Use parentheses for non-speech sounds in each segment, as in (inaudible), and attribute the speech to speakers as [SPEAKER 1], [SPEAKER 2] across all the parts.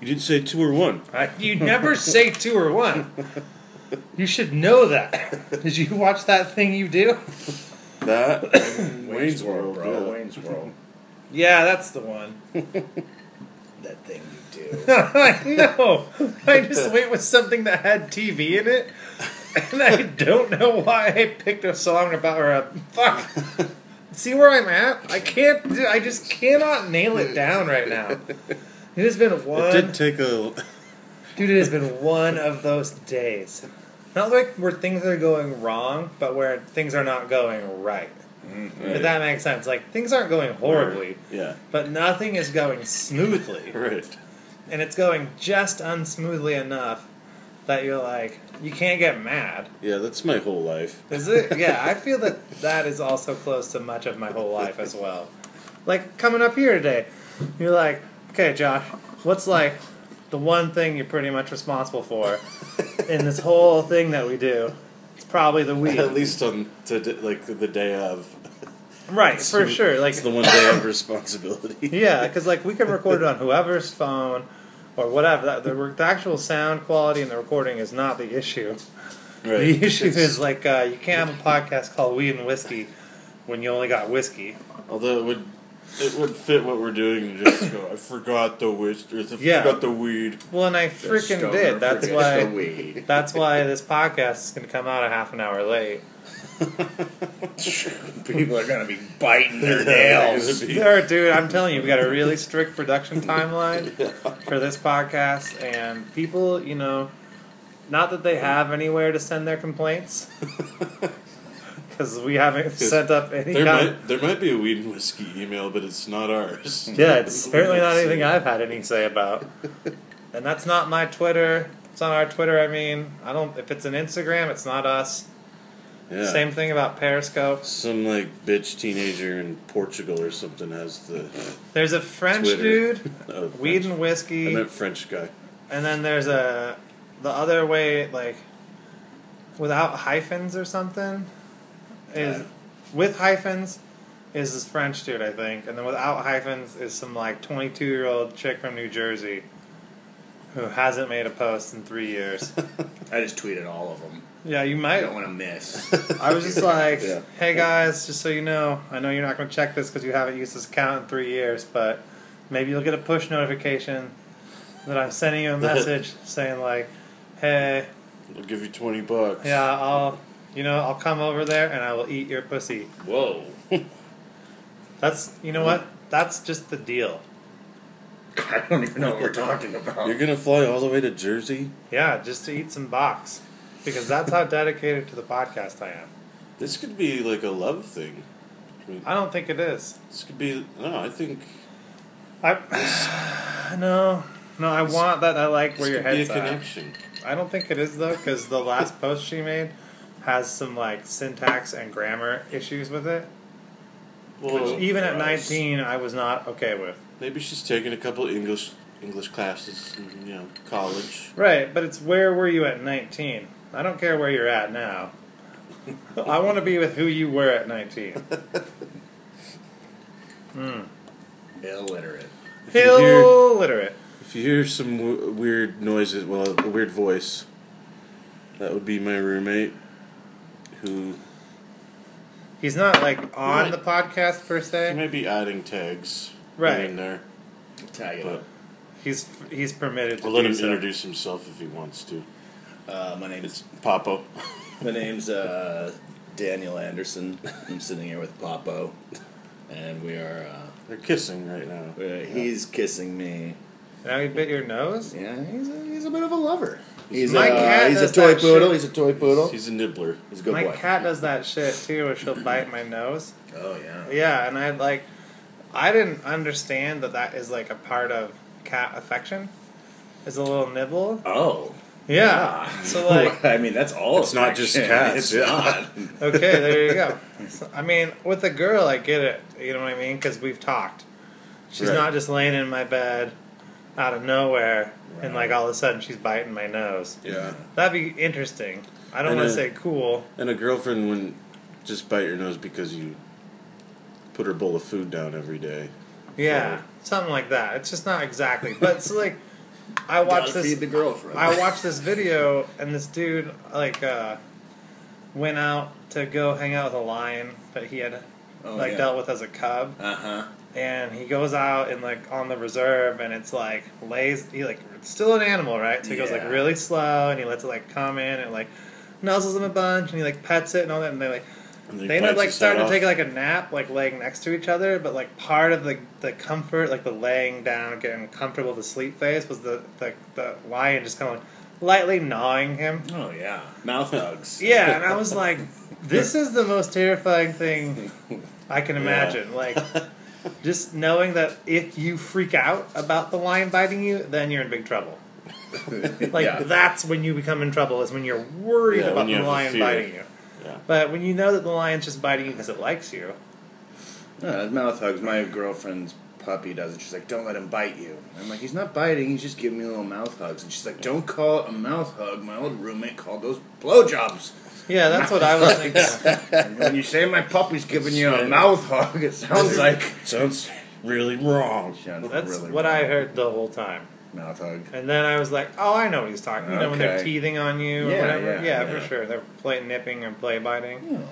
[SPEAKER 1] You didn't say two or one.
[SPEAKER 2] I, you never say two or one. You should know that. Did you watch that thing you do?
[SPEAKER 1] That and (coughs) Wayne's World,
[SPEAKER 3] bro.
[SPEAKER 1] yeah.
[SPEAKER 3] Wayne's World.
[SPEAKER 2] Yeah, that's the one. (laughs)
[SPEAKER 3] That thing you do. (laughs)
[SPEAKER 2] I know. I just went with something that had TV in it, and I don't know why I picked a song about or a fuck. See where I'm at? I can't. do- I just cannot nail it down right now. (laughs) It has been one.
[SPEAKER 1] It did take a.
[SPEAKER 2] Dude, it has been one of those days. Not like where things are going wrong, but where things are not going right. Mm-hmm. If that makes sense. Like, things aren't going horribly,
[SPEAKER 1] Yeah.
[SPEAKER 2] but nothing is going smoothly. (laughs)
[SPEAKER 1] Right.
[SPEAKER 2] And it's going just unsmoothly enough that you're like, you can't get mad.
[SPEAKER 1] Yeah, that's my whole life.
[SPEAKER 2] Is it? (laughs) Yeah, I feel that that is also close to much of my whole life as well. Like, coming up here today, you're like, okay, Josh, what's like the one thing you're pretty much responsible for (laughs) in this whole thing that we do? It's probably the weed.
[SPEAKER 1] At least on to, like the day of.
[SPEAKER 2] right, for
[SPEAKER 1] It's-
[SPEAKER 2] sure. Like,
[SPEAKER 1] It's the one day of responsibility. (laughs)
[SPEAKER 2] Yeah, because like we can (laughs) record it on whoever's phone or whatever. That, the, the actual sound quality and the recording is not the issue.
[SPEAKER 1] Right.
[SPEAKER 2] The issue
[SPEAKER 1] It's-
[SPEAKER 2] is like uh, you can't have a podcast called Weed and Whiskey when you only got whiskey.
[SPEAKER 1] Although it would, it would fit what we're doing. to Just go. I forgot the whisk. Or I
[SPEAKER 2] Yeah.
[SPEAKER 1] forgot the weed.
[SPEAKER 2] Well, and I freaking did. That's
[SPEAKER 3] forgets the
[SPEAKER 2] why.
[SPEAKER 3] weed. (laughs)
[SPEAKER 2] That's why this podcast is going to come out a half an hour late. (laughs)
[SPEAKER 3] People are gonna be biting their (laughs) nails.
[SPEAKER 1] it would
[SPEAKER 2] There, dude, I'm telling you, we got a really strict production timeline for this podcast, and people, you know, not that they have anywhere to send their complaints, because we haven't sent up any
[SPEAKER 1] There
[SPEAKER 2] kind.
[SPEAKER 1] might there might be a weed and whiskey email, but it's not ours. (laughs)
[SPEAKER 2] Yeah, it's (laughs) apparently not anything I've had any say about, and that's not my Twitter. It's not our Twitter. I mean, I don't. If it's an Instagram, it's not us.
[SPEAKER 1] Yeah.
[SPEAKER 2] Same thing about Periscope.
[SPEAKER 1] Some like bitch teenager in Portugal or something has the
[SPEAKER 2] There's a French
[SPEAKER 1] Twitter.
[SPEAKER 2] dude, (laughs)
[SPEAKER 1] oh,
[SPEAKER 2] weed
[SPEAKER 1] French.
[SPEAKER 2] and
[SPEAKER 1] I
[SPEAKER 2] whiskey.
[SPEAKER 1] meant French guy.
[SPEAKER 2] And then there's a the other way, like without hyphens or something, is with hyphens is this French dude I think, and then without hyphens is some like 22 year old chick from New Jersey who hasn't made a post in three years. (laughs)
[SPEAKER 3] I just tweeted all of them.
[SPEAKER 2] yeah, you might.
[SPEAKER 3] I don't want to miss.
[SPEAKER 2] I was just like,
[SPEAKER 1] Yeah.
[SPEAKER 2] hey guys, just so you know, I know you're not going to check this because you haven't used this account in three years, but maybe you'll get a push notification that I'm sending you a (laughs) message saying like, hey,
[SPEAKER 1] I'll give you twenty bucks.
[SPEAKER 2] yeah, I'll, you know, I'll come over there and I will eat your pussy.
[SPEAKER 3] Whoa. (laughs)
[SPEAKER 2] That's, you know what? That's just the deal. (laughs)
[SPEAKER 3] I don't even know what we're talking about.
[SPEAKER 1] You're gonna fly all the way to Jersey.
[SPEAKER 2] Yeah, just to eat some box. Because that's how dedicated to the podcast I am.
[SPEAKER 1] This could be like a love thing.
[SPEAKER 2] I don't think it is.
[SPEAKER 1] This could be no. I think
[SPEAKER 2] I (sighs) no, no. I want that. I like where your
[SPEAKER 1] could be a
[SPEAKER 2] head's at.
[SPEAKER 1] connection.
[SPEAKER 2] I don't think it is though, because the last post she made has some like syntax and grammar issues with it,
[SPEAKER 1] Well,
[SPEAKER 2] which even at
[SPEAKER 3] gross.
[SPEAKER 2] 19 I was not okay with.
[SPEAKER 1] maybe she's taking a couple English English classes in you know college.
[SPEAKER 2] Right, but it's where were you at 19? I don't care where you're at now. I want to be with who you were at 19. (laughs) Hmm.
[SPEAKER 3] Illiterate.
[SPEAKER 1] If you hear,
[SPEAKER 2] Illiterate.
[SPEAKER 1] if you hear some w- weird noises, well, a weird voice, that would be my roommate, who
[SPEAKER 2] He's not like on
[SPEAKER 1] Right.
[SPEAKER 2] the podcast per se?
[SPEAKER 1] he
[SPEAKER 2] se.
[SPEAKER 1] might be adding tags
[SPEAKER 2] Right.
[SPEAKER 1] in there,
[SPEAKER 3] Tag it
[SPEAKER 1] but
[SPEAKER 3] up.
[SPEAKER 2] He's he's permitted to
[SPEAKER 1] I'll let
[SPEAKER 2] do
[SPEAKER 1] him
[SPEAKER 2] so.
[SPEAKER 1] introduce himself if he wants to.
[SPEAKER 3] Uh, my name is
[SPEAKER 1] It's Papo.
[SPEAKER 3] my (laughs) name's uh, Daniel Anderson. I'm sitting here with Papo, and we are. Uh,
[SPEAKER 1] They're kissing right now.
[SPEAKER 3] we're- he's kissing me.
[SPEAKER 2] Now he bit your nose.
[SPEAKER 3] Yeah, he's a, he's a bit of a lover. He's
[SPEAKER 2] My
[SPEAKER 3] a, uh,
[SPEAKER 2] cat
[SPEAKER 3] he's a
[SPEAKER 2] does
[SPEAKER 3] toy
[SPEAKER 2] that
[SPEAKER 3] poodle.
[SPEAKER 2] shit.
[SPEAKER 3] He's a toy poodle.
[SPEAKER 1] He's a nibbler.
[SPEAKER 3] He's a good
[SPEAKER 2] My
[SPEAKER 3] boy.
[SPEAKER 2] cat does that shit too, where she'll bite my nose.
[SPEAKER 3] Oh yeah.
[SPEAKER 2] Yeah, and I like, I didn't understand that that is like a part of cat affection. Is a little nibble.
[SPEAKER 3] Oh.
[SPEAKER 2] Yeah. Ah. So like, (laughs)
[SPEAKER 3] I mean, that's all.
[SPEAKER 1] It's not just
[SPEAKER 3] affection.
[SPEAKER 1] cats,
[SPEAKER 3] It's
[SPEAKER 1] yeah.
[SPEAKER 3] not. (laughs)
[SPEAKER 2] okay, there you go. So, I mean, with a girl, I get it. You know what I mean? Because we've talked. She's
[SPEAKER 1] Right.
[SPEAKER 2] not just laying in my bed out of nowhere, and like all of a sudden she's biting my nose.
[SPEAKER 1] Yeah.
[SPEAKER 2] That'd be interesting. I don't want to say cool.
[SPEAKER 1] And a girlfriend wouldn't just bite your nose because you put her bowl of food down every day.
[SPEAKER 2] Yeah, something like that. It's just not exactly, but it's like I watched this.
[SPEAKER 3] feed the girlfriend.
[SPEAKER 2] I watched this video, and this dude like uh, went out to go hang out with a lion that he had
[SPEAKER 3] Oh,
[SPEAKER 2] like
[SPEAKER 3] yeah.
[SPEAKER 2] dealt with as a cub,
[SPEAKER 3] Uh huh.
[SPEAKER 2] And he goes out and like on the reserve, and it's like lays he like it's still an animal, right? So he goes like really slow, and he lets it like come in and like nuzzles him a bunch, and he like pets it and all that, and they like
[SPEAKER 1] And
[SPEAKER 2] they end up like starting to take like a nap, like laying next to each other. But like part of the the comfort, like the laying down, getting comfortable to sleep phase, was the the, the lion just kind of like lightly gnawing him.
[SPEAKER 3] Oh yeah. Mouth hugs. (laughs)
[SPEAKER 2] Yeah, and I was like, this is the most terrifying thing (laughs) I can imagine. Like, (laughs) just knowing that if you freak out about the lion biting you, then you're in big trouble. (laughs) Like
[SPEAKER 3] yeah.
[SPEAKER 2] that's when you become in trouble is when you're worried
[SPEAKER 1] Yeah,
[SPEAKER 2] about
[SPEAKER 1] you
[SPEAKER 2] the lion
[SPEAKER 1] fear.
[SPEAKER 2] biting you.
[SPEAKER 1] Yeah.
[SPEAKER 2] But when you know that the lion's just biting you because it likes you,
[SPEAKER 3] No, mouth hugs. My girlfriend's puppy does it. She's like, "Don't let him bite you." I'm like, "He's not biting. He's just giving me a little mouth hugs." And she's like, "Don't call it a mouth hug. My old roommate called those blowjobs."
[SPEAKER 2] Yeah, that's what I was thinking. (laughs)
[SPEAKER 3] When you say my puppy's giving you a mouth hug, it sounds like
[SPEAKER 1] Sounds really wrong.
[SPEAKER 2] That's
[SPEAKER 3] really
[SPEAKER 2] what I heard the whole time.
[SPEAKER 3] Mouth hug.
[SPEAKER 2] And then I was like, oh, I know what he's talking. You know, when they're teething on you or
[SPEAKER 3] Yeah,
[SPEAKER 2] whatever.
[SPEAKER 3] yeah,
[SPEAKER 2] Yeah,
[SPEAKER 1] yeah.
[SPEAKER 2] for sure. They're play nipping and play biting.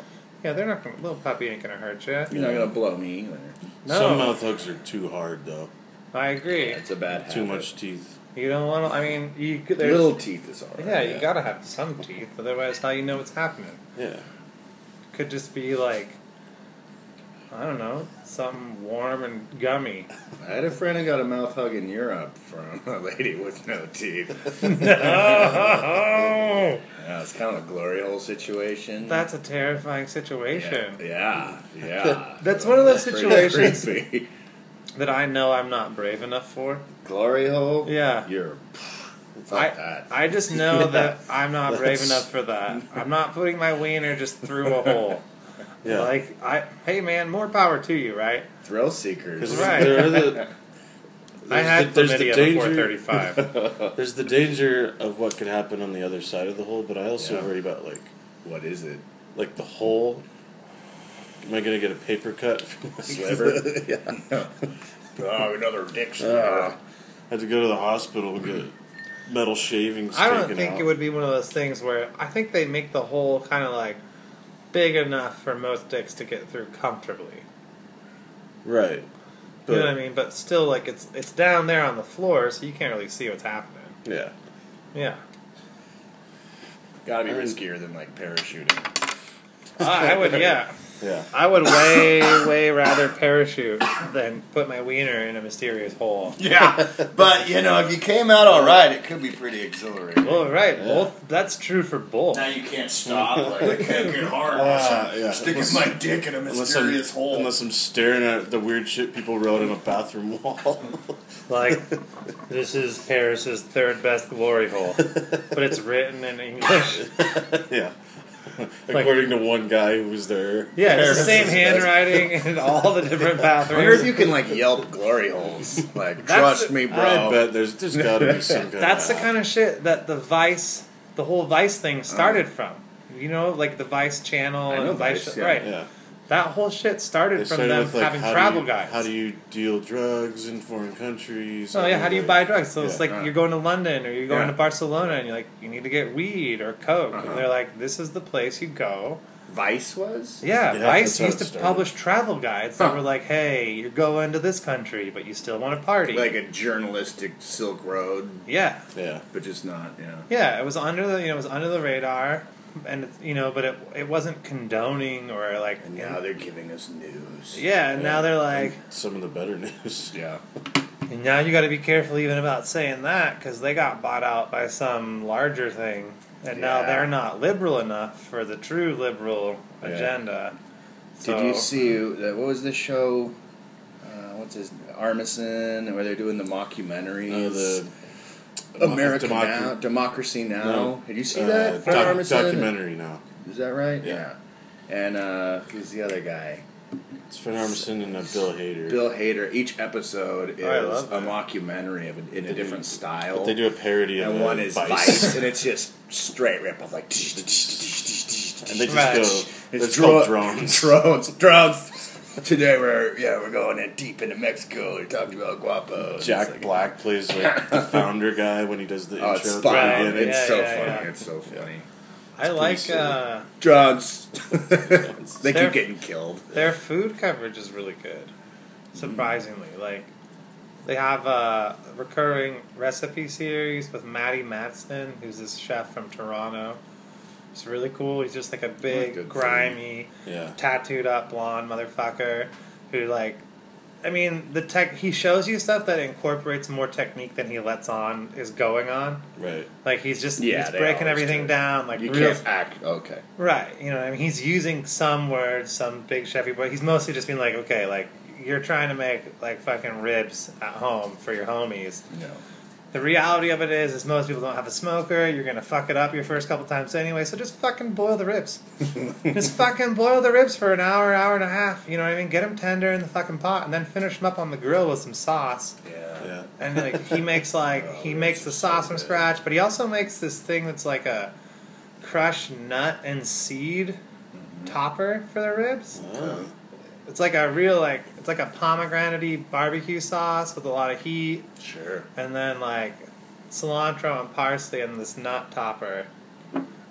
[SPEAKER 2] Yeah, they're not gonna. Little puppy ain't gonna hurt you.
[SPEAKER 3] You're not gonna blow me either.
[SPEAKER 2] No,
[SPEAKER 1] Some mouth hugs are too hard though.
[SPEAKER 2] I agree.
[SPEAKER 3] It's a bad habit.
[SPEAKER 1] Too much teeth.
[SPEAKER 2] You don't want to. I mean, you could. there's-
[SPEAKER 3] Little teeth is alright.
[SPEAKER 2] Yeah, you
[SPEAKER 1] yeah.
[SPEAKER 2] gotta have some teeth. Otherwise, how you know what's happening?
[SPEAKER 1] Yeah.
[SPEAKER 2] Could just be like, I don't know, something warm and gummy. (laughs)
[SPEAKER 3] I had a friend who got a mouth hug in Europe from a lady with no teeth.
[SPEAKER 2] oh, (laughs) (laughs)
[SPEAKER 3] Yeah, it's kind of a glory hole situation.
[SPEAKER 2] that's a terrifying situation.
[SPEAKER 3] Yeah, yeah. yeah.
[SPEAKER 2] That's one of those
[SPEAKER 3] Pretty
[SPEAKER 2] situations
[SPEAKER 3] creepy.
[SPEAKER 2] That I know I'm not brave enough for.
[SPEAKER 3] Glory hole.
[SPEAKER 2] Yeah.
[SPEAKER 3] You're. Fuck
[SPEAKER 2] I,
[SPEAKER 3] that.
[SPEAKER 2] I just know (laughs)
[SPEAKER 1] Yeah.
[SPEAKER 2] that I'm not brave enough for that. I'm not putting my wiener just through a hole. (laughs)
[SPEAKER 1] Yeah.
[SPEAKER 2] Like I, hey man, more power to you, right?
[SPEAKER 3] Thrill seekers.
[SPEAKER 2] Right.
[SPEAKER 1] there are the. (laughs)
[SPEAKER 2] I had
[SPEAKER 1] there's the
[SPEAKER 2] chlamydia before
[SPEAKER 1] danger.
[SPEAKER 2] 35.
[SPEAKER 1] There's the danger of what could happen on the other side of the hole, but I also
[SPEAKER 3] Yeah.
[SPEAKER 1] worry about like
[SPEAKER 3] What is it?
[SPEAKER 1] like the hole. Am I gonna get a paper cut? (laughs)
[SPEAKER 3] Sliver. yeah. (laughs) Oh, another dick
[SPEAKER 1] Uh,
[SPEAKER 3] sliver.
[SPEAKER 1] had to go to the hospital and get metal shavings.
[SPEAKER 2] I don't
[SPEAKER 1] taken
[SPEAKER 2] think
[SPEAKER 1] out.
[SPEAKER 2] it would be one of those things where I think they make the hole kind of like big enough for most dicks to get through comfortably.
[SPEAKER 1] Right. But,
[SPEAKER 2] you know what I mean? But still, like it's it's down there on the floor, so you can't really see what's happening.
[SPEAKER 1] Yeah.
[SPEAKER 2] Yeah,
[SPEAKER 3] Gotta be riskier than like parachuting.
[SPEAKER 2] I, I would. Yeah, (laughs)
[SPEAKER 1] Yeah.
[SPEAKER 2] I would way way rather parachute than put my wiener in a mysterious hole.
[SPEAKER 3] Yeah, but you know, if you came out all right, it could be pretty exhilarating.
[SPEAKER 2] Well, right,
[SPEAKER 1] Yeah.
[SPEAKER 2] both. That's true for both.
[SPEAKER 3] Now you can't stop. Like I can't get hard.
[SPEAKER 1] Ah, yeah.
[SPEAKER 3] Sticking
[SPEAKER 1] Unless-
[SPEAKER 3] my dick in a
[SPEAKER 1] Unless I'm,
[SPEAKER 3] mysterious hole.
[SPEAKER 1] unless I'm staring at the weird shit people wrote on a bathroom wall. (laughs)
[SPEAKER 2] Like, this is Paris's third best glory hole, but it's written in English. (laughs)
[SPEAKER 1] yeah. (laughs) According to one guy who was there.
[SPEAKER 2] Yeah, it's the same handwriting in (laughs) all the different bathrooms.
[SPEAKER 3] I wonder if you can like Yelp glory holes. Like,
[SPEAKER 2] That's-
[SPEAKER 3] trust me, bro.
[SPEAKER 1] I bet there's there's got to be some (laughs) kind
[SPEAKER 2] That's the
[SPEAKER 1] of
[SPEAKER 2] kind of shit that the Vice, the whole Vice thing started uh-huh. from. You know, like the Vice channel
[SPEAKER 3] I know
[SPEAKER 2] and Vice,
[SPEAKER 3] Vice, yeah.
[SPEAKER 2] right?
[SPEAKER 1] Yeah.
[SPEAKER 2] That whole shit started
[SPEAKER 1] They
[SPEAKER 2] from them
[SPEAKER 1] with like
[SPEAKER 2] having travel
[SPEAKER 1] you,
[SPEAKER 2] guides.
[SPEAKER 1] How do you deal drugs in foreign countries?
[SPEAKER 2] Oh yeah, how do you buy drugs? So it's like
[SPEAKER 3] Uh.
[SPEAKER 2] you're going to London or you're going
[SPEAKER 3] Yeah.
[SPEAKER 2] to Barcelona and you're like, you need to get weed or coke,
[SPEAKER 3] Uh-huh.
[SPEAKER 2] and they're like, this is the place you go.
[SPEAKER 3] Vice was.
[SPEAKER 2] Yeah,
[SPEAKER 1] Yeah,
[SPEAKER 2] Vice used to
[SPEAKER 1] started.
[SPEAKER 2] publish travel guides that were like, hey, you're going to this country, but you still want to party.
[SPEAKER 3] Like a journalistic Silk Road,
[SPEAKER 2] yeah,
[SPEAKER 1] Yeah.
[SPEAKER 3] but just not. Yeah.
[SPEAKER 2] yeah, it was under the you know it was under the radar, and it's, you know, but it it wasn't condoning or like
[SPEAKER 3] And now they're giving us news.
[SPEAKER 2] yeah, and now they're like,
[SPEAKER 1] Some of the better (laughs) news.
[SPEAKER 3] Yeah.
[SPEAKER 2] and now you got to be careful even about saying that because they got bought out by some larger thing, and now
[SPEAKER 3] Yeah.
[SPEAKER 2] they're not liberal enough for the true liberal
[SPEAKER 3] Yeah.
[SPEAKER 2] agenda.
[SPEAKER 3] Did you
[SPEAKER 2] So-
[SPEAKER 3] see that? What was the show? Uh, what's his Armisen? Where they're doing the mockumentaries.
[SPEAKER 1] Uh, the
[SPEAKER 3] America
[SPEAKER 1] Democ-
[SPEAKER 3] Now, Democracy Now.
[SPEAKER 1] No.
[SPEAKER 3] Did you see
[SPEAKER 1] uh,
[SPEAKER 3] that?
[SPEAKER 1] Doc- documentary now.
[SPEAKER 3] Is that right?
[SPEAKER 1] Yeah.
[SPEAKER 3] And uh, who's the other guy?
[SPEAKER 1] It's Fred Armisen and uh, Bill Hader.
[SPEAKER 3] Bill Hader. Each episode is
[SPEAKER 2] Oh,
[SPEAKER 3] a mockumentary of a, in a different style.
[SPEAKER 1] They do a parody of
[SPEAKER 3] and one is
[SPEAKER 1] Vice.
[SPEAKER 3] Vice, and it's just straight rip off like.
[SPEAKER 1] and they just go.
[SPEAKER 3] It's
[SPEAKER 1] It's called
[SPEAKER 3] dro- (laughs)
[SPEAKER 1] drones.
[SPEAKER 3] drones, drones. Today we're yeah we're going in deep into Mexico. We're talking about guapo.
[SPEAKER 1] Jack
[SPEAKER 3] like-
[SPEAKER 1] Black plays like (laughs) the founder guy when he does the
[SPEAKER 3] Oh,
[SPEAKER 1] intro.
[SPEAKER 3] it's
[SPEAKER 1] the
[SPEAKER 3] spot.
[SPEAKER 2] Right,
[SPEAKER 1] beginning.
[SPEAKER 3] It's
[SPEAKER 2] Yeah,
[SPEAKER 3] so
[SPEAKER 2] yeah,
[SPEAKER 3] funny.
[SPEAKER 2] yeah.
[SPEAKER 3] It's so funny.
[SPEAKER 2] I like
[SPEAKER 1] silly.
[SPEAKER 2] uh,
[SPEAKER 3] Drugs. (laughs) they
[SPEAKER 2] They're-
[SPEAKER 3] keep getting killed.
[SPEAKER 2] their food coverage is really good. Surprisingly, like they have a recurring recipe series with Matty Matheson, who's this chef from Toronto. It's really cool. He's just like a big,
[SPEAKER 3] good
[SPEAKER 2] grimy,
[SPEAKER 1] Yeah.
[SPEAKER 2] tattooed up blonde motherfucker who like I mean the tech he shows you stuff that incorporates more technique than he lets on is going on.
[SPEAKER 1] Right.
[SPEAKER 2] Like he's just
[SPEAKER 3] Yeah,
[SPEAKER 2] he's breaking everything
[SPEAKER 3] do.
[SPEAKER 2] down like
[SPEAKER 3] You
[SPEAKER 2] real
[SPEAKER 3] can't act. Okay.
[SPEAKER 2] Right, you know, I mean, he's using some words, some big chefy, but he's mostly just being like, okay, like you're trying to make like fucking ribs at home for your homies.
[SPEAKER 3] No.
[SPEAKER 2] The reality of it is, is most people don't have a smoker. You're gonna fuck it up your first couple times anyway. So just fucking boil the ribs. (laughs) just fucking boil the ribs for an hour, hour and a half. You know what I mean? Get them tender in the fucking pot, and then finish them up on the grill with some sauce.
[SPEAKER 3] Yeah.
[SPEAKER 1] Yeah.
[SPEAKER 2] And like he makes like (laughs)
[SPEAKER 3] Oh,
[SPEAKER 2] he makes
[SPEAKER 3] are
[SPEAKER 2] the
[SPEAKER 3] so
[SPEAKER 2] sauce from scratch, but he also makes this thing that's like a crushed nut and seed
[SPEAKER 3] Mm-hmm.
[SPEAKER 2] topper for the ribs.
[SPEAKER 1] Oh.
[SPEAKER 2] It's like a real like it's like a pomegranate barbecue sauce with a lot of heat,
[SPEAKER 3] Sure.
[SPEAKER 2] and then like cilantro and parsley and this nut topper.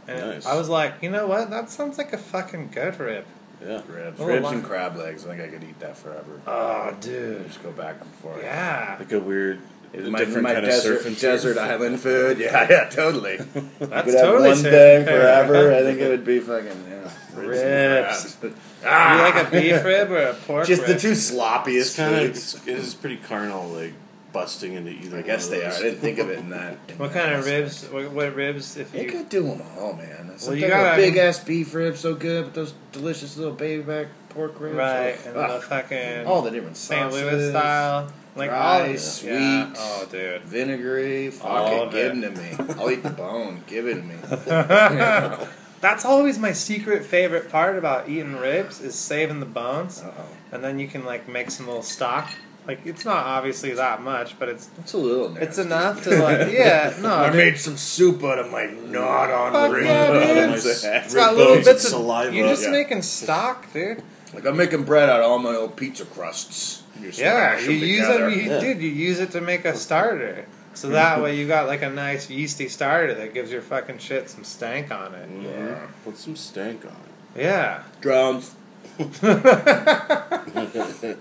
[SPEAKER 2] And
[SPEAKER 1] Nice.
[SPEAKER 2] I was like, you know what? That sounds like a fucking goat rib.
[SPEAKER 1] Yeah.
[SPEAKER 3] Ribs,
[SPEAKER 2] Oh,
[SPEAKER 3] ribs
[SPEAKER 2] my-
[SPEAKER 3] and crab legs. I think I could eat that forever.
[SPEAKER 2] Oh, dude.
[SPEAKER 3] Just go back and forth.
[SPEAKER 2] Yeah.
[SPEAKER 1] Like a weird,
[SPEAKER 3] It was my,
[SPEAKER 1] different
[SPEAKER 3] my
[SPEAKER 1] kind
[SPEAKER 3] desert,
[SPEAKER 1] of surfing
[SPEAKER 3] desert
[SPEAKER 1] surf.
[SPEAKER 3] island food. (laughs) Yeah, yeah, totally. (laughs)
[SPEAKER 2] That's
[SPEAKER 3] could have
[SPEAKER 2] totally
[SPEAKER 3] one
[SPEAKER 2] sick.
[SPEAKER 3] thing (laughs) forever. I think it would be fucking yeah.
[SPEAKER 2] Ribs.
[SPEAKER 3] crabs.
[SPEAKER 2] You like a beef rib or a pork
[SPEAKER 3] Just the
[SPEAKER 2] rib?
[SPEAKER 3] two
[SPEAKER 1] It's
[SPEAKER 3] sloppiest
[SPEAKER 1] kind of
[SPEAKER 3] foods.
[SPEAKER 1] it's, it is pretty carnal, like busting into either.
[SPEAKER 3] I guess
[SPEAKER 1] one
[SPEAKER 3] they are. I didn't think of it in that. in
[SPEAKER 2] What
[SPEAKER 3] that
[SPEAKER 2] kind of ribs? What, what ribs? If
[SPEAKER 3] You
[SPEAKER 2] you
[SPEAKER 3] could do them all, man. Sometimes
[SPEAKER 2] you gotta-
[SPEAKER 3] a big ass beef rib so good, but those delicious little baby back pork ribs.
[SPEAKER 2] right and the fucking
[SPEAKER 3] all the different
[SPEAKER 2] St.
[SPEAKER 3] sauces,
[SPEAKER 2] Louis style, like
[SPEAKER 3] dry,
[SPEAKER 2] all yeah.
[SPEAKER 3] sweet.
[SPEAKER 2] Oh, dude.
[SPEAKER 3] vinegary. Fuck
[SPEAKER 2] All
[SPEAKER 3] it, give
[SPEAKER 2] it.
[SPEAKER 3] them to me. I'll eat the bone. Give it to me. (laughs)
[SPEAKER 2] That's always my secret favorite part about eating ribs is saving the bones,
[SPEAKER 3] Uh oh.
[SPEAKER 2] and then you can like make some little stock. Like it's not obviously that much, but it's
[SPEAKER 3] It's a little. Nasty.
[SPEAKER 2] it's enough to like (laughs) yeah no.
[SPEAKER 3] I
[SPEAKER 2] dude.
[SPEAKER 3] made some soup out of my not on
[SPEAKER 2] Fuck
[SPEAKER 3] ribs.
[SPEAKER 2] yeah, dude. (laughs)
[SPEAKER 1] Nice.
[SPEAKER 2] It's got little bits of
[SPEAKER 1] saliva.
[SPEAKER 2] You're just
[SPEAKER 3] Yeah.
[SPEAKER 2] making stock, dude.
[SPEAKER 3] Like I'm making bread out of all my old pizza crusts. You
[SPEAKER 2] Yeah,
[SPEAKER 3] smash
[SPEAKER 2] you use
[SPEAKER 3] together.
[SPEAKER 2] it, you,
[SPEAKER 1] Yeah.
[SPEAKER 2] dude. You use it to make a starter, so that way you got like a nice yeasty starter that gives your fucking shit some stank on it.
[SPEAKER 1] Yeah, Put some stank on it.
[SPEAKER 2] Yeah.
[SPEAKER 3] Drums. (laughs)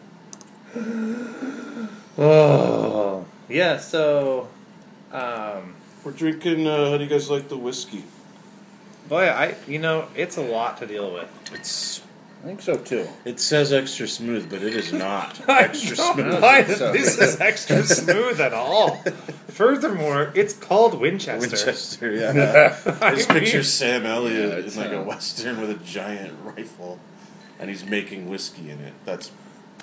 [SPEAKER 2] Oh. Yeah. So, um,
[SPEAKER 1] We're drinking. Uh, how do you guys like the whiskey?
[SPEAKER 2] boy, I you know it's a lot to deal with.
[SPEAKER 1] It's.
[SPEAKER 3] I think so too.
[SPEAKER 1] It says extra smooth, but it is not (laughs)
[SPEAKER 2] I
[SPEAKER 1] extra
[SPEAKER 2] don't
[SPEAKER 1] smooth.
[SPEAKER 2] find
[SPEAKER 3] So-
[SPEAKER 2] this is extra smooth at all. (laughs) Furthermore, it's called Winchester.
[SPEAKER 1] Winchester, yeah. (laughs) I just picture Sam Elliott
[SPEAKER 3] Yeah,
[SPEAKER 1] in like a
[SPEAKER 3] uh,
[SPEAKER 1] western with a giant rifle, and he's making whiskey in it. That's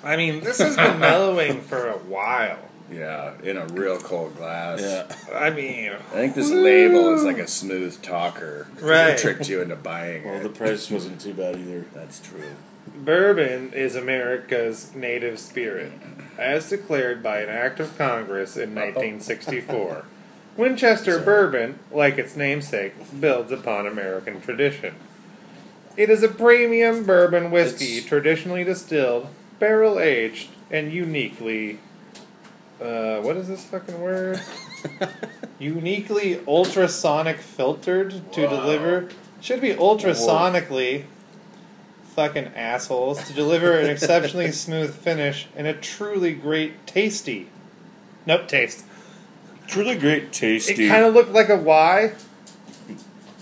[SPEAKER 2] I mean, this has been mellowing for a while.
[SPEAKER 3] Yeah, in a real cold glass.
[SPEAKER 1] yeah.
[SPEAKER 2] I mean,
[SPEAKER 3] I think this label is like a smooth talker.
[SPEAKER 2] Right.
[SPEAKER 3] It tricked you into buying
[SPEAKER 1] Well,
[SPEAKER 3] it.
[SPEAKER 1] Well, the price wasn't too bad either.
[SPEAKER 3] That's true.
[SPEAKER 2] bourbon is America's native spirit, as declared by an act of Congress in 1964. Winchester bourbon, like its namesake, builds upon American tradition. It is a premium bourbon whiskey
[SPEAKER 1] It's-
[SPEAKER 2] traditionally distilled, barrel aged, and uniquely. Uh, what is this fucking word? (laughs) uniquely ultrasonic filtered to
[SPEAKER 3] Wow.
[SPEAKER 2] deliver. Should be ultrasonically. Fucking assholes. To deliver an exceptionally (laughs) smooth finish and a truly great tasty. Nope, taste.
[SPEAKER 1] Truly great, tasty.
[SPEAKER 2] It kind of looked like a Y,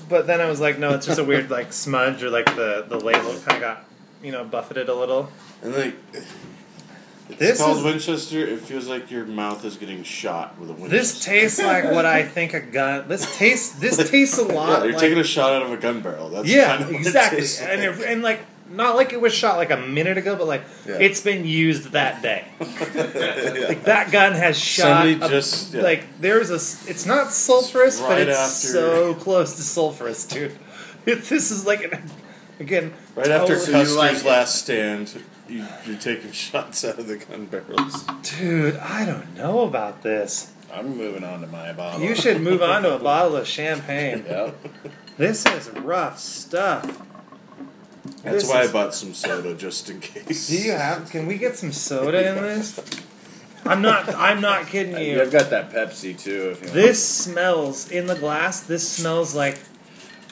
[SPEAKER 2] but then I was like, no, it's just a weird like smudge or like the the label kind of got you know buffeted a little.
[SPEAKER 1] and like, it's
[SPEAKER 2] This
[SPEAKER 1] called
[SPEAKER 2] is-
[SPEAKER 1] Winchester. It feels like your mouth is getting shot with a Winchester.
[SPEAKER 2] This tastes like what I (laughs) think a gun. This tastes. This tastes a
[SPEAKER 1] Yeah,
[SPEAKER 2] lot.
[SPEAKER 1] you're
[SPEAKER 2] like,
[SPEAKER 1] taking a shot out of a gun barrel. That's
[SPEAKER 2] yeah,
[SPEAKER 1] kind of what it
[SPEAKER 2] exactly.
[SPEAKER 1] tastes
[SPEAKER 2] And
[SPEAKER 1] like.
[SPEAKER 2] it, and like not like it was shot like a minute ago, but like
[SPEAKER 3] Yeah.
[SPEAKER 2] it's been used that day. (laughs) Like that gun has shot.
[SPEAKER 1] Somebody
[SPEAKER 2] a-
[SPEAKER 1] just- yeah.
[SPEAKER 2] like there's a. It's not sulfurous, but it's
[SPEAKER 1] after-
[SPEAKER 2] so close to sulfurous, dude. It, (laughs) this is like an, again.
[SPEAKER 1] Right after
[SPEAKER 2] totally-
[SPEAKER 1] Custer's
[SPEAKER 3] like
[SPEAKER 1] last stand, you, you're taking (laughs) shots out of the gun barrels.
[SPEAKER 2] dude, I don't know about this.
[SPEAKER 3] I'm moving on to my bottle.
[SPEAKER 2] You should move on to a (laughs) bottle of champagne.
[SPEAKER 3] Yep.
[SPEAKER 2] This is rough stuff.
[SPEAKER 1] That's
[SPEAKER 2] This
[SPEAKER 1] why
[SPEAKER 2] is-
[SPEAKER 1] I bought some soda just in case.
[SPEAKER 2] Do you have? Can we get some soda in this? I'm not. I'm not kidding (laughs)
[SPEAKER 3] uh,
[SPEAKER 2] you.
[SPEAKER 3] I've got that Pepsi too. If you want.
[SPEAKER 2] This smells in the glass. This smells like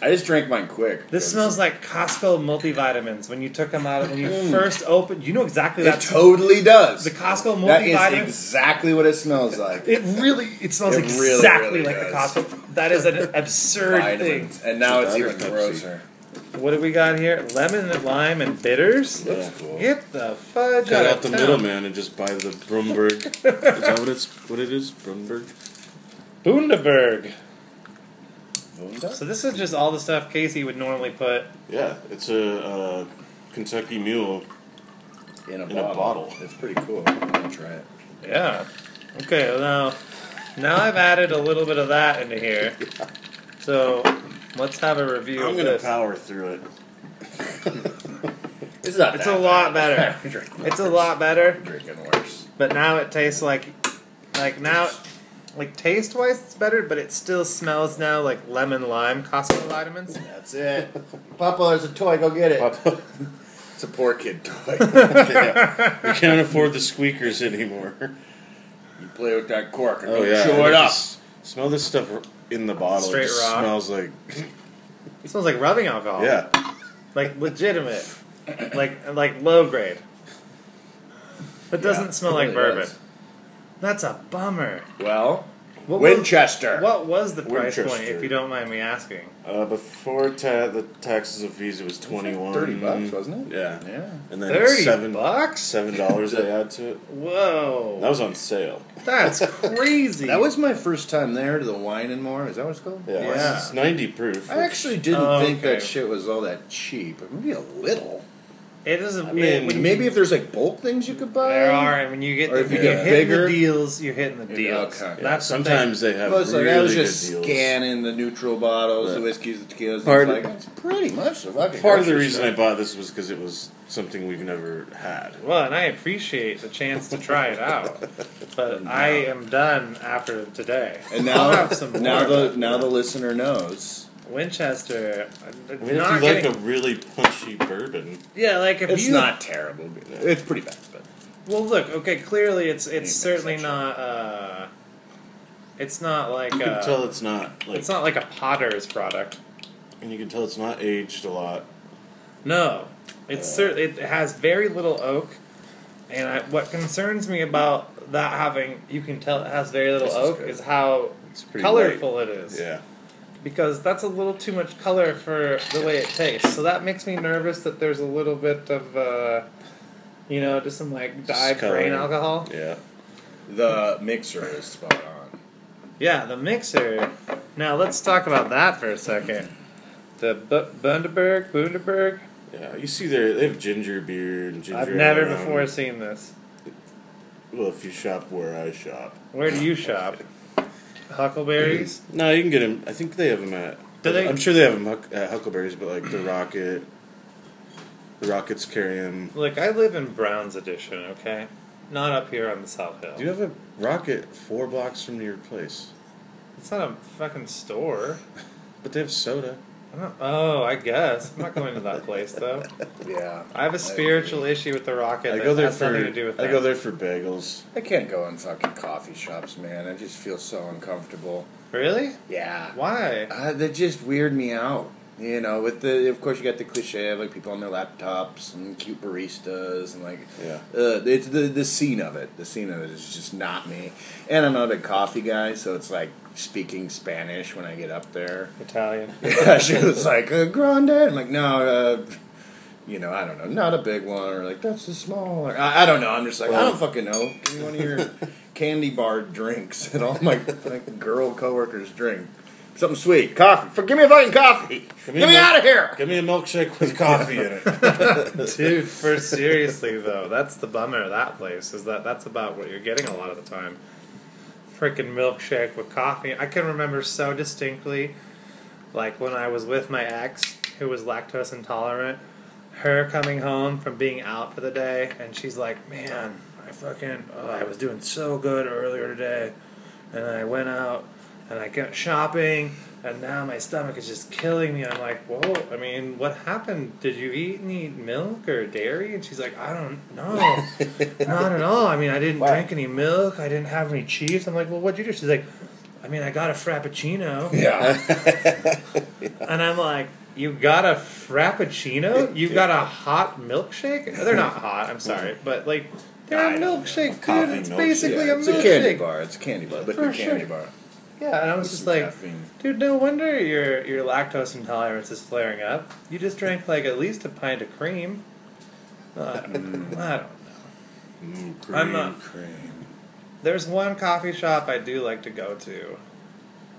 [SPEAKER 3] I just drank mine quick.
[SPEAKER 2] this
[SPEAKER 3] 'cause
[SPEAKER 2] smells like Costco multivitamins. When you took them out, when you mm. first opened, you know exactly that.
[SPEAKER 3] It
[SPEAKER 2] that.
[SPEAKER 3] totally does.
[SPEAKER 2] the Costco multivitamins.
[SPEAKER 3] that is
[SPEAKER 2] multivitamins.
[SPEAKER 3] exactly what it smells like.
[SPEAKER 2] It really, it smells
[SPEAKER 3] It really,
[SPEAKER 2] exactly
[SPEAKER 3] really
[SPEAKER 2] like
[SPEAKER 3] does.
[SPEAKER 2] the Costco. That is an (laughs) absurd thing.
[SPEAKER 3] Vitamins. And now it's
[SPEAKER 1] It's a
[SPEAKER 3] even
[SPEAKER 1] Pepsi.
[SPEAKER 3] grosser.
[SPEAKER 2] What do we got here? Lemon and lime and bitters.
[SPEAKER 1] Yeah.
[SPEAKER 3] Looks cool.
[SPEAKER 2] Get the fudge
[SPEAKER 1] Cut
[SPEAKER 2] out
[SPEAKER 1] out
[SPEAKER 2] of
[SPEAKER 1] the
[SPEAKER 2] town.
[SPEAKER 1] middleman and just buy the Brumberg. (laughs) is that what it's what it is? Brumberg.
[SPEAKER 2] Bundaberg.
[SPEAKER 3] Wunda?
[SPEAKER 2] So this is just all the stuff Casey would normally put.
[SPEAKER 1] Yeah, it's a uh, Kentucky Mule.
[SPEAKER 3] In a,
[SPEAKER 1] In a
[SPEAKER 3] bottle.
[SPEAKER 1] bottle.
[SPEAKER 3] It's pretty cool. I'm gonna try it.
[SPEAKER 2] Yeah. Okay. Well, now, now I've added a little bit of that into here. (laughs) So let's have a review
[SPEAKER 1] I'm
[SPEAKER 2] of
[SPEAKER 1] gonna
[SPEAKER 2] this.
[SPEAKER 1] power through it. (laughs)
[SPEAKER 3] It's not.
[SPEAKER 2] It's
[SPEAKER 3] that
[SPEAKER 2] a lot better. (laughs)
[SPEAKER 3] I'm
[SPEAKER 2] It's a lot better,
[SPEAKER 3] I'm drinking worse.
[SPEAKER 2] but now it tastes like, like now, like taste wise it's better, but it still smells now like lemon lime Costco vitamins.
[SPEAKER 3] That's it. Papa, there's a toy. Go get it.
[SPEAKER 1] Papa, (laughs)
[SPEAKER 3] It's a poor kid toy. (laughs)
[SPEAKER 1] we can't afford the squeakers anymore.
[SPEAKER 3] you play with that cork and
[SPEAKER 1] Oh
[SPEAKER 3] don't
[SPEAKER 1] yeah,
[SPEAKER 3] chew it up.
[SPEAKER 1] Smell this stuff in the bottle.
[SPEAKER 2] Straight
[SPEAKER 1] it just
[SPEAKER 2] raw.
[SPEAKER 1] smells like
[SPEAKER 2] It smells like rubbing alcohol.
[SPEAKER 1] yeah.
[SPEAKER 2] like legitimate, like like low grade. It doesn't smell
[SPEAKER 3] it
[SPEAKER 2] like
[SPEAKER 3] really
[SPEAKER 2] bourbon.
[SPEAKER 3] does.
[SPEAKER 2] That's a bummer.
[SPEAKER 3] Well,
[SPEAKER 2] What was,
[SPEAKER 3] Winchester.
[SPEAKER 2] what was the price point, if you don't mind me asking?
[SPEAKER 1] Uh, before ta- the taxes and fees, it was twenty one.
[SPEAKER 3] Thirty bucks, wasn't it?
[SPEAKER 1] Yeah,
[SPEAKER 3] Yeah.
[SPEAKER 1] and then
[SPEAKER 2] Thirty
[SPEAKER 1] seven
[SPEAKER 2] bucks?
[SPEAKER 1] seven dollars they add to it.
[SPEAKER 2] Whoa,
[SPEAKER 1] That was on sale.
[SPEAKER 2] that's (laughs) crazy.
[SPEAKER 3] That was my first time there to the Wine and More. Is that what it's called?
[SPEAKER 1] Yeah,
[SPEAKER 2] Yeah.
[SPEAKER 1] it's ninety proof.
[SPEAKER 3] I actually didn't
[SPEAKER 2] Oh,
[SPEAKER 3] think
[SPEAKER 2] okay.
[SPEAKER 3] that shit was all that cheap. Maybe a little.
[SPEAKER 2] It is. A,
[SPEAKER 1] I mean,
[SPEAKER 2] when you-
[SPEAKER 3] Maybe if there's like bulk things you could buy.
[SPEAKER 2] there are, and when you get
[SPEAKER 3] Or
[SPEAKER 2] the,
[SPEAKER 3] if you
[SPEAKER 2] when
[SPEAKER 3] get
[SPEAKER 2] you're
[SPEAKER 3] bigger-
[SPEAKER 2] the deals, you're hitting the
[SPEAKER 3] Yeah,
[SPEAKER 2] deals.
[SPEAKER 3] okay.
[SPEAKER 1] Yeah,
[SPEAKER 2] That's the
[SPEAKER 1] sometimes they have
[SPEAKER 3] Well, it's like
[SPEAKER 1] really
[SPEAKER 3] I was
[SPEAKER 1] good
[SPEAKER 3] just
[SPEAKER 1] deals.
[SPEAKER 3] scanning the neutral bottles, the whiskeys, the tequilas.
[SPEAKER 1] Part
[SPEAKER 3] and
[SPEAKER 1] of-
[SPEAKER 3] it's like it's pretty much the fucking.
[SPEAKER 1] Part of the
[SPEAKER 3] grocery
[SPEAKER 1] reason I bought this was because it was something we've never had.
[SPEAKER 2] Well, and I appreciate the chance to try it out, (laughs) but I am done after today.
[SPEAKER 3] And now,
[SPEAKER 2] have some
[SPEAKER 3] now
[SPEAKER 2] more.
[SPEAKER 3] the now the listener knows.
[SPEAKER 2] Winchester.
[SPEAKER 1] I mean,
[SPEAKER 2] not
[SPEAKER 1] if you like
[SPEAKER 2] getting-
[SPEAKER 1] a really punchy bourbon,
[SPEAKER 2] yeah, like if you
[SPEAKER 3] It's
[SPEAKER 2] you
[SPEAKER 3] not terrible. It's pretty bad, but
[SPEAKER 2] Well, look, okay, clearly it's it's certainly not. Uh, it's not like
[SPEAKER 1] you can
[SPEAKER 2] uh,
[SPEAKER 1] tell it's not like,
[SPEAKER 2] it's not like a Potter's product.
[SPEAKER 1] and you can tell it's not aged a lot.
[SPEAKER 2] No, it's
[SPEAKER 1] Uh,
[SPEAKER 2] cer- it has very little oak, and I, what concerns me about that having you can tell it has very little oak is how colorful it is.
[SPEAKER 1] Yeah,
[SPEAKER 2] because that's a little too much color for the way it tastes. So that makes me nervous that there's a little bit of, uh, you know, just some like dyed grain alcohol.
[SPEAKER 1] yeah.
[SPEAKER 3] the mixer is spot on.
[SPEAKER 2] Yeah, the mixer. Now let's talk about that for a second. The Bu- Bundaberg, Bundaberg.
[SPEAKER 1] Yeah, you see there they have ginger beer and ginger.
[SPEAKER 2] I've never
[SPEAKER 1] ale.
[SPEAKER 2] before seen this.
[SPEAKER 1] Well, if you shop where I shop,
[SPEAKER 2] Where do you shop? (laughs) Huckleberries. (clears throat)
[SPEAKER 1] no, you can get them. I think they have them at.
[SPEAKER 2] Do they-
[SPEAKER 1] I'm sure they have them huck, at Huckleberries, but like the Rocket, the Rockets carry them.
[SPEAKER 2] Look, I live in Browne's Addition. Okay, not up here on the South Hill.
[SPEAKER 1] Do you have a Rocket four blocks from your place?
[SPEAKER 2] It's not a fucking store. (laughs)
[SPEAKER 1] But they have soda.
[SPEAKER 2] Not, oh, I guess I'm not going to that place though. (laughs)
[SPEAKER 3] Yeah,
[SPEAKER 2] I have a spiritual issue with the rocket.
[SPEAKER 1] I go there for.
[SPEAKER 2] nothing to do with
[SPEAKER 1] I
[SPEAKER 2] that.
[SPEAKER 1] go there for bagels.
[SPEAKER 3] I can't go in fucking coffee shops, man. I just feel so uncomfortable.
[SPEAKER 2] Really?
[SPEAKER 3] Yeah,
[SPEAKER 2] Why?
[SPEAKER 3] uh, they just weird me out. You know, with the of course you got the cliche of like people on their laptops and cute baristas and like
[SPEAKER 1] Yeah.
[SPEAKER 3] uh, it's the the scene of it. The scene of it is just not me. And I'm not a coffee guy, so it's like speaking Spanish when I get up there. (laughs)
[SPEAKER 2] Italian. (laughs)
[SPEAKER 3] Yeah, she was like, uh, grande. I'm like, no, uh, you know, I don't know, not a big one, or like that's a small. Or, I, I don't know. I'm just like, I don't fucking know. Give me one of your (laughs) candy bar drinks that all my like, girl coworkers drink. Something sweet, coffee. For, give me a fucking coffee. Get
[SPEAKER 1] me
[SPEAKER 3] me,
[SPEAKER 1] a milk-
[SPEAKER 3] out of here.
[SPEAKER 1] Give me a milkshake with coffee in it. (laughs)
[SPEAKER 2] Dude, for seriously though, that's the bummer of that place is that that's about what you're getting a lot of the time. Freaking milkshake with coffee. I can remember so distinctly, like when I was with my ex who was lactose intolerant, her coming home from being out for the day, and she's like, "Man, I fucking, oh, I was doing so good earlier today, and I went out and I got shopping." and now my stomach is just killing me. I'm like, whoa. I mean, what happened? Did you eat any milk or dairy? And she's like, I don't know, (laughs) not at all. I mean, I didn't
[SPEAKER 3] Why?
[SPEAKER 2] drink any milk. I didn't have any cheese. I'm like, well, what'd you do? She's like, I mean, I got a frappuccino.
[SPEAKER 3] Yeah.
[SPEAKER 2] And I'm like, you got a frappuccino? You got a hot milkshake? They're not hot. I'm sorry, but like they're
[SPEAKER 3] I
[SPEAKER 2] a milkshake, dude. It's
[SPEAKER 1] milkshake.
[SPEAKER 2] basically
[SPEAKER 3] Yeah,
[SPEAKER 2] a
[SPEAKER 3] it's a candy bar. It's a candy bar. Liquid
[SPEAKER 2] For
[SPEAKER 3] candy
[SPEAKER 2] sure.
[SPEAKER 3] bar.
[SPEAKER 2] Yeah, and I was just like,
[SPEAKER 3] caffeine.
[SPEAKER 2] dude, no wonder your your lactose intolerance is flaring up. You just drank like at least a pint of cream. Uh, (laughs) I don't know.
[SPEAKER 1] Mm, cream.
[SPEAKER 2] I'm not-
[SPEAKER 3] Cream.
[SPEAKER 2] There's one coffee shop I do like to go to,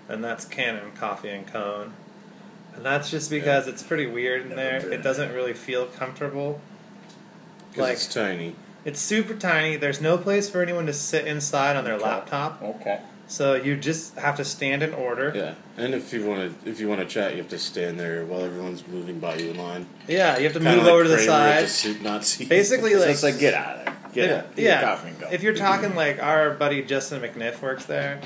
[SPEAKER 2] and that's Cannon Coffee and Cone. And that's just because it's pretty weird in
[SPEAKER 3] Never
[SPEAKER 2] there.
[SPEAKER 3] been.
[SPEAKER 2] It doesn't really feel comfortable. Like
[SPEAKER 1] it's tiny.
[SPEAKER 2] it's super tiny. There's no place for anyone to sit inside on their laptop,
[SPEAKER 3] Okay.
[SPEAKER 2] So you just have to stand in order.
[SPEAKER 1] Yeah, and if you want to, if you want to chat, you have to stand there while everyone's moving by you in line.
[SPEAKER 2] Yeah, you have to
[SPEAKER 1] Kinda
[SPEAKER 2] move
[SPEAKER 1] like
[SPEAKER 2] over to the
[SPEAKER 1] Kramer at
[SPEAKER 2] side.
[SPEAKER 1] the soup Nazi. (laughs)
[SPEAKER 2] Basically, like
[SPEAKER 3] it's like get out of there. Get
[SPEAKER 2] Yeah,
[SPEAKER 3] out. Get
[SPEAKER 2] yeah.
[SPEAKER 3] your coffee and go.
[SPEAKER 2] If you're talking like our buddy Justin McNiff works there,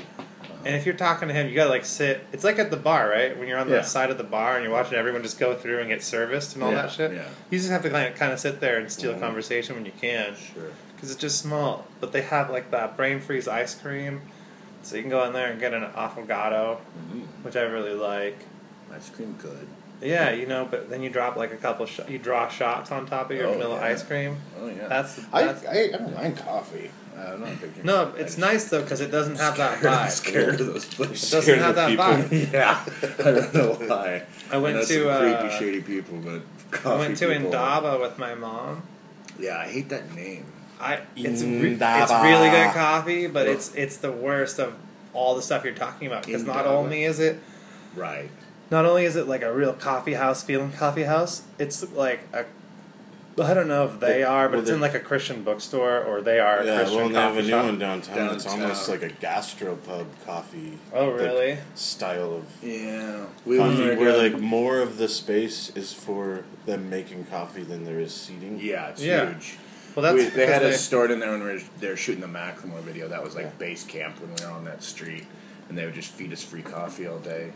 [SPEAKER 2] and if you're talking to him, you gotta like sit. It's like at the bar, right? When you're on the
[SPEAKER 3] Yeah.
[SPEAKER 2] side of the bar and you're watching everyone just go through and get serviced and all
[SPEAKER 3] Yeah,
[SPEAKER 2] that shit.
[SPEAKER 3] yeah.
[SPEAKER 2] You just have to kind of, kind of sit there and steal a
[SPEAKER 3] Mhm.
[SPEAKER 2] conversation when you can,
[SPEAKER 3] Sure.
[SPEAKER 2] because it's just small. But they have like that brain freeze ice cream, so you can go in there and get an affogato,
[SPEAKER 3] Mm,
[SPEAKER 2] which I really like.
[SPEAKER 3] ice cream good.
[SPEAKER 2] Yeah, you know, but then you drop like a couple. Sh- you draw shots on top of your
[SPEAKER 3] Oh,
[SPEAKER 2] vanilla
[SPEAKER 3] yeah.
[SPEAKER 2] ice cream.
[SPEAKER 3] Oh yeah.
[SPEAKER 2] That's,
[SPEAKER 3] I,
[SPEAKER 2] that's
[SPEAKER 3] I, I don't mind coffee. Uh, not a big drinker.
[SPEAKER 2] no, it's nice though because it doesn't have that (laughs)
[SPEAKER 3] I'm
[SPEAKER 2] vibe.
[SPEAKER 3] scared of those places.
[SPEAKER 2] It doesn't have that
[SPEAKER 1] people.
[SPEAKER 2] vibe. (laughs)
[SPEAKER 3] yeah, I don't know why. (laughs)
[SPEAKER 2] I went to, uh,
[SPEAKER 3] creepy, shady people, but coffee
[SPEAKER 2] I went to
[SPEAKER 3] people.
[SPEAKER 2] Indaba with my mom.
[SPEAKER 3] Yeah, I hate that name.
[SPEAKER 2] I it's re-
[SPEAKER 1] mm,
[SPEAKER 2] it's really good coffee, but it's it's the worst of all the stuff you're talking about because not only is it
[SPEAKER 3] Right.
[SPEAKER 2] not only is it like a real coffee house feeling coffee house, it's like a I don't know if they
[SPEAKER 1] Well,
[SPEAKER 2] are, but
[SPEAKER 1] well,
[SPEAKER 2] it's in like a Christian bookstore or they are a
[SPEAKER 1] Yeah,
[SPEAKER 2] Christian
[SPEAKER 1] well, they have a new
[SPEAKER 2] shop.
[SPEAKER 1] one downtown. It's almost like a gastropub coffee.
[SPEAKER 2] Oh, really?
[SPEAKER 1] style of
[SPEAKER 3] Yeah. We
[SPEAKER 1] coffee, where
[SPEAKER 3] down-
[SPEAKER 1] like more of the space is for them making coffee than there is seating.
[SPEAKER 3] Yeah, it's
[SPEAKER 2] Yeah.
[SPEAKER 3] huge.
[SPEAKER 2] Well, that's
[SPEAKER 3] we, they had
[SPEAKER 2] because
[SPEAKER 3] us stored in there when we were they were shooting the Macklemore video. That was like
[SPEAKER 1] Yeah.
[SPEAKER 3] base camp when we were on that street, and they would just feed us free coffee all day.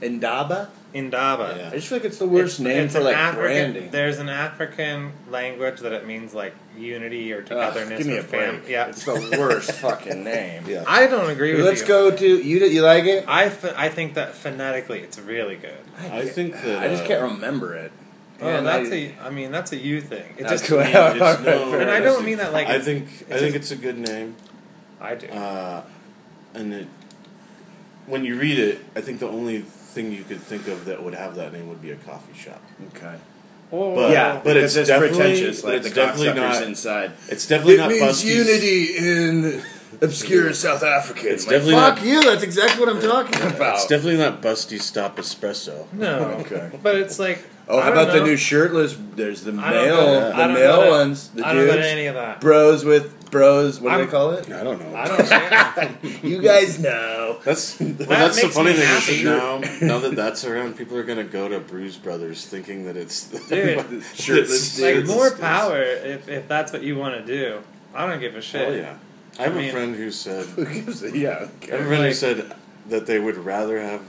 [SPEAKER 3] Indaba.
[SPEAKER 2] Indaba.
[SPEAKER 1] Yeah.
[SPEAKER 3] I just feel like it's the worst
[SPEAKER 2] It's-
[SPEAKER 3] name
[SPEAKER 2] it's
[SPEAKER 3] for like
[SPEAKER 2] African,
[SPEAKER 3] branding.
[SPEAKER 2] There's an African language that it means like unity or
[SPEAKER 3] Ugh,
[SPEAKER 2] togetherness.
[SPEAKER 3] give me
[SPEAKER 2] or
[SPEAKER 3] a break.
[SPEAKER 2] Yeah,
[SPEAKER 3] it's the worst (laughs) fucking name.
[SPEAKER 1] Yeah.
[SPEAKER 2] I don't agree with you.
[SPEAKER 3] Let's
[SPEAKER 2] you.
[SPEAKER 3] go to you. You like it?
[SPEAKER 2] I, I think that phonetically it's really good.
[SPEAKER 1] I think that
[SPEAKER 3] I just
[SPEAKER 1] uh,
[SPEAKER 3] can't remember it.
[SPEAKER 2] Oh,
[SPEAKER 3] And
[SPEAKER 2] that's
[SPEAKER 3] I-
[SPEAKER 2] a. I mean, that's a you thing. It just.
[SPEAKER 3] cool.
[SPEAKER 1] I mean, (laughs) it's no-
[SPEAKER 2] And I don't mean that like.
[SPEAKER 1] I think I
[SPEAKER 2] it's
[SPEAKER 1] think
[SPEAKER 2] just-
[SPEAKER 1] it's a good name.
[SPEAKER 2] I do.
[SPEAKER 1] Uh, and it, when you read it, I think the only thing you could think of that would have that name would be a coffee shop.
[SPEAKER 3] Okay.
[SPEAKER 2] Oh,
[SPEAKER 1] but-
[SPEAKER 3] yeah,
[SPEAKER 1] but it's
[SPEAKER 3] it's
[SPEAKER 1] definitely-
[SPEAKER 3] pretentious.
[SPEAKER 1] but
[SPEAKER 3] Like
[SPEAKER 1] it's
[SPEAKER 3] the
[SPEAKER 1] definitely not-
[SPEAKER 3] inside.
[SPEAKER 1] It's definitely
[SPEAKER 3] it
[SPEAKER 1] not
[SPEAKER 3] means
[SPEAKER 1] Busty's.
[SPEAKER 3] unity in obscure South African.
[SPEAKER 1] It's
[SPEAKER 3] I'm like,
[SPEAKER 1] definitely
[SPEAKER 3] fuck
[SPEAKER 1] not-
[SPEAKER 3] you. That's exactly what I'm talking about.
[SPEAKER 1] It's definitely not Busty Stop Espresso.
[SPEAKER 2] No. (laughs)
[SPEAKER 3] Okay.
[SPEAKER 2] But it's like.
[SPEAKER 3] Oh, how
[SPEAKER 2] don't
[SPEAKER 3] about the new shirtless? There's the
[SPEAKER 2] I don't
[SPEAKER 3] male,
[SPEAKER 2] know.
[SPEAKER 3] the
[SPEAKER 2] I don't
[SPEAKER 3] male
[SPEAKER 2] know
[SPEAKER 3] ones, the
[SPEAKER 2] I don't know
[SPEAKER 3] dudes,
[SPEAKER 2] any of that.
[SPEAKER 3] bros with bros. What do
[SPEAKER 2] I'm-
[SPEAKER 3] they call it?
[SPEAKER 1] I don't know.
[SPEAKER 2] I don't. (laughs)
[SPEAKER 3] you guys know.
[SPEAKER 1] That's (laughs) well, that's the
[SPEAKER 2] makes
[SPEAKER 1] funny
[SPEAKER 2] me
[SPEAKER 1] thing
[SPEAKER 2] happy.
[SPEAKER 1] is that now (laughs) now that that's around, people are gonna go to Bruise Brothers thinking that it's
[SPEAKER 2] Dude.
[SPEAKER 3] Shirtless
[SPEAKER 2] like
[SPEAKER 3] dudes.
[SPEAKER 2] more power if, if that's what you want to do. I don't give a shit.
[SPEAKER 1] Oh yeah. I have
[SPEAKER 2] I
[SPEAKER 1] a
[SPEAKER 2] mean-
[SPEAKER 1] friend who said
[SPEAKER 3] Who gives a yeah?
[SPEAKER 1] I have a
[SPEAKER 3] Okay.
[SPEAKER 1] friend who
[SPEAKER 2] Like-
[SPEAKER 1] said that they would rather have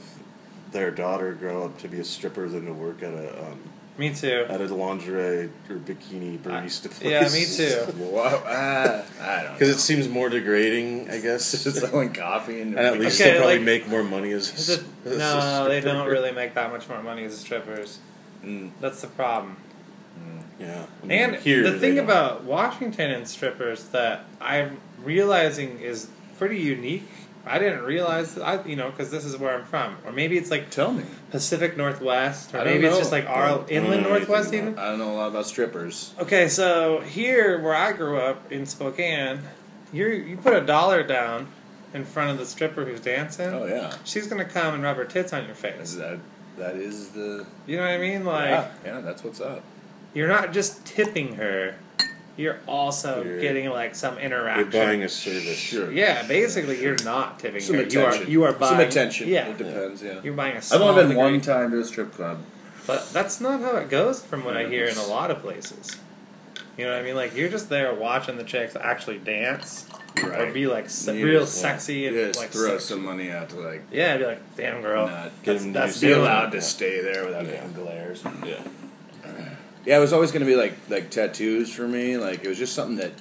[SPEAKER 1] their daughter grow up to be a stripper than to work at a um,
[SPEAKER 2] Me too.
[SPEAKER 1] at a lingerie or bikini barista place.
[SPEAKER 2] Yeah, me too. (laughs)
[SPEAKER 3] Well, uh, I don't.
[SPEAKER 1] Because it seems more degrading, I guess. (laughs)
[SPEAKER 3] Selling coffee and, (laughs)
[SPEAKER 1] and at least
[SPEAKER 2] Okay,
[SPEAKER 1] they'll probably
[SPEAKER 2] like-
[SPEAKER 1] make more money as,
[SPEAKER 2] Is it-
[SPEAKER 1] as a
[SPEAKER 2] no, they don't really make that much more money as strippers.
[SPEAKER 3] Mm.
[SPEAKER 2] That's the problem.
[SPEAKER 1] Yeah. I mean,
[SPEAKER 2] And
[SPEAKER 1] here,
[SPEAKER 2] the thing about Washington and strippers that I'm realizing is pretty unique. I didn't realize, I you know, because this is where I'm from, or maybe it's like
[SPEAKER 3] Tell me.
[SPEAKER 2] Pacific Northwest, or maybe it's just like our
[SPEAKER 1] don't
[SPEAKER 2] inland
[SPEAKER 1] mm,
[SPEAKER 2] Northwest,
[SPEAKER 1] about
[SPEAKER 2] even.
[SPEAKER 3] I don't know a lot about strippers.
[SPEAKER 2] Okay, so here where I grew up in Spokane, you you put a dollar down in front of the stripper who's dancing.
[SPEAKER 3] Oh yeah,
[SPEAKER 2] She's gonna come and rub her tits on your
[SPEAKER 3] is
[SPEAKER 2] face.
[SPEAKER 3] that that is the
[SPEAKER 2] You know what I mean? Like
[SPEAKER 3] yeah, yeah that's what's up.
[SPEAKER 2] you're not just tipping her; you're also
[SPEAKER 1] You're-
[SPEAKER 2] getting like some interaction.
[SPEAKER 1] You're buying a service.
[SPEAKER 3] Sure.
[SPEAKER 2] Yeah, basically, you're not tipping
[SPEAKER 3] Some
[SPEAKER 2] her. You are
[SPEAKER 3] attention.
[SPEAKER 2] you are buying
[SPEAKER 3] some attention.
[SPEAKER 2] Yeah,
[SPEAKER 3] it depends. Yeah.
[SPEAKER 2] you're buying a.
[SPEAKER 3] I've only been
[SPEAKER 2] degree.
[SPEAKER 3] one time to a strip club.
[SPEAKER 2] but that's not how it goes from what I hear in a lot of places. You know what I mean? Like you're just there watching the chicks actually dance or
[SPEAKER 3] Right.
[SPEAKER 2] be like se-
[SPEAKER 3] You
[SPEAKER 2] real
[SPEAKER 3] just-
[SPEAKER 2] sexy and
[SPEAKER 3] You just
[SPEAKER 2] like
[SPEAKER 3] throw
[SPEAKER 2] sex-
[SPEAKER 3] some money out to like
[SPEAKER 2] Yeah, be like, damn girl.
[SPEAKER 3] not
[SPEAKER 1] Get
[SPEAKER 2] That's,
[SPEAKER 1] him
[SPEAKER 2] that's
[SPEAKER 3] be
[SPEAKER 1] to it.
[SPEAKER 2] feeling.
[SPEAKER 3] allowed to stay there without
[SPEAKER 2] Yeah.
[SPEAKER 3] getting glares.
[SPEAKER 1] Yeah.
[SPEAKER 3] Yeah, it was always going to be like like tattoos for me. Like it was just something that,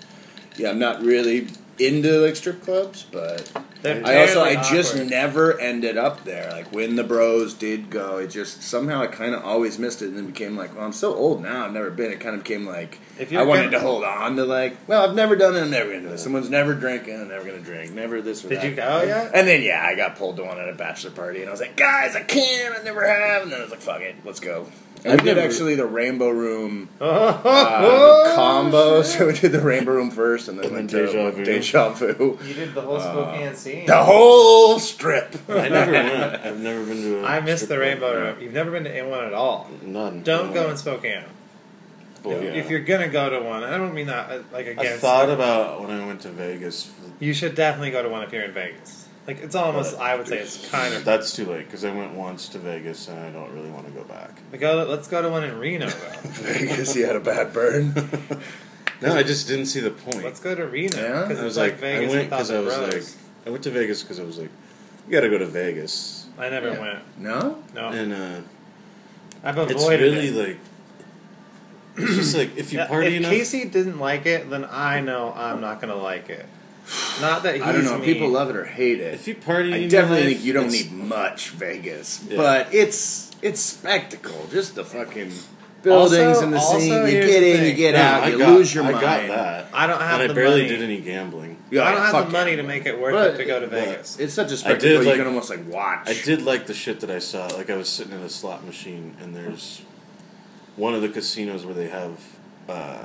[SPEAKER 3] yeah, I'm not really into like strip clubs, but
[SPEAKER 2] They're
[SPEAKER 3] I also I just
[SPEAKER 2] awkward.
[SPEAKER 3] never ended up there. Like when the bros did go, it just somehow I kind of always missed it, and then became like, well, I'm so old now. I've never been. It kind of became like
[SPEAKER 2] If
[SPEAKER 3] I wanted to hold on to like, well, I've never done it. I'm never gonna do it. Someone's never drinking. I'm never gonna drink. Never this or
[SPEAKER 2] Did
[SPEAKER 3] that.
[SPEAKER 2] you go yet?
[SPEAKER 3] And then yeah, I got pulled to one at a bachelor party, and I was like, guys, I can't. I never have. And then I was like, fuck it, let's go. And
[SPEAKER 1] I've
[SPEAKER 3] we did
[SPEAKER 1] never-
[SPEAKER 3] actually the Rainbow Room (laughs)
[SPEAKER 2] Oh,
[SPEAKER 3] uh, combo. So we did the Rainbow Room first, and then
[SPEAKER 1] And
[SPEAKER 3] went
[SPEAKER 1] then
[SPEAKER 3] to
[SPEAKER 1] Deja Vu.
[SPEAKER 3] Deja Vu.
[SPEAKER 2] You did the whole Spokane scene.
[SPEAKER 3] The whole strip.
[SPEAKER 1] I never went. (laughs) I've never been to. a
[SPEAKER 2] I missed the Rainbow
[SPEAKER 1] club.
[SPEAKER 2] Room. You've never been to one at all.
[SPEAKER 1] None.
[SPEAKER 2] Don't
[SPEAKER 1] No.
[SPEAKER 2] go in Spokane.
[SPEAKER 1] Well,
[SPEAKER 2] If-
[SPEAKER 1] yeah.
[SPEAKER 2] If you're gonna go to one, I don't mean that uh, like
[SPEAKER 1] I
[SPEAKER 2] against.
[SPEAKER 1] thought about when I went to Vegas.
[SPEAKER 2] You should definitely go to one if you're in Vegas. Like it's almost, I would say it's kind of.
[SPEAKER 1] That's too late because I went once to Vegas and I don't really want to go back.
[SPEAKER 2] We go. Let's go to one in Reno though. (laughs)
[SPEAKER 3] Because he had a bad burn. (laughs)
[SPEAKER 1] No, I just didn't see the point.
[SPEAKER 2] Let's go to Reno
[SPEAKER 3] Yeah?
[SPEAKER 2] because
[SPEAKER 1] I was
[SPEAKER 2] like,
[SPEAKER 1] like,
[SPEAKER 2] Vegas
[SPEAKER 1] I went because I was
[SPEAKER 2] bros.
[SPEAKER 1] like, I went to Vegas because I was like, you got to go to Vegas,
[SPEAKER 2] I never
[SPEAKER 3] Yeah.
[SPEAKER 2] went.
[SPEAKER 3] No?
[SPEAKER 2] No,
[SPEAKER 1] and uh,
[SPEAKER 2] I've avoided.
[SPEAKER 1] it's really
[SPEAKER 2] it.
[SPEAKER 1] like, it's just like if you party
[SPEAKER 2] if
[SPEAKER 1] enough.
[SPEAKER 2] Casey didn't like it, then I know I'm not gonna like it. Not that he's
[SPEAKER 3] I don't know.
[SPEAKER 2] me.
[SPEAKER 3] People love it or hate it.
[SPEAKER 1] if you party,
[SPEAKER 3] I
[SPEAKER 1] enough,
[SPEAKER 3] definitely think you don't need much Vegas,
[SPEAKER 1] Yeah.
[SPEAKER 3] but it's it's spectacle. Just the fucking buildings
[SPEAKER 2] Also-
[SPEAKER 3] and the
[SPEAKER 2] also,
[SPEAKER 3] scene. You get
[SPEAKER 2] the
[SPEAKER 3] in, you get
[SPEAKER 1] No,
[SPEAKER 3] out,
[SPEAKER 1] I
[SPEAKER 3] you
[SPEAKER 1] got-
[SPEAKER 3] lose your
[SPEAKER 1] I
[SPEAKER 3] mind.
[SPEAKER 1] got that,
[SPEAKER 2] I don't have
[SPEAKER 1] and
[SPEAKER 2] the
[SPEAKER 1] I barely
[SPEAKER 2] money.
[SPEAKER 1] did any gambling.
[SPEAKER 3] Yeah,
[SPEAKER 2] I don't have the money to make it worth
[SPEAKER 3] But-
[SPEAKER 2] it to go to Vegas.
[SPEAKER 3] It's such a spectacle
[SPEAKER 1] did,
[SPEAKER 3] you
[SPEAKER 1] like-
[SPEAKER 3] can almost like watch.
[SPEAKER 1] I did like the shit that I saw. Like I was sitting in a slot machine, and there's one of the casinos where they have uh,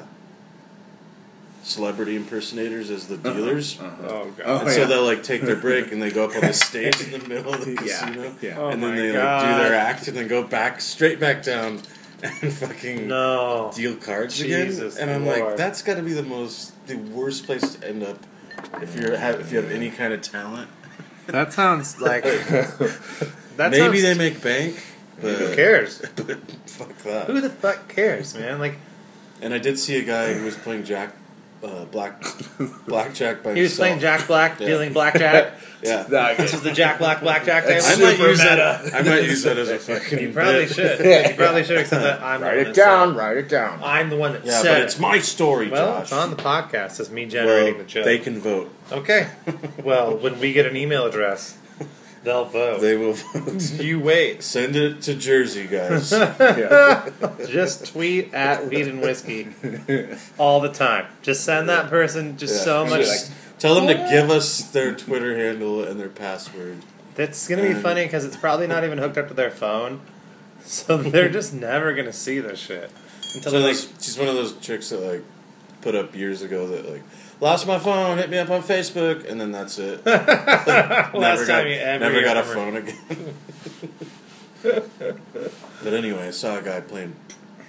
[SPEAKER 1] celebrity impersonators as the dealers.
[SPEAKER 3] Uh-huh.
[SPEAKER 2] oh god.
[SPEAKER 3] Oh,
[SPEAKER 1] and so
[SPEAKER 3] yeah.
[SPEAKER 1] they'll like take their break and they go up on the (laughs) stage in the middle of the casino.
[SPEAKER 3] yeah.
[SPEAKER 2] Oh
[SPEAKER 1] and then they
[SPEAKER 2] God.
[SPEAKER 1] like do their act and then go back straight back down and fucking
[SPEAKER 2] No.
[SPEAKER 1] deal cards
[SPEAKER 2] Jesus
[SPEAKER 1] again. And I'm like, that's got to be the most the worst place to end up if you're have if you have any kind of talent.
[SPEAKER 2] That sounds (laughs) like that.
[SPEAKER 1] Maybe
[SPEAKER 2] sounds-
[SPEAKER 1] they make bank. But,
[SPEAKER 2] Who cares? (laughs)
[SPEAKER 1] But fuck that.
[SPEAKER 2] Who the fuck cares, man? Like
[SPEAKER 1] And I did see a guy who was playing Jack, uh, black, blackjack by (laughs)
[SPEAKER 2] he was
[SPEAKER 1] himself.
[SPEAKER 2] playing Jack Black,
[SPEAKER 1] Yeah.
[SPEAKER 2] dealing blackjack. (laughs)
[SPEAKER 1] Yeah, (laughs)
[SPEAKER 2] this is the Jack Black blackjack table.
[SPEAKER 1] I might
[SPEAKER 3] super
[SPEAKER 1] use that. I might use that as a fucking.
[SPEAKER 2] You probably
[SPEAKER 1] bit.
[SPEAKER 2] should. You probably should accept that. I'm the
[SPEAKER 3] Write
[SPEAKER 2] one
[SPEAKER 3] it
[SPEAKER 2] that said
[SPEAKER 3] down. Write it down.
[SPEAKER 2] I'm the one that
[SPEAKER 1] Yeah,
[SPEAKER 2] said
[SPEAKER 1] but
[SPEAKER 2] it.
[SPEAKER 1] it's my story,
[SPEAKER 2] well,
[SPEAKER 1] Josh.
[SPEAKER 2] it's on the podcast. It's me
[SPEAKER 1] well,
[SPEAKER 2] generating the joke.
[SPEAKER 1] they can vote.
[SPEAKER 2] Okay. well, when we get an email address, they'll vote.
[SPEAKER 1] They will vote. (laughs)
[SPEAKER 2] you wait.
[SPEAKER 1] Send it to Jersey, guys. (laughs)
[SPEAKER 3] Yeah.
[SPEAKER 2] Just tweet at Weed and Whiskey all the time. Just send that person just
[SPEAKER 1] Yeah.
[SPEAKER 2] so much.
[SPEAKER 1] Just tell them to give us their Twitter handle and their password.
[SPEAKER 2] That's gonna be
[SPEAKER 1] And-
[SPEAKER 2] funny because it's probably not even hooked up to their phone, so (laughs) they're just never gonna see this shit until
[SPEAKER 1] So like, she's one of those chicks that like put up years ago that like lost my phone, hit me up on Facebook, and then that's it. (laughs) never
[SPEAKER 2] last
[SPEAKER 1] got,
[SPEAKER 2] time you ever
[SPEAKER 1] never got a phone again. but anyway, I saw a guy playing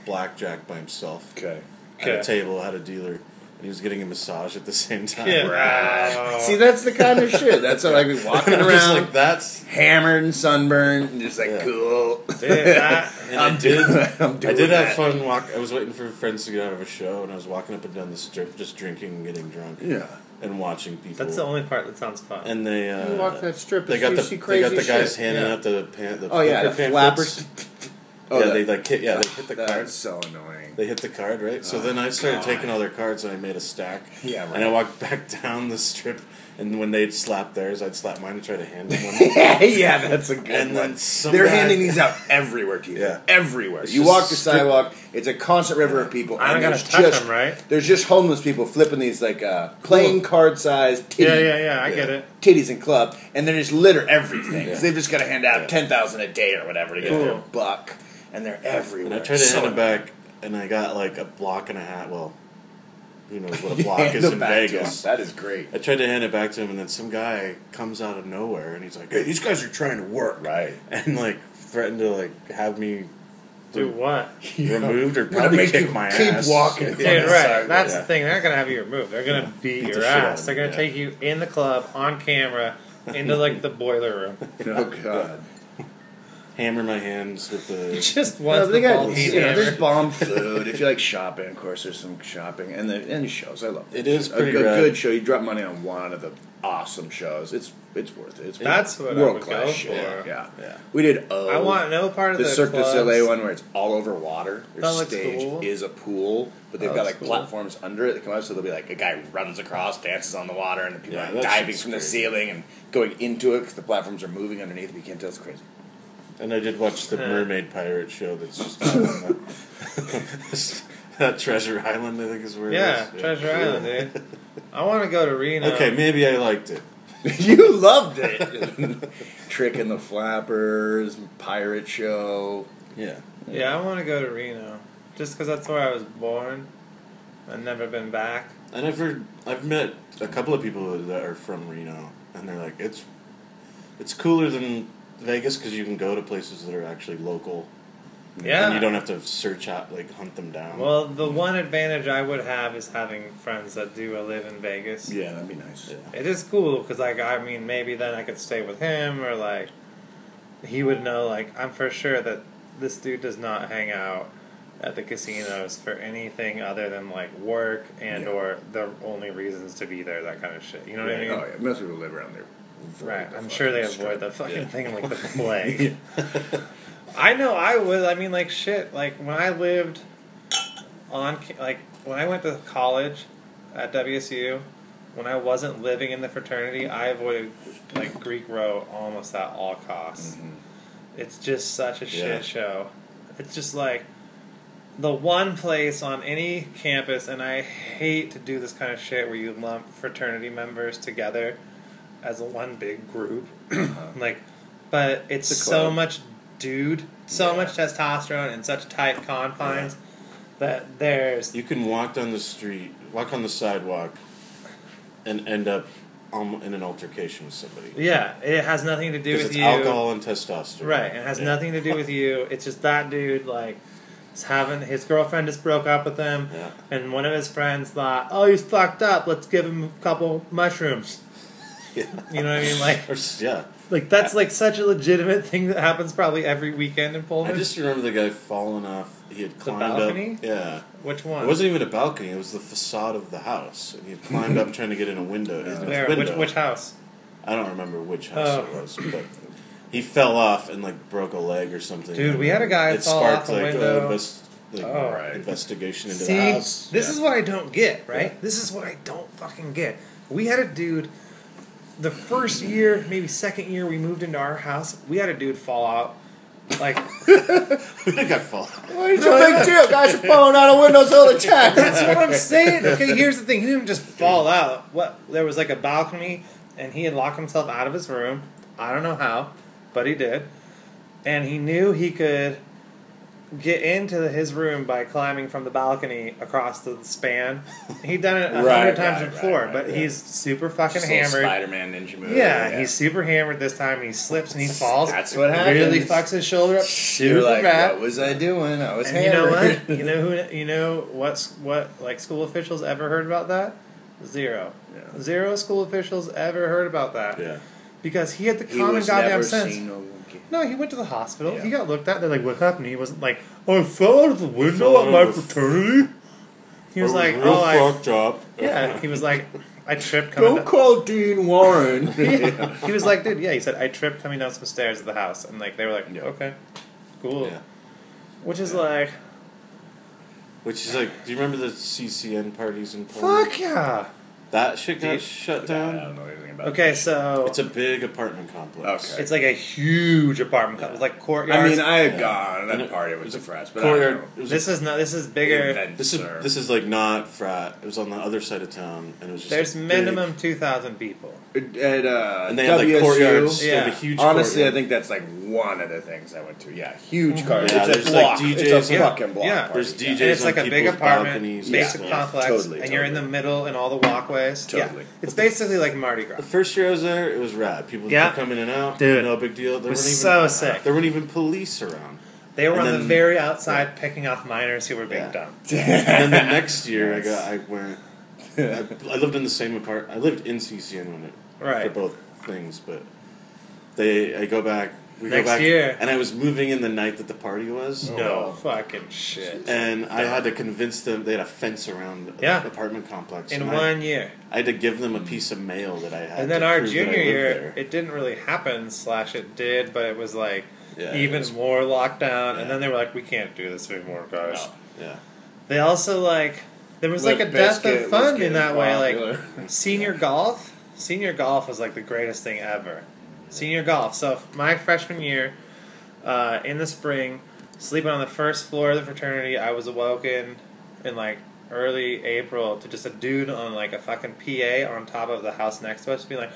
[SPEAKER 1] blackjack by himself
[SPEAKER 3] Okay.
[SPEAKER 1] at
[SPEAKER 2] Okay.
[SPEAKER 1] a table, had a dealer, and he was getting a massage at the same time.
[SPEAKER 2] Yeah.
[SPEAKER 3] Right. See, that's the kind of shit. That's what I be walking
[SPEAKER 1] And (laughs) just
[SPEAKER 3] around,
[SPEAKER 1] like, that's.
[SPEAKER 3] hammered and sunburned, and just like
[SPEAKER 1] Yeah.
[SPEAKER 3] cool.
[SPEAKER 2] Dude, that- (laughs)
[SPEAKER 1] And
[SPEAKER 3] I'm
[SPEAKER 1] I did.
[SPEAKER 3] doing- I'm
[SPEAKER 1] I
[SPEAKER 3] doing
[SPEAKER 1] did have fun. Walk. I was waiting for friends to get out of a show, and I was walking up and down the strip, just drinking and getting drunk,
[SPEAKER 3] Yeah.
[SPEAKER 1] and watching people.
[SPEAKER 2] that's the only part that sounds fun.
[SPEAKER 1] And they uh,
[SPEAKER 3] walk that strip,
[SPEAKER 1] They got the
[SPEAKER 3] see
[SPEAKER 1] they got the guys
[SPEAKER 3] shit.
[SPEAKER 1] handing
[SPEAKER 3] Yeah.
[SPEAKER 1] out the pan, the
[SPEAKER 3] Oh yeah, the
[SPEAKER 1] pamphlets.
[SPEAKER 3] flappers. (laughs) Oh,
[SPEAKER 1] yeah,
[SPEAKER 3] that-
[SPEAKER 1] they like hit. Yeah, they hit the card.
[SPEAKER 3] That's so annoying.
[SPEAKER 1] They hit the card right. So
[SPEAKER 3] Oh,
[SPEAKER 1] then I started
[SPEAKER 3] God.
[SPEAKER 1] taking all their cards and I made a stack.
[SPEAKER 3] Yeah,
[SPEAKER 1] And I walked (laughs) back down the strip, and when they'd slap theirs, I'd slap mine and try to hand them (laughs) one.
[SPEAKER 3] yeah, that's a good
[SPEAKER 1] And
[SPEAKER 3] one.
[SPEAKER 1] then some
[SPEAKER 3] They're
[SPEAKER 1] guy-
[SPEAKER 3] handing these (laughs) out everywhere to you.
[SPEAKER 1] Yeah.
[SPEAKER 3] Everywhere.
[SPEAKER 1] It's
[SPEAKER 3] you walk the
[SPEAKER 1] strip-
[SPEAKER 3] sidewalk, it's a constant river of people.
[SPEAKER 2] I don't gotta
[SPEAKER 3] there's
[SPEAKER 2] touch
[SPEAKER 3] just,
[SPEAKER 2] them, right?
[SPEAKER 3] There's just homeless people flipping these like uh, playing card size titty,
[SPEAKER 2] Yeah, yeah, yeah. I
[SPEAKER 1] Yeah.
[SPEAKER 2] get it.
[SPEAKER 3] titties and club, and they just litter everything.
[SPEAKER 1] Yeah.
[SPEAKER 3] they've just got to hand out
[SPEAKER 1] Yeah.
[SPEAKER 3] ten thousand a day or whatever to get
[SPEAKER 1] Yeah.
[SPEAKER 3] their buck, and they're everywhere.
[SPEAKER 1] And I tried to
[SPEAKER 3] So
[SPEAKER 1] hand it back, and I got like a block and a half. Well, who knows what a (laughs) block is in Vegas.
[SPEAKER 3] That is great.
[SPEAKER 1] I tried to hand it back to him, and then some guy comes out of nowhere, and he's like, "Hey, these guys are trying to work,"
[SPEAKER 3] Right.
[SPEAKER 1] and like threatened to like have me
[SPEAKER 2] Do what? (laughs)
[SPEAKER 1] removed or (laughs)
[SPEAKER 3] I'm gonna
[SPEAKER 1] probably
[SPEAKER 3] make
[SPEAKER 1] kick
[SPEAKER 3] you
[SPEAKER 1] my
[SPEAKER 3] keep
[SPEAKER 1] ass.
[SPEAKER 3] walking.
[SPEAKER 2] Dude,
[SPEAKER 3] Yeah.
[SPEAKER 2] right.
[SPEAKER 3] Sorry,
[SPEAKER 2] That's
[SPEAKER 1] yeah.
[SPEAKER 2] the thing. They're not gonna have you removed. They're gonna beat,
[SPEAKER 1] Beat
[SPEAKER 2] your
[SPEAKER 1] shit out of
[SPEAKER 2] ass. They're gonna
[SPEAKER 1] yeah.
[SPEAKER 2] take you in the club on camera into like the boiler room.
[SPEAKER 3] Oh god.
[SPEAKER 1] Hammer my hands with the. (laughs)
[SPEAKER 2] Just
[SPEAKER 3] No,
[SPEAKER 2] wants
[SPEAKER 3] they
[SPEAKER 2] the
[SPEAKER 3] got you know, there's bomb (laughs) food. if you like shopping, of course, there's some shopping and the and the shows. I love
[SPEAKER 1] It
[SPEAKER 3] those
[SPEAKER 1] is
[SPEAKER 3] shows.
[SPEAKER 1] pretty
[SPEAKER 3] a good,
[SPEAKER 1] rad.
[SPEAKER 3] good show. You drop money on one of the awesome shows. It's it's worth it. It's
[SPEAKER 2] That's what I
[SPEAKER 3] world
[SPEAKER 2] would
[SPEAKER 3] class
[SPEAKER 2] go
[SPEAKER 3] shit.
[SPEAKER 2] for.
[SPEAKER 3] Yeah.
[SPEAKER 1] Yeah.
[SPEAKER 3] we did. Oh,
[SPEAKER 2] I want no part of
[SPEAKER 3] the
[SPEAKER 2] the
[SPEAKER 3] Cirque du
[SPEAKER 2] clubs.
[SPEAKER 3] Soleil one where it's all over water. Their
[SPEAKER 2] That looks
[SPEAKER 3] stage
[SPEAKER 2] cool.
[SPEAKER 3] is a pool, but they've
[SPEAKER 2] That
[SPEAKER 3] got like
[SPEAKER 2] cool.
[SPEAKER 3] platforms under it that come out. So there'll be like a guy runs across, dances on the water, and the people
[SPEAKER 1] Yeah,
[SPEAKER 3] are diving
[SPEAKER 1] shit's
[SPEAKER 3] from the ceiling and going into it because the platforms are moving underneath. But you can't tell. It's crazy.
[SPEAKER 1] And I did watch the (laughs) Mermaid Pirate show that's just (laughs) that, (laughs) that Treasure Island, I think is where
[SPEAKER 2] Yeah,
[SPEAKER 1] it is.
[SPEAKER 2] Treasure Island, dude. Eh? I want to go to Reno.
[SPEAKER 1] Okay, maybe I liked it.
[SPEAKER 3] you loved it. Trick and the Flappers, pirate show.
[SPEAKER 1] Yeah.
[SPEAKER 2] Yeah, I want to go to Reno, just because that's where I was born. I've never been back.
[SPEAKER 1] I've heard, I've met a couple of people that are from Reno, and they're like, it's, it's cooler than Vegas because you can go to places that are actually local,
[SPEAKER 2] Yeah.
[SPEAKER 1] and you don't have to search out like hunt them down.
[SPEAKER 2] Well, the one advantage I would have is having friends that do live in Vegas.
[SPEAKER 3] Yeah, that'd be nice.
[SPEAKER 1] Yeah.
[SPEAKER 2] It is cool because, like, I mean, maybe then I could stay with him, or like, he would know. Like, I'm for sure that this dude does not hang out at the casinos for anything other than like work and
[SPEAKER 3] Yeah.
[SPEAKER 2] or the only reasons to be there. That kind of shit. You know what I mean?
[SPEAKER 3] Oh yeah, most people live around there.
[SPEAKER 2] Right. I'm sure they
[SPEAKER 3] fucking
[SPEAKER 2] avoid the fucking
[SPEAKER 1] Yeah.
[SPEAKER 2] thing like the (laughs) plague. I know I would. I mean, like shit. Like when I lived on, like when I went to college at WSU, when I wasn't living in the fraternity, I avoided like Greek Row almost at all costs.
[SPEAKER 3] Mhm.
[SPEAKER 2] It's just such a
[SPEAKER 1] Yeah.
[SPEAKER 2] shit show. It's just like the one place on any campus, and I hate to do this kind of shit where you lump fraternity members together as one big group. (clears throat) like, but it's
[SPEAKER 3] It's
[SPEAKER 2] so much dude, so
[SPEAKER 3] Yeah.
[SPEAKER 2] much testosterone in such tight confines that there's
[SPEAKER 1] you can walk down the street, walk on the sidewalk, and end up um, in an altercation with somebody.
[SPEAKER 2] yeah, it has nothing to do with
[SPEAKER 1] it's
[SPEAKER 2] you.
[SPEAKER 1] alcohol and testosterone.
[SPEAKER 2] Right, it has
[SPEAKER 1] Yeah.
[SPEAKER 2] nothing to do with you. It's just that dude like is having his girlfriend just broke up with him,
[SPEAKER 1] Yeah.
[SPEAKER 2] and one of his friends thought, "Oh, he's fucked up. Let's give him a couple mushrooms."
[SPEAKER 1] Yeah. (laughs)
[SPEAKER 2] You know what I mean? Like,
[SPEAKER 1] Or yeah.
[SPEAKER 2] like that's like such a legitimate thing that happens probably every weekend in Pullman.
[SPEAKER 1] I just remember the guy falling off. He had climbed
[SPEAKER 2] balcony?
[SPEAKER 1] up. Yeah.
[SPEAKER 2] Which one?
[SPEAKER 1] It wasn't even a balcony. It was the facade of the house. And he had climbed up trying to get in a window. (laughs)
[SPEAKER 2] Where?
[SPEAKER 1] window.
[SPEAKER 2] Which which house?
[SPEAKER 1] I don't remember which house
[SPEAKER 2] Oh.
[SPEAKER 1] it was, but he fell off and like broke a leg or something.
[SPEAKER 2] Dude,
[SPEAKER 1] and
[SPEAKER 2] we had a guy
[SPEAKER 1] it
[SPEAKER 2] fall
[SPEAKER 1] sparked
[SPEAKER 2] off a
[SPEAKER 1] like
[SPEAKER 2] window.
[SPEAKER 1] a like,
[SPEAKER 2] Oh.
[SPEAKER 3] Right.
[SPEAKER 1] investigation into
[SPEAKER 2] See,
[SPEAKER 1] the house.
[SPEAKER 2] this
[SPEAKER 3] Yeah.
[SPEAKER 2] is what I don't get, right?
[SPEAKER 1] Yeah.
[SPEAKER 2] This is what I don't fucking get. We had a dude. The first year, maybe second year, we moved into our house. We had a dude fall out. Like (laughs)
[SPEAKER 1] the got fall.
[SPEAKER 3] What is a big deal? Guys are falling out of windows all the time.
[SPEAKER 2] That's what I'm saying. Okay, here's the thing. He didn't just fall out. What? There was like a balcony, and he had locked himself out of his room. I don't know how, but he did. And he knew he could get into his room by climbing from the balcony across the span. He'd done it a (laughs) hundred
[SPEAKER 3] Right,
[SPEAKER 2] times
[SPEAKER 3] right,
[SPEAKER 2] before,
[SPEAKER 3] right,
[SPEAKER 2] but
[SPEAKER 3] right,
[SPEAKER 2] he's super fucking
[SPEAKER 3] Just
[SPEAKER 2] hammered.
[SPEAKER 3] Spider-Man ninja move.
[SPEAKER 2] Yeah, he's super hammered this time. He slips and he falls.
[SPEAKER 3] That's what
[SPEAKER 2] Really
[SPEAKER 3] happens.
[SPEAKER 2] fucks his shoulder up. Super
[SPEAKER 3] like,
[SPEAKER 2] bad.
[SPEAKER 3] what was I doing? I was
[SPEAKER 2] And you know what? (laughs) You know who? You know what's what? Like school officials ever heard about that? Zero.
[SPEAKER 3] Yeah.
[SPEAKER 2] Zero school officials ever heard about that.
[SPEAKER 1] Yeah.
[SPEAKER 2] Because he had the
[SPEAKER 3] He
[SPEAKER 2] common goddamn
[SPEAKER 3] never
[SPEAKER 2] sense.
[SPEAKER 3] Seen no
[SPEAKER 2] he went to the hospital.
[SPEAKER 3] Yeah.
[SPEAKER 2] He got looked at. They're like, "What happened?" He wasn't like, "Oh, I fell out of the window at my fraternity." He was
[SPEAKER 1] It
[SPEAKER 2] like,
[SPEAKER 1] real
[SPEAKER 2] "Oh, I."
[SPEAKER 1] fucked up. (laughs)
[SPEAKER 2] Yeah, he was like, "I tripped coming."
[SPEAKER 3] Go
[SPEAKER 2] down-
[SPEAKER 3] call Dean Warren. (laughs)
[SPEAKER 2] Yeah. He was like, "Dude, yeah." He said, "I tripped coming down some stairs at the house," and like they were like,
[SPEAKER 3] Yeah.
[SPEAKER 2] "Okay, cool."
[SPEAKER 1] Yeah.
[SPEAKER 2] Which is like,
[SPEAKER 1] Which is like, do you remember the CCN parties in Pullman?
[SPEAKER 2] fuck yeah.
[SPEAKER 1] That shit got
[SPEAKER 2] Dude.
[SPEAKER 1] shut
[SPEAKER 3] I
[SPEAKER 1] down.
[SPEAKER 3] don't know anything about
[SPEAKER 2] Okay,
[SPEAKER 3] that.
[SPEAKER 2] so
[SPEAKER 1] It's a big apartment complex.
[SPEAKER 3] Okay.
[SPEAKER 2] It's like a huge apartment complex, like courtyards.
[SPEAKER 3] I mean, I had
[SPEAKER 1] Yeah.
[SPEAKER 3] gone and
[SPEAKER 1] And
[SPEAKER 3] that
[SPEAKER 1] it-
[SPEAKER 3] party
[SPEAKER 1] it
[SPEAKER 3] was
[SPEAKER 1] was
[SPEAKER 3] a
[SPEAKER 1] a
[SPEAKER 3] fresh, but
[SPEAKER 1] Courtyard.
[SPEAKER 3] Don't
[SPEAKER 1] It was
[SPEAKER 2] this is not. This is bigger.
[SPEAKER 3] Events
[SPEAKER 1] This is this is like not frat. It was on the other side of town, and it was just
[SPEAKER 2] There's
[SPEAKER 1] a big-
[SPEAKER 2] minimum two thousand people.
[SPEAKER 3] At uh,
[SPEAKER 1] and they have like
[SPEAKER 3] WSU,
[SPEAKER 1] courtyards. They have
[SPEAKER 2] Yeah.
[SPEAKER 1] a huge.
[SPEAKER 3] Honestly, I think that's like one of the things I went to. Yeah, huge car.
[SPEAKER 1] Yeah,
[SPEAKER 3] it's a
[SPEAKER 1] there's, like,
[SPEAKER 3] block.
[SPEAKER 1] DJs
[SPEAKER 3] it's a
[SPEAKER 1] and-
[SPEAKER 3] fucking block.
[SPEAKER 2] Yeah.
[SPEAKER 3] party.
[SPEAKER 1] There's DJs
[SPEAKER 2] And it's
[SPEAKER 1] on
[SPEAKER 2] like a big
[SPEAKER 1] people's
[SPEAKER 2] apartment,
[SPEAKER 1] balconies and
[SPEAKER 2] basic
[SPEAKER 1] stuff.
[SPEAKER 2] complex,
[SPEAKER 3] Totally,
[SPEAKER 2] and you're in the middle and all the walkways.
[SPEAKER 3] Totally.
[SPEAKER 2] Yeah. It's basically like Mardi Gras.
[SPEAKER 1] The first year I was there, it was rad. People
[SPEAKER 2] Yeah.
[SPEAKER 1] would come in and out.
[SPEAKER 2] Dude.
[SPEAKER 1] no big deal. There
[SPEAKER 2] was
[SPEAKER 1] weren't
[SPEAKER 2] so
[SPEAKER 1] even,
[SPEAKER 2] sick.
[SPEAKER 1] There weren't even police around.
[SPEAKER 2] They were
[SPEAKER 1] And
[SPEAKER 2] on the very outside picking off minors who were being
[SPEAKER 1] Yeah.
[SPEAKER 2] dumb. (laughs)
[SPEAKER 1] And then the next year, I got I went. I, I lived in the same apartment. I lived in CCN when it for
[SPEAKER 2] Right.
[SPEAKER 1] both things, but they I go back we
[SPEAKER 2] Next
[SPEAKER 1] go back,
[SPEAKER 2] year.
[SPEAKER 1] and I was moving in the night that the party was.
[SPEAKER 2] No fucking shit.
[SPEAKER 1] And I had to convince them they had a fence around the
[SPEAKER 2] Yeah.
[SPEAKER 1] apartment complex.
[SPEAKER 2] In
[SPEAKER 1] and I-
[SPEAKER 2] one year.
[SPEAKER 1] I, had to give them a piece of mail that I had.
[SPEAKER 2] And then
[SPEAKER 1] to
[SPEAKER 2] our
[SPEAKER 1] prove
[SPEAKER 2] junior year,
[SPEAKER 1] there.
[SPEAKER 2] it didn't really happen, slash it did, but it was like
[SPEAKER 1] Yeah,
[SPEAKER 2] even
[SPEAKER 1] was-
[SPEAKER 2] more lockdown. And then they were like, we can't do this anymore, guys.
[SPEAKER 1] yeah.
[SPEAKER 2] They also like, there was like a death of fun in
[SPEAKER 3] getting
[SPEAKER 2] that way. Like, senior golf, senior golf was like the greatest thing ever. Senior golf. So my freshman year, uh, in the spring, sleeping on the first floor of the fraternity, I was awoken in like early April to just a dude on like a fucking PA on top of the house next to us being like,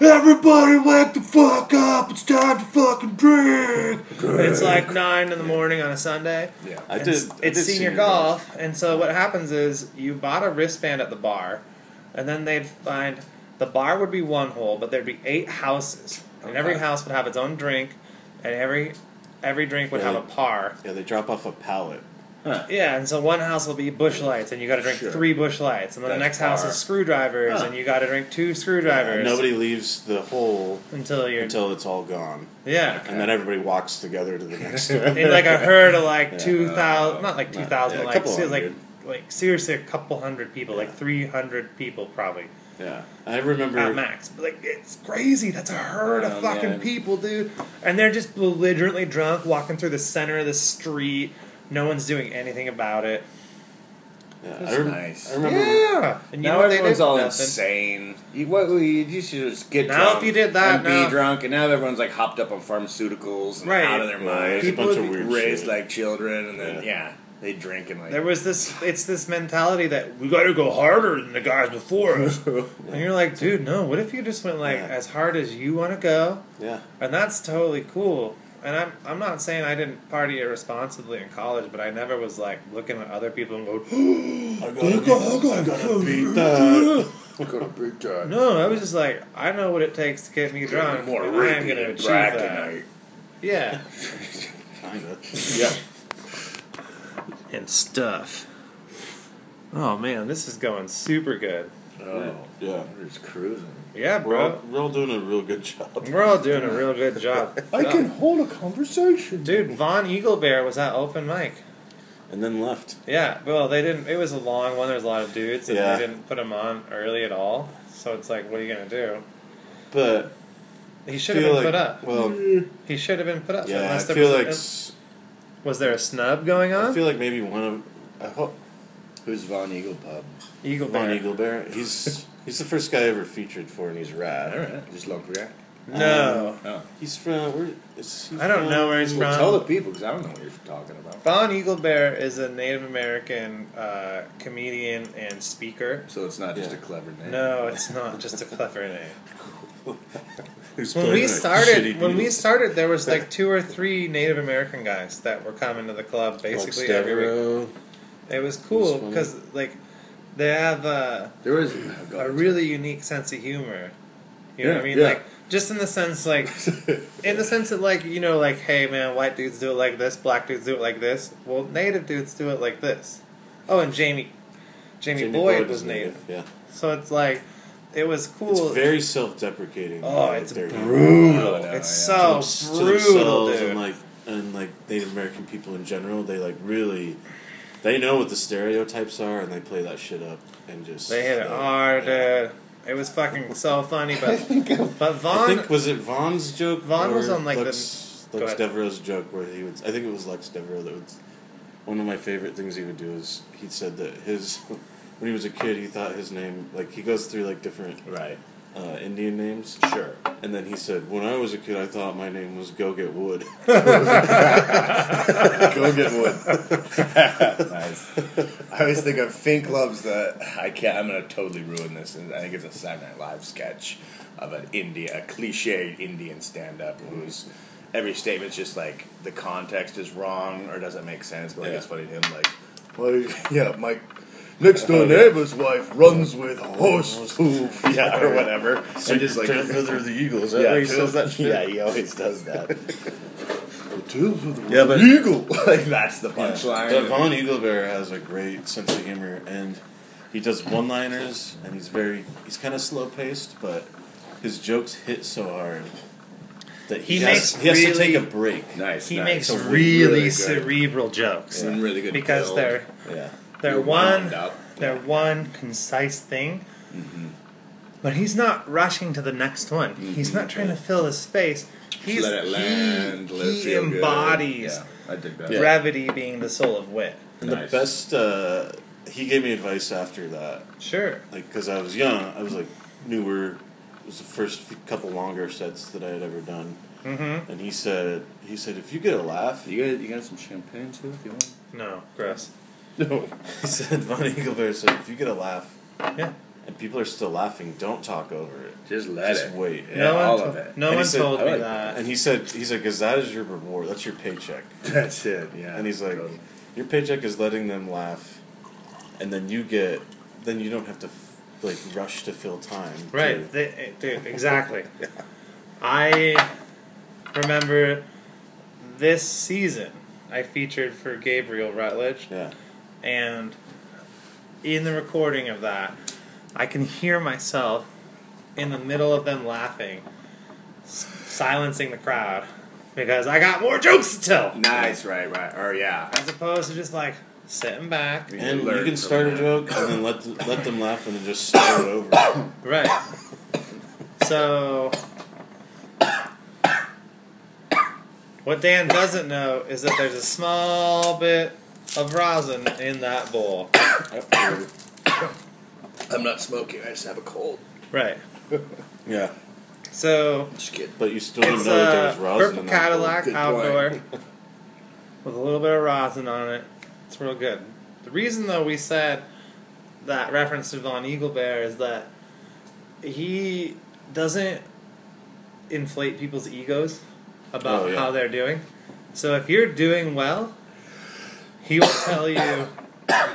[SPEAKER 2] Everybody wake the fuck up, it's time to fucking drink. it's like nine in the morning on a Sunday.
[SPEAKER 3] Yeah.
[SPEAKER 1] I did.
[SPEAKER 2] It's,
[SPEAKER 1] I
[SPEAKER 2] it's
[SPEAKER 1] did
[SPEAKER 2] senior, golf, and so what happens is you bought a wristband at the bar, and then they'd find the bar would be one hole, but there'd be eight houses, and every house would have its own drink, and every every drink would
[SPEAKER 1] Yeah.
[SPEAKER 2] have a par.
[SPEAKER 1] Yeah, they drop off a pallet.
[SPEAKER 3] Huh.
[SPEAKER 2] Yeah, and so one house will be Busch Lights, and you got to drink
[SPEAKER 3] Sure.
[SPEAKER 2] three Busch Lights, and then the
[SPEAKER 3] That's
[SPEAKER 2] next house is screwdrivers,
[SPEAKER 3] Huh.
[SPEAKER 2] and you got to drink two screwdrivers.
[SPEAKER 1] Nobody leaves the hole
[SPEAKER 2] until you're
[SPEAKER 1] until it's all gone,
[SPEAKER 2] yeah.
[SPEAKER 1] and then everybody walks together to the (laughs) next one.
[SPEAKER 2] in like a herd of like (laughs)
[SPEAKER 1] Yeah.
[SPEAKER 2] two thousand, not like two thousand,
[SPEAKER 1] yeah,
[SPEAKER 2] like like like seriously a couple hundred people, like three hundred people probably
[SPEAKER 1] Yeah, I remember.
[SPEAKER 2] at max. But like it's crazy. That's a herd of
[SPEAKER 3] Oh,
[SPEAKER 2] fucking
[SPEAKER 3] man.
[SPEAKER 2] people, dude, and they're just belligerently drunk, walking through the center of the street. No one's doing anything about it.
[SPEAKER 1] yeah,
[SPEAKER 3] That's
[SPEAKER 1] I, rem-
[SPEAKER 3] nice.
[SPEAKER 1] I remember.
[SPEAKER 2] Yeah, and you
[SPEAKER 3] now
[SPEAKER 2] know what they
[SPEAKER 3] everyone's
[SPEAKER 2] did?
[SPEAKER 3] all
[SPEAKER 2] Nothing.
[SPEAKER 3] insane. You, what, you, you should just get
[SPEAKER 2] Now
[SPEAKER 3] drunk
[SPEAKER 2] if you did that,
[SPEAKER 3] and
[SPEAKER 2] now-
[SPEAKER 3] be drunk, and now everyone's like hopped up on pharmaceuticals and
[SPEAKER 2] Right.
[SPEAKER 3] out of their
[SPEAKER 1] Yeah,
[SPEAKER 3] minds.
[SPEAKER 1] there's a
[SPEAKER 2] People
[SPEAKER 1] bunch of weird
[SPEAKER 3] raised
[SPEAKER 1] shit.
[SPEAKER 3] like children, and then
[SPEAKER 1] Yeah.
[SPEAKER 3] yeah, they drink and like.
[SPEAKER 2] There was this. It's this mentality that we got to go harder than the guys before us. (laughs) and you're like, dude, no. What if you just went like
[SPEAKER 1] Yeah.
[SPEAKER 2] as hard as you want to go?
[SPEAKER 1] Yeah,
[SPEAKER 2] And that's totally cool. And I'm I'm not saying I didn't party irresponsibly in college, but I never was like looking at other people and going, (gasps)
[SPEAKER 1] I gotta, I (laughs) gotta beat that.
[SPEAKER 3] I Got a big time.
[SPEAKER 2] no. I was just like, I know what it takes to get me drunk,
[SPEAKER 3] More
[SPEAKER 2] and I going to achieve that.
[SPEAKER 3] tonight.
[SPEAKER 2] Yeah, (laughs)
[SPEAKER 1] Kinda.
[SPEAKER 3] Yeah.
[SPEAKER 2] And stuff. Oh man, this is going super good.
[SPEAKER 3] Oh,
[SPEAKER 1] Yeah.
[SPEAKER 3] we're just cruising.
[SPEAKER 2] Yeah,
[SPEAKER 1] We're all,
[SPEAKER 2] bro.
[SPEAKER 1] we're all doing a real good job.
[SPEAKER 2] We're all doing a real good job. (laughs)
[SPEAKER 3] I can hold a conversation,
[SPEAKER 2] Dude, Vaughn Eaglebear was at open mic.
[SPEAKER 1] And then left.
[SPEAKER 2] Yeah, well, they didn't. It was a long one. There's a lot of dudes, and
[SPEAKER 1] Yeah.
[SPEAKER 2] they didn't put him on early at all. So it's like, what are you gonna do?
[SPEAKER 1] But
[SPEAKER 2] He should have been
[SPEAKER 1] like,
[SPEAKER 2] put up.
[SPEAKER 1] Well,
[SPEAKER 2] He should have been put up.
[SPEAKER 1] yeah, I
[SPEAKER 2] unless there
[SPEAKER 1] feel
[SPEAKER 2] was,
[SPEAKER 1] like
[SPEAKER 2] a-
[SPEAKER 1] s-
[SPEAKER 2] was there a snub going on?
[SPEAKER 1] I feel like maybe one of I hope
[SPEAKER 3] Who's Von Eagle Pub?
[SPEAKER 2] Eagle
[SPEAKER 1] Von
[SPEAKER 2] Bear.
[SPEAKER 1] Eagle Bear. He's he's the first guy I ever featured for, and he's rad.
[SPEAKER 3] Alright, just local guy.
[SPEAKER 2] No,
[SPEAKER 3] Oh.
[SPEAKER 1] He's from where is he
[SPEAKER 2] I don't
[SPEAKER 1] from?
[SPEAKER 2] know where he's
[SPEAKER 3] Well,
[SPEAKER 2] from.
[SPEAKER 3] tell the people because I don't know what you're talking about.
[SPEAKER 2] Vaughn Eagle Bear is a Native American uh, comedian and speaker.
[SPEAKER 3] So it's not just a clever name.
[SPEAKER 2] No, it's not just a clever name. (laughs) When we started, when we started, there was like (laughs) two or three Native American guys that were coming to the club basically
[SPEAKER 1] Lux
[SPEAKER 2] every week. It was cool because like they have uh,
[SPEAKER 3] There was
[SPEAKER 2] a really unique sense of humor. You know what I
[SPEAKER 3] Yeah,
[SPEAKER 2] mean?
[SPEAKER 3] yeah.
[SPEAKER 2] Like just in the sense like (laughs) in the sense that like you know like hey man white dudes do it like this black dudes do it like this well native dudes do it like this oh and jamie jamie,
[SPEAKER 1] Jamie
[SPEAKER 2] boyd,
[SPEAKER 1] is
[SPEAKER 2] was native.
[SPEAKER 1] Yeah,
[SPEAKER 2] so it's like it was cool
[SPEAKER 1] it's very self-deprecating.
[SPEAKER 2] oh
[SPEAKER 1] like,
[SPEAKER 2] it's
[SPEAKER 1] their humor.
[SPEAKER 2] brutal
[SPEAKER 3] Oh, no,
[SPEAKER 2] it's
[SPEAKER 3] yeah.
[SPEAKER 2] so
[SPEAKER 1] To them- to
[SPEAKER 2] brutal
[SPEAKER 1] themselves
[SPEAKER 2] dude
[SPEAKER 1] and like and like Native American people in general. They like really, they know what the stereotypes are, and they play that shit up and just
[SPEAKER 2] they hit it
[SPEAKER 1] uh,
[SPEAKER 2] hard
[SPEAKER 1] yeah.
[SPEAKER 2] dude it was fucking so funny but but Vaughn.
[SPEAKER 1] I think was it Vaughn's joke?
[SPEAKER 2] Vaughn was on, like, the-
[SPEAKER 1] Lux,
[SPEAKER 2] go
[SPEAKER 1] Lux. Devereaux's joke where he would. I think it was Lux Devereaux that would. One of my favorite things he would do is he said that his (laughs) when he was a kid he thought his name like he goes through like different
[SPEAKER 3] right.
[SPEAKER 1] uh, Indian names
[SPEAKER 3] Sure.
[SPEAKER 1] and then he said when I was a kid I thought my name was Go Get Wood. (laughs)
[SPEAKER 3] Go get wood. (laughs) nice. I always think of Fink loves the. I can't. I'm gonna totally ruin this. And I think it's a Saturday Night Live sketch of an India, a cliched Indian stand-up who's every statement's just like the context is wrong or doesn't make sense. But like
[SPEAKER 1] Yeah.
[SPEAKER 3] it's funny to him. Like, well, yeah, my next door oh, neighbor's wife runs with horse hoof, (laughs) yeah, or whatever. and just like
[SPEAKER 1] Feather of the Eagle. Is that
[SPEAKER 3] yeah,
[SPEAKER 1] he says that shit?
[SPEAKER 3] yeah, he always does that.
[SPEAKER 1] Yeah, but-
[SPEAKER 3] eagle. (laughs) like that's the punchline.
[SPEAKER 1] But Vaughn Eaglebear has a great sense of humor, and he does one-liners, and he's very he's kind of slow-paced, but his jokes hit so hard. that
[SPEAKER 2] He
[SPEAKER 1] he,
[SPEAKER 2] makes
[SPEAKER 1] has, he has to take a break.
[SPEAKER 3] Nice.
[SPEAKER 2] he
[SPEAKER 3] nice.
[SPEAKER 2] makes
[SPEAKER 3] So
[SPEAKER 2] really,
[SPEAKER 3] really
[SPEAKER 2] cerebral jokes
[SPEAKER 3] and really good
[SPEAKER 2] because
[SPEAKER 3] build.
[SPEAKER 2] they're
[SPEAKER 1] Yeah,
[SPEAKER 2] they're
[SPEAKER 3] You're
[SPEAKER 2] one they're one concise thing.
[SPEAKER 3] Mm-hmm.
[SPEAKER 2] But he's not rushing to the next one. He's not trying to fill the space. He's
[SPEAKER 3] let it land.
[SPEAKER 2] he,
[SPEAKER 3] let it
[SPEAKER 2] he
[SPEAKER 3] feel good.
[SPEAKER 2] embodies
[SPEAKER 3] Yeah, I dig that.
[SPEAKER 1] Yeah.
[SPEAKER 2] being the soul of wit.
[SPEAKER 1] and
[SPEAKER 3] Nice.
[SPEAKER 1] the best. Uh, he gave me advice after that,
[SPEAKER 2] Sure.
[SPEAKER 1] like because I was young. I was like newer. It was the first couple longer sets that I had ever done,
[SPEAKER 2] Mm-hmm.
[SPEAKER 1] and he said, he said, if you get a laugh,
[SPEAKER 3] You got you got some champagne too if you want.
[SPEAKER 2] No, gross.
[SPEAKER 3] No.
[SPEAKER 1] he said, Vaughn Eaglebear said, if you get a laugh,
[SPEAKER 2] Yeah.
[SPEAKER 1] and people are still laughing, don't talk over it.
[SPEAKER 3] Just let
[SPEAKER 1] Just
[SPEAKER 3] it.
[SPEAKER 1] wait.
[SPEAKER 3] Yeah,
[SPEAKER 2] no one
[SPEAKER 3] all
[SPEAKER 2] to-
[SPEAKER 3] of it.
[SPEAKER 2] No
[SPEAKER 1] And he
[SPEAKER 2] one
[SPEAKER 1] said-
[SPEAKER 2] told me
[SPEAKER 3] like
[SPEAKER 2] that.
[SPEAKER 1] And he said, he's like, because that is your reward. That's your paycheck. (laughs)
[SPEAKER 3] That's it. Yeah.
[SPEAKER 1] And he's like,
[SPEAKER 3] Totally.
[SPEAKER 1] your paycheck is letting them laugh, and then you get, then you don't have to f- like rush to fill time. to-
[SPEAKER 2] Right, they, dude, eh, exactly. (laughs) I remember this season I featured for Gabriel Rutledge,
[SPEAKER 1] Yeah.
[SPEAKER 2] And in the recording of that, I can hear myself in the middle of them laughing, s- silencing the crowd because I got more jokes to tell,
[SPEAKER 3] Nice. Right. Right. Or yeah.
[SPEAKER 2] as opposed to just like sitting back.
[SPEAKER 3] We
[SPEAKER 1] And
[SPEAKER 3] learn
[SPEAKER 1] you can
[SPEAKER 3] from
[SPEAKER 1] start a
[SPEAKER 3] that.
[SPEAKER 1] joke and then let th- let them laugh and then just start it over. (coughs)
[SPEAKER 2] Right. So, what Dan doesn't know is that there's a small bit of rosin in that bowl. (coughs)
[SPEAKER 3] I'm not smoking. I just have a cold.
[SPEAKER 2] Right. (laughs)
[SPEAKER 1] Yeah,
[SPEAKER 2] So,
[SPEAKER 3] Just kidding.
[SPEAKER 1] but you still don't
[SPEAKER 2] it's
[SPEAKER 1] know that there
[SPEAKER 2] a
[SPEAKER 1] was rosin
[SPEAKER 2] purple
[SPEAKER 1] in that.
[SPEAKER 2] Cadillac
[SPEAKER 3] Good
[SPEAKER 2] outdoor (laughs) with a little bit of rosin on it. It's real good. The reason, though, we said that reference to Vaughn Eaglebear is that he doesn't inflate people's egos about
[SPEAKER 1] Oh, yeah.
[SPEAKER 2] how they're doing. So if you're doing well, he will tell you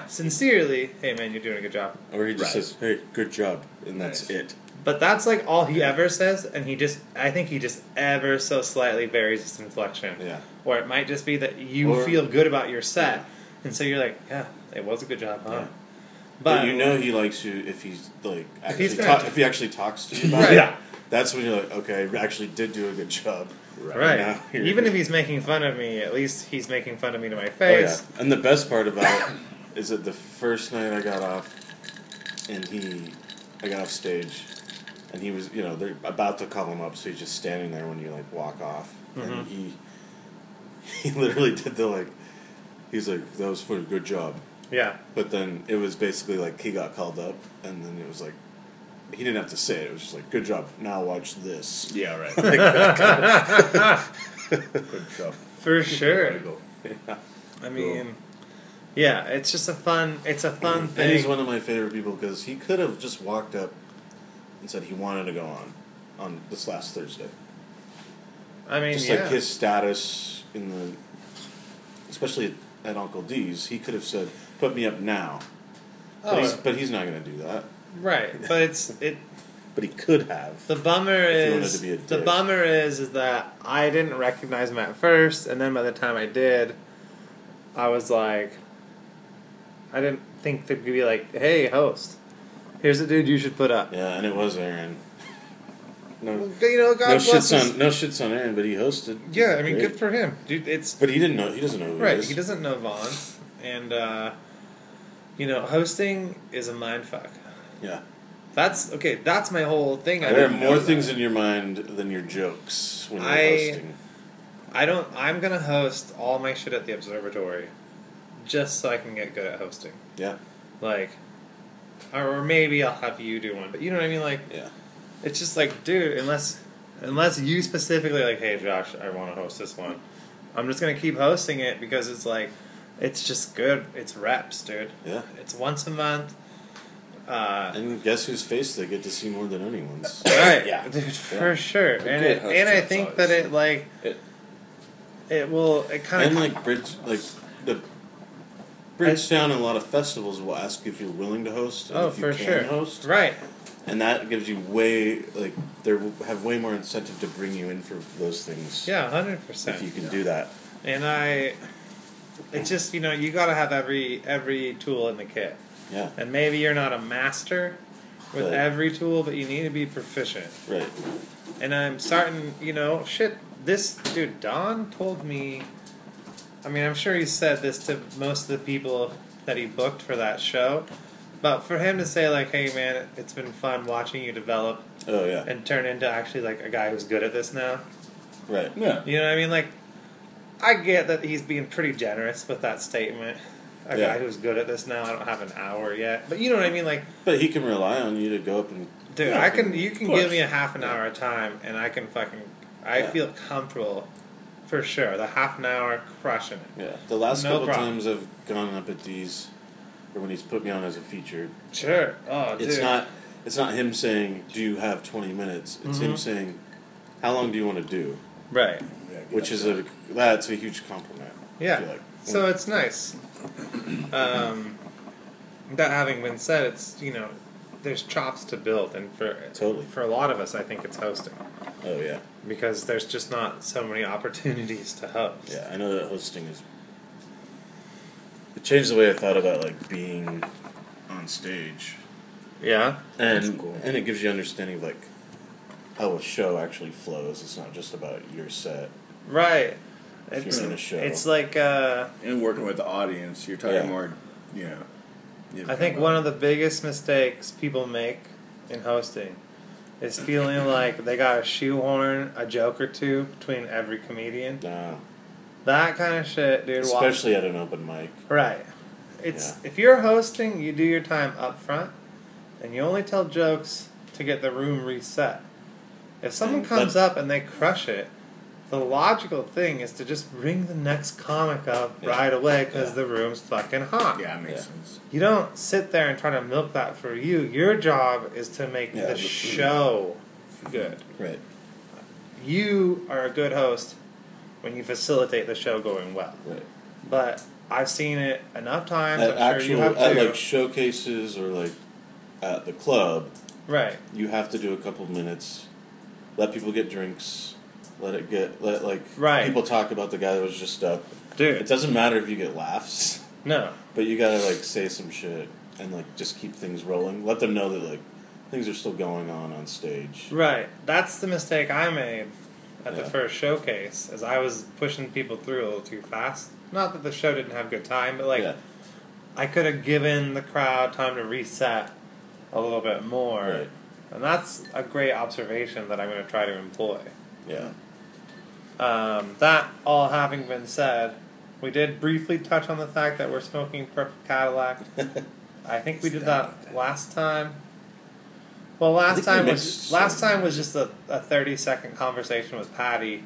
[SPEAKER 2] sincerely, "Hey, man, you're doing a good job."
[SPEAKER 1] Or he just
[SPEAKER 3] Right.
[SPEAKER 1] says, "Hey, good job," and that's
[SPEAKER 3] Nice.
[SPEAKER 1] it.
[SPEAKER 2] But that's like all he ever says, and he just, I think he just ever so slightly varies his inflection.
[SPEAKER 1] Yeah.
[SPEAKER 2] Or it might just be that you
[SPEAKER 1] Or-
[SPEAKER 2] feel good about your set, and so you're like, yeah, it was a good job, huh?
[SPEAKER 1] Yeah.
[SPEAKER 2] But,
[SPEAKER 1] you know he likes you if he's like actually
[SPEAKER 2] he's gonna
[SPEAKER 1] ta-
[SPEAKER 2] ta-
[SPEAKER 1] if he actually talks to you (laughs) about
[SPEAKER 2] Right.
[SPEAKER 1] it.
[SPEAKER 2] Yeah.
[SPEAKER 1] That's when you're like, okay, I actually did do a good job.
[SPEAKER 2] Right?
[SPEAKER 1] now you're-
[SPEAKER 2] Even if he's making fun of me, at least he's making fun of me to my
[SPEAKER 1] Oh, yeah.
[SPEAKER 2] face.
[SPEAKER 1] And the best part about it (coughs) is that the first night I got off, and he, I got off stage, and he was, you know, they're about to call him up, so he's just standing there when you like walk off,
[SPEAKER 2] Mhm.
[SPEAKER 1] and he, (laughs) he literally did the like, he's like, that was for a good job,
[SPEAKER 2] Yeah.
[SPEAKER 1] but then it was basically like he got called up, and then it was like. He didn't have to say it. It was just like, "Good job. Now watch this."
[SPEAKER 3] Yeah. Right. (laughs) (laughs) Good job.
[SPEAKER 2] For sure.
[SPEAKER 3] There you go.
[SPEAKER 2] I mean, yeah, it's just a fun. It's a fun
[SPEAKER 1] And
[SPEAKER 2] thing.
[SPEAKER 1] he's one of my favorite people because he could have just walked up and said he wanted to go on on this last Thursday.
[SPEAKER 2] I mean,
[SPEAKER 1] just
[SPEAKER 2] yeah.
[SPEAKER 1] like his status in the, especially at Uncle D's, he could have said, "Put me up now," but,
[SPEAKER 2] oh,
[SPEAKER 1] he's, but he's not going to do that.
[SPEAKER 2] Right, but it's it.
[SPEAKER 1] But he could have.
[SPEAKER 2] The bummer
[SPEAKER 1] If he wanted
[SPEAKER 2] is
[SPEAKER 1] to be a
[SPEAKER 2] the bummer is is that I didn't recognize him at first, and then by the time I did, I was like, I didn't think they'd be like, "Hey, host, here's a dude you should put up."
[SPEAKER 1] Yeah, and it was Aaron. No,
[SPEAKER 2] You know, God
[SPEAKER 1] no
[SPEAKER 2] bless
[SPEAKER 1] shits
[SPEAKER 2] his-
[SPEAKER 1] on no shits on Aaron, but he hosted.
[SPEAKER 2] Yeah, I mean,
[SPEAKER 1] Great.
[SPEAKER 2] good for him, dude. It's
[SPEAKER 1] But he didn't know. He doesn't know who
[SPEAKER 2] right.
[SPEAKER 1] He, is.
[SPEAKER 2] He doesn't know Vaughn, and uh, you know, hosting is a mind fuck.
[SPEAKER 1] Yeah,
[SPEAKER 2] That's okay. That's my whole thing. I
[SPEAKER 1] there are more things
[SPEAKER 2] that.
[SPEAKER 1] in your mind than your jokes when you're
[SPEAKER 2] I-
[SPEAKER 1] hosting.
[SPEAKER 2] I don't. I'm gonna host all my shit at the observatory, just so I can get good at hosting.
[SPEAKER 1] Yeah,
[SPEAKER 2] Like, or maybe I'll have you do one. But you know what I mean? Like,
[SPEAKER 1] yeah.
[SPEAKER 2] it's just like, dude, unless unless you specifically like, hey, Josh, I want to host this one. I'm just gonna keep hosting it because it's like, it's just good. It's reps, dude.
[SPEAKER 1] Yeah.
[SPEAKER 2] It's once a month. Uh,
[SPEAKER 1] And guess whose face they get to see more than anyone's? (coughs)
[SPEAKER 2] Right,
[SPEAKER 3] Yeah.
[SPEAKER 2] dude, (laughs) for sure. And it, and I think
[SPEAKER 3] always.
[SPEAKER 2] that it like
[SPEAKER 3] It-
[SPEAKER 2] it will it kind of and
[SPEAKER 1] like Bridge, like the Bridgetown and a lot of festivals will ask if you're willing to host. And
[SPEAKER 2] oh
[SPEAKER 1] if you
[SPEAKER 2] for
[SPEAKER 1] can
[SPEAKER 2] sure
[SPEAKER 1] Host,
[SPEAKER 2] right
[SPEAKER 1] and that gives you way like they have way more incentive to bring you in for those things.
[SPEAKER 2] yeah hundred percent.
[SPEAKER 1] if you can do that.
[SPEAKER 2] And I, it's just you know you got to have every every tool in the kit.
[SPEAKER 1] Yeah,
[SPEAKER 2] And maybe you're not a master with
[SPEAKER 1] Right.
[SPEAKER 2] every tool, but you need to be proficient.
[SPEAKER 1] right.
[SPEAKER 2] and I'm starting. You know, shit. This dude Don told me. I mean, I'm sure he said this to most of the people that he booked for that show, but for him to say like, "Hey, man, it's been fun watching you develop
[SPEAKER 1] Oh yeah.
[SPEAKER 2] and turn into actually like a guy who's good at this now."
[SPEAKER 1] Right.
[SPEAKER 3] Yeah.
[SPEAKER 2] You know what I mean? Like, I get that he's being pretty generous with that statement. A
[SPEAKER 1] Yeah.
[SPEAKER 2] guy who's good at this now. I don't have an hour yet, but you know what I mean. Like,
[SPEAKER 1] But he can rely on you to go up and
[SPEAKER 2] dude,
[SPEAKER 1] Yeah,
[SPEAKER 2] I can. You can
[SPEAKER 1] of
[SPEAKER 2] give me a half an hour of time, and I can fucking. I
[SPEAKER 1] Yeah.
[SPEAKER 2] feel comfortable, for sure. The half an hour crushing it.
[SPEAKER 1] yeah. The last
[SPEAKER 2] No
[SPEAKER 1] couple
[SPEAKER 2] problem.
[SPEAKER 1] times I've gone up at these, or when he's put me on as a feature,
[SPEAKER 2] Sure. Oh, dude.
[SPEAKER 1] it's not it's not him saying, "Do you have 20 minutes?" It's him
[SPEAKER 2] Mhm.
[SPEAKER 1] saying, "How long do you want to do?"
[SPEAKER 2] right.
[SPEAKER 3] Yeah,
[SPEAKER 1] Which is
[SPEAKER 3] there.
[SPEAKER 1] a that's a huge compliment. I
[SPEAKER 2] Yeah.
[SPEAKER 1] feel like.
[SPEAKER 2] So it's nice. Um, that having been said, it's you know, there's chops to build, and for
[SPEAKER 1] Totally.
[SPEAKER 2] for a lot of us, I think it's hosting.
[SPEAKER 1] Oh yeah,
[SPEAKER 2] because there's just not so many opportunities to host.
[SPEAKER 1] yeah. I know that hosting is. It changed the way I thought about like being on stage,
[SPEAKER 2] Yeah.
[SPEAKER 1] and
[SPEAKER 3] That's cool.
[SPEAKER 1] and it gives you understanding of like how a show actually flows. It's not just about your set.
[SPEAKER 2] Right.
[SPEAKER 1] If
[SPEAKER 2] It's,
[SPEAKER 1] you're in a show.
[SPEAKER 2] it's like uh,
[SPEAKER 3] and working with the audience, you're talking
[SPEAKER 1] Yeah.
[SPEAKER 3] more, you know.
[SPEAKER 2] I think one of the biggest mistakes people make in hosting is feeling (laughs) like they got to shoehorn a joke or two between every comedian.
[SPEAKER 1] Nah,
[SPEAKER 2] That kind of shit, dude. wa-
[SPEAKER 1] especially at an open mic.
[SPEAKER 2] Right. It's
[SPEAKER 1] Yeah.
[SPEAKER 2] if you're hosting, you do your time up front, and you only tell jokes to get the room reset. If someone
[SPEAKER 1] And
[SPEAKER 2] comes
[SPEAKER 1] that-
[SPEAKER 2] up and they crush it, the logical thing is to just bring the next comic up
[SPEAKER 1] Yeah.
[SPEAKER 2] right away because
[SPEAKER 1] Yeah.
[SPEAKER 2] the room's fucking hot.
[SPEAKER 3] Yeah, it makes
[SPEAKER 1] Yeah.
[SPEAKER 3] sense.
[SPEAKER 2] You don't sit there and try to milk that for you. Your job is to make
[SPEAKER 1] Yeah,
[SPEAKER 2] the
[SPEAKER 1] but-
[SPEAKER 2] show good.
[SPEAKER 1] Right.
[SPEAKER 2] You are a good host when you facilitate the show going well.
[SPEAKER 1] Right.
[SPEAKER 2] But I've seen it enough times.
[SPEAKER 1] At
[SPEAKER 2] I'm sure you
[SPEAKER 1] actual
[SPEAKER 2] have
[SPEAKER 1] at
[SPEAKER 2] too.
[SPEAKER 1] like showcases or like at the club,
[SPEAKER 2] right.
[SPEAKER 1] you have to do a couple minutes, let people get drinks, let it get let like
[SPEAKER 2] Right.
[SPEAKER 1] people talk about the guy that was just up.
[SPEAKER 2] Dude, it
[SPEAKER 1] doesn't matter if you get laughs,
[SPEAKER 2] no.
[SPEAKER 1] but you gotta like say some shit and like just keep things rolling. Let them know that like things are still going on on stage.
[SPEAKER 2] Right. That's the mistake I made at the first showcase, as I was pushing people through a little too fast. Not that the show didn't have good time, but like
[SPEAKER 1] yeah,
[SPEAKER 2] I could have given the crowd time to reset a little bit more.
[SPEAKER 1] Right.
[SPEAKER 2] And that's a great observation that I'm going to try to employ.
[SPEAKER 1] yeah,
[SPEAKER 2] Um, that all having been said, we did briefly touch on the fact that we're smoking Perfect Cadillac. (laughs) I think we did that last time. Well, last time was last time was just a, a thirty second conversation with Patty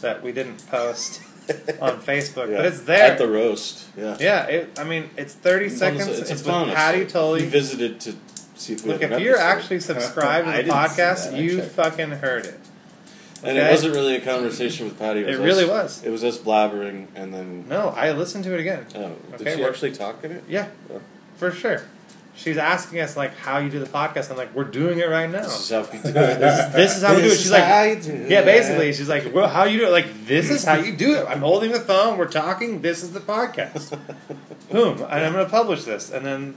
[SPEAKER 2] that we didn't post (laughs) on Facebook,
[SPEAKER 1] yeah.
[SPEAKER 2] but it's there.
[SPEAKER 1] at the roast. Yeah,
[SPEAKER 2] yeah, it, I mean it's thirty
[SPEAKER 1] It's
[SPEAKER 2] seconds. It's,
[SPEAKER 1] it's a
[SPEAKER 2] with
[SPEAKER 1] bonus.
[SPEAKER 2] Patty Tully.
[SPEAKER 1] visited to see if we
[SPEAKER 2] Look, if you're
[SPEAKER 1] episode.
[SPEAKER 2] actually (laughs) subscribed to the podcast, you
[SPEAKER 3] checked.
[SPEAKER 2] fucking heard it.
[SPEAKER 1] And it wasn't really a conversation with Patty. It, was
[SPEAKER 2] It really
[SPEAKER 1] us-
[SPEAKER 2] was.
[SPEAKER 1] It was us blabbering, and then.
[SPEAKER 2] No, I listened to it again.
[SPEAKER 1] Oh,
[SPEAKER 2] Okay,
[SPEAKER 1] did she actually talk in it?
[SPEAKER 2] Yeah,
[SPEAKER 1] Oh.
[SPEAKER 2] for sure. She's asking us like how you do the podcast. I'm like, we're doing it right now.
[SPEAKER 1] This is how we do it.
[SPEAKER 2] This is, this is how we do it. She's
[SPEAKER 1] is
[SPEAKER 2] like,
[SPEAKER 1] how I do it.
[SPEAKER 2] yeah, basically, she's like, well, how you do it? Like, this is how you do it. I'm holding the phone. We're talking. This is the podcast. (laughs) Boom, and I'm going to publish this, and then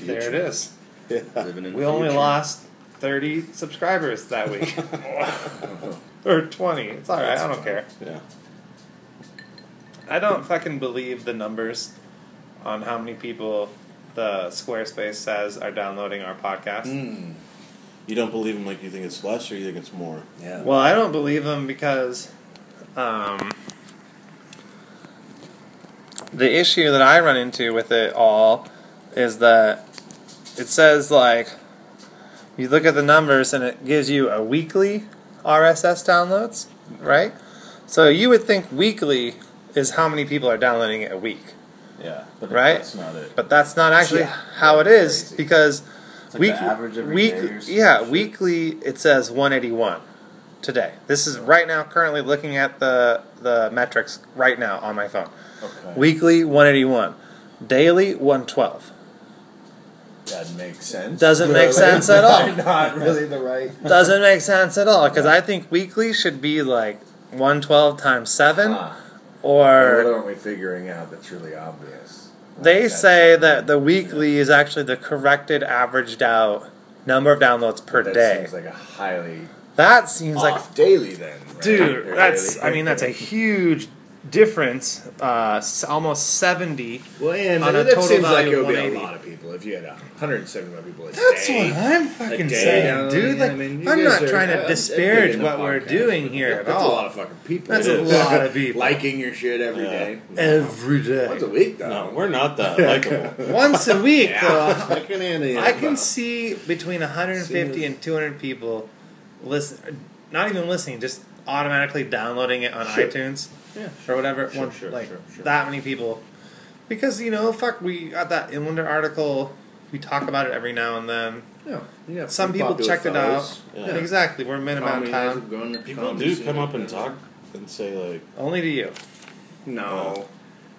[SPEAKER 2] there it is.
[SPEAKER 1] Yeah.
[SPEAKER 3] Living in the
[SPEAKER 2] We only lost 30 subscribers that week, (laughs) (laughs) (laughs) or 20. It's all right. I don't care.
[SPEAKER 1] Yeah.
[SPEAKER 2] I don't fucking believe the numbers on how many people the Squarespace says are downloading our podcast.
[SPEAKER 3] Mm.
[SPEAKER 1] You don't believe them like you think it's less, or you think it's more?
[SPEAKER 3] Yeah.
[SPEAKER 2] Well, I don't believe them because um, the issue that I run into with it all is that it says like you look at the numbers and it gives you a weekly RSS downloads, right? So you would think weekly is how many people are downloading it a week,
[SPEAKER 1] Yeah. But
[SPEAKER 2] Right?
[SPEAKER 1] that's not it.
[SPEAKER 2] but that's not actually
[SPEAKER 3] Yeah.
[SPEAKER 2] how it is
[SPEAKER 3] Crazy.
[SPEAKER 2] because
[SPEAKER 3] It's like
[SPEAKER 2] week,
[SPEAKER 3] the average every
[SPEAKER 2] week,
[SPEAKER 3] day or some
[SPEAKER 2] yeah, weekly it says 181 today. This is right now currently looking at the the metrics right now on my phone.
[SPEAKER 3] Okay.
[SPEAKER 2] Weekly 181, daily 112.
[SPEAKER 3] That makes sense.
[SPEAKER 2] Doesn't make sense at (laughs) all.
[SPEAKER 3] Not really the right.
[SPEAKER 2] Doesn't make sense at all because I think weekly should be like 112 times 7
[SPEAKER 3] ah. or. what
[SPEAKER 2] or
[SPEAKER 3] aren't we figuring out that's really obvious?
[SPEAKER 2] they
[SPEAKER 3] That's-
[SPEAKER 2] say that the weekly is actually the corrected averaged out number of downloads per day.
[SPEAKER 3] that
[SPEAKER 2] day.
[SPEAKER 3] seems like a highly
[SPEAKER 2] That seems like
[SPEAKER 3] daily then, right?
[SPEAKER 2] Dude,
[SPEAKER 3] Or
[SPEAKER 2] that's. I mean that's a huge difference. Uh, s- almost seventy.
[SPEAKER 3] well, and
[SPEAKER 2] on a
[SPEAKER 3] that
[SPEAKER 2] total
[SPEAKER 3] seems like it would be a lot of people if you had 175 people a
[SPEAKER 2] That's
[SPEAKER 3] day.
[SPEAKER 2] what I'm fucking saying,
[SPEAKER 3] down,
[SPEAKER 2] dude.
[SPEAKER 3] yeah,
[SPEAKER 2] Like,
[SPEAKER 3] I mean,
[SPEAKER 2] I'm not
[SPEAKER 3] are-
[SPEAKER 2] trying to
[SPEAKER 3] I'm
[SPEAKER 2] disparage what we're doing here at
[SPEAKER 3] That's
[SPEAKER 2] all.
[SPEAKER 3] a lot of fucking people.
[SPEAKER 2] That's a lot of (laughs) people.
[SPEAKER 3] liking your shit every
[SPEAKER 1] Yeah.
[SPEAKER 3] day.
[SPEAKER 2] Every
[SPEAKER 3] Once a week, though.
[SPEAKER 1] No, we're not that likable. (laughs)
[SPEAKER 2] once a week.
[SPEAKER 3] Yeah.
[SPEAKER 2] though. (laughs)
[SPEAKER 3] I can.
[SPEAKER 2] I can see between 150 and 200 people listen, not even listening, just automatically downloading it on
[SPEAKER 3] Sure.
[SPEAKER 2] iTunes
[SPEAKER 3] Yeah,
[SPEAKER 2] or whatever.
[SPEAKER 3] Sure,
[SPEAKER 2] One-
[SPEAKER 3] sure,
[SPEAKER 2] like
[SPEAKER 3] sure, sure.
[SPEAKER 2] that many people, because you know, fuck, we got that Inlander article. We talk about it every now and then.
[SPEAKER 3] Yeah, yeah.
[SPEAKER 2] Some people checked it out.
[SPEAKER 1] Yeah.
[SPEAKER 2] Exactly, we're minimum
[SPEAKER 3] Comedy
[SPEAKER 2] town.
[SPEAKER 3] guys have grown their
[SPEAKER 1] People
[SPEAKER 3] comedy
[SPEAKER 1] do come up and talk and say like,
[SPEAKER 2] Only to you.
[SPEAKER 3] No.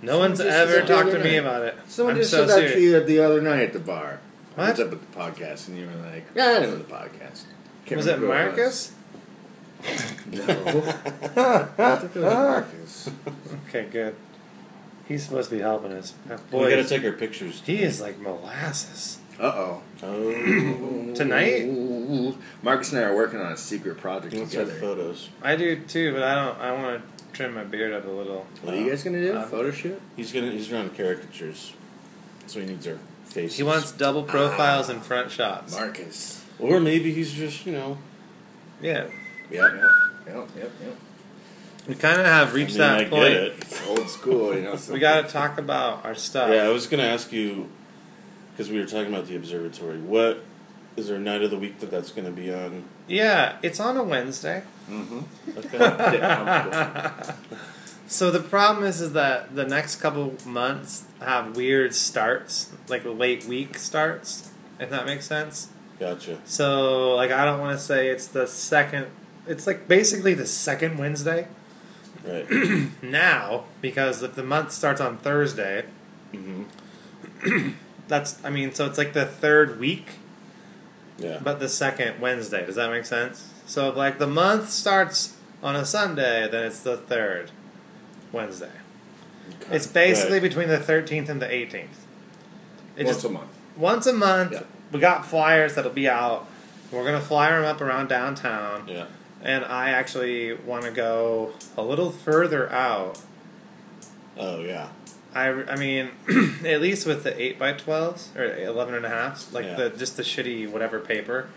[SPEAKER 2] No one's ever talked to me
[SPEAKER 3] night.
[SPEAKER 2] about it.
[SPEAKER 3] Someone
[SPEAKER 2] I'm
[SPEAKER 3] just
[SPEAKER 2] so
[SPEAKER 3] said that to you the other night at the bar.
[SPEAKER 2] What?
[SPEAKER 3] What's up with the podcast? And you were like, yeah, I know the podcast. Can't
[SPEAKER 2] Was it
[SPEAKER 3] remember who
[SPEAKER 2] Marcus?
[SPEAKER 3] No. I think it Marcus.
[SPEAKER 2] Okay, good. He's supposed to be helping us.
[SPEAKER 1] we
[SPEAKER 2] Boy,
[SPEAKER 1] gotta take our pictures.
[SPEAKER 2] he is like molasses.
[SPEAKER 3] Uh
[SPEAKER 1] Oh, (clears throat)
[SPEAKER 2] Tonight? (clears throat)
[SPEAKER 3] Marcus and I are working on a secret project
[SPEAKER 1] let's have
[SPEAKER 3] together.
[SPEAKER 1] photos.
[SPEAKER 2] I do too, but I don't. I want to trim my beard up a little.
[SPEAKER 3] What are you guys gonna do?
[SPEAKER 2] Uh,
[SPEAKER 3] Photo shoot?
[SPEAKER 1] He's gonna he's drawing caricatures, so he needs our faces.
[SPEAKER 2] He wants double profiles and front shots.
[SPEAKER 3] Marcus.
[SPEAKER 1] or maybe he's just you know.
[SPEAKER 2] Yeah,
[SPEAKER 3] Yep, yep, yep, yep, yep.
[SPEAKER 2] we kind of have
[SPEAKER 1] I
[SPEAKER 2] reached
[SPEAKER 1] mean, I
[SPEAKER 2] that
[SPEAKER 1] get
[SPEAKER 2] point.
[SPEAKER 1] it.
[SPEAKER 3] It's old school, you know. (laughs)
[SPEAKER 2] We got to talk about our stuff.
[SPEAKER 1] Yeah, I was gonna ask you because we were talking about the observatory. What is there a night of the week that that's gonna be on?
[SPEAKER 2] Yeah, it's on a Wednesday.
[SPEAKER 3] Mm-hmm. (laughs)
[SPEAKER 1] Okay. (laughs)
[SPEAKER 2] So the problem is, is that the next couple months have weird starts, like late week starts. If that makes sense.
[SPEAKER 1] gotcha.
[SPEAKER 2] So like I don't want to say it's the second. It's like basically the second Wednesday
[SPEAKER 1] Right. (clears throat)
[SPEAKER 2] now because if the month starts on Thursday,
[SPEAKER 1] hmm (clears throat)
[SPEAKER 2] that's I mean so it's like the third week,
[SPEAKER 1] Yeah.
[SPEAKER 2] but the second Wednesday. Does that make sense? So if like the month starts on a Sunday, then it's the third Wednesday. It's basically
[SPEAKER 1] Right.
[SPEAKER 2] between the 13th and the 18th. It
[SPEAKER 3] Once
[SPEAKER 2] just
[SPEAKER 3] a month.
[SPEAKER 2] once a month.
[SPEAKER 3] Yeah.
[SPEAKER 2] We got flyers that'll be out. We're gonna flyer them up around downtown,
[SPEAKER 1] Yeah.
[SPEAKER 2] And I actually want to go a little further out.
[SPEAKER 1] Oh yeah.
[SPEAKER 2] I, I mean, (clears throat) at least with the eight by twelves or eleven and a halfs, like
[SPEAKER 1] Yeah.
[SPEAKER 2] the just the shitty whatever paper.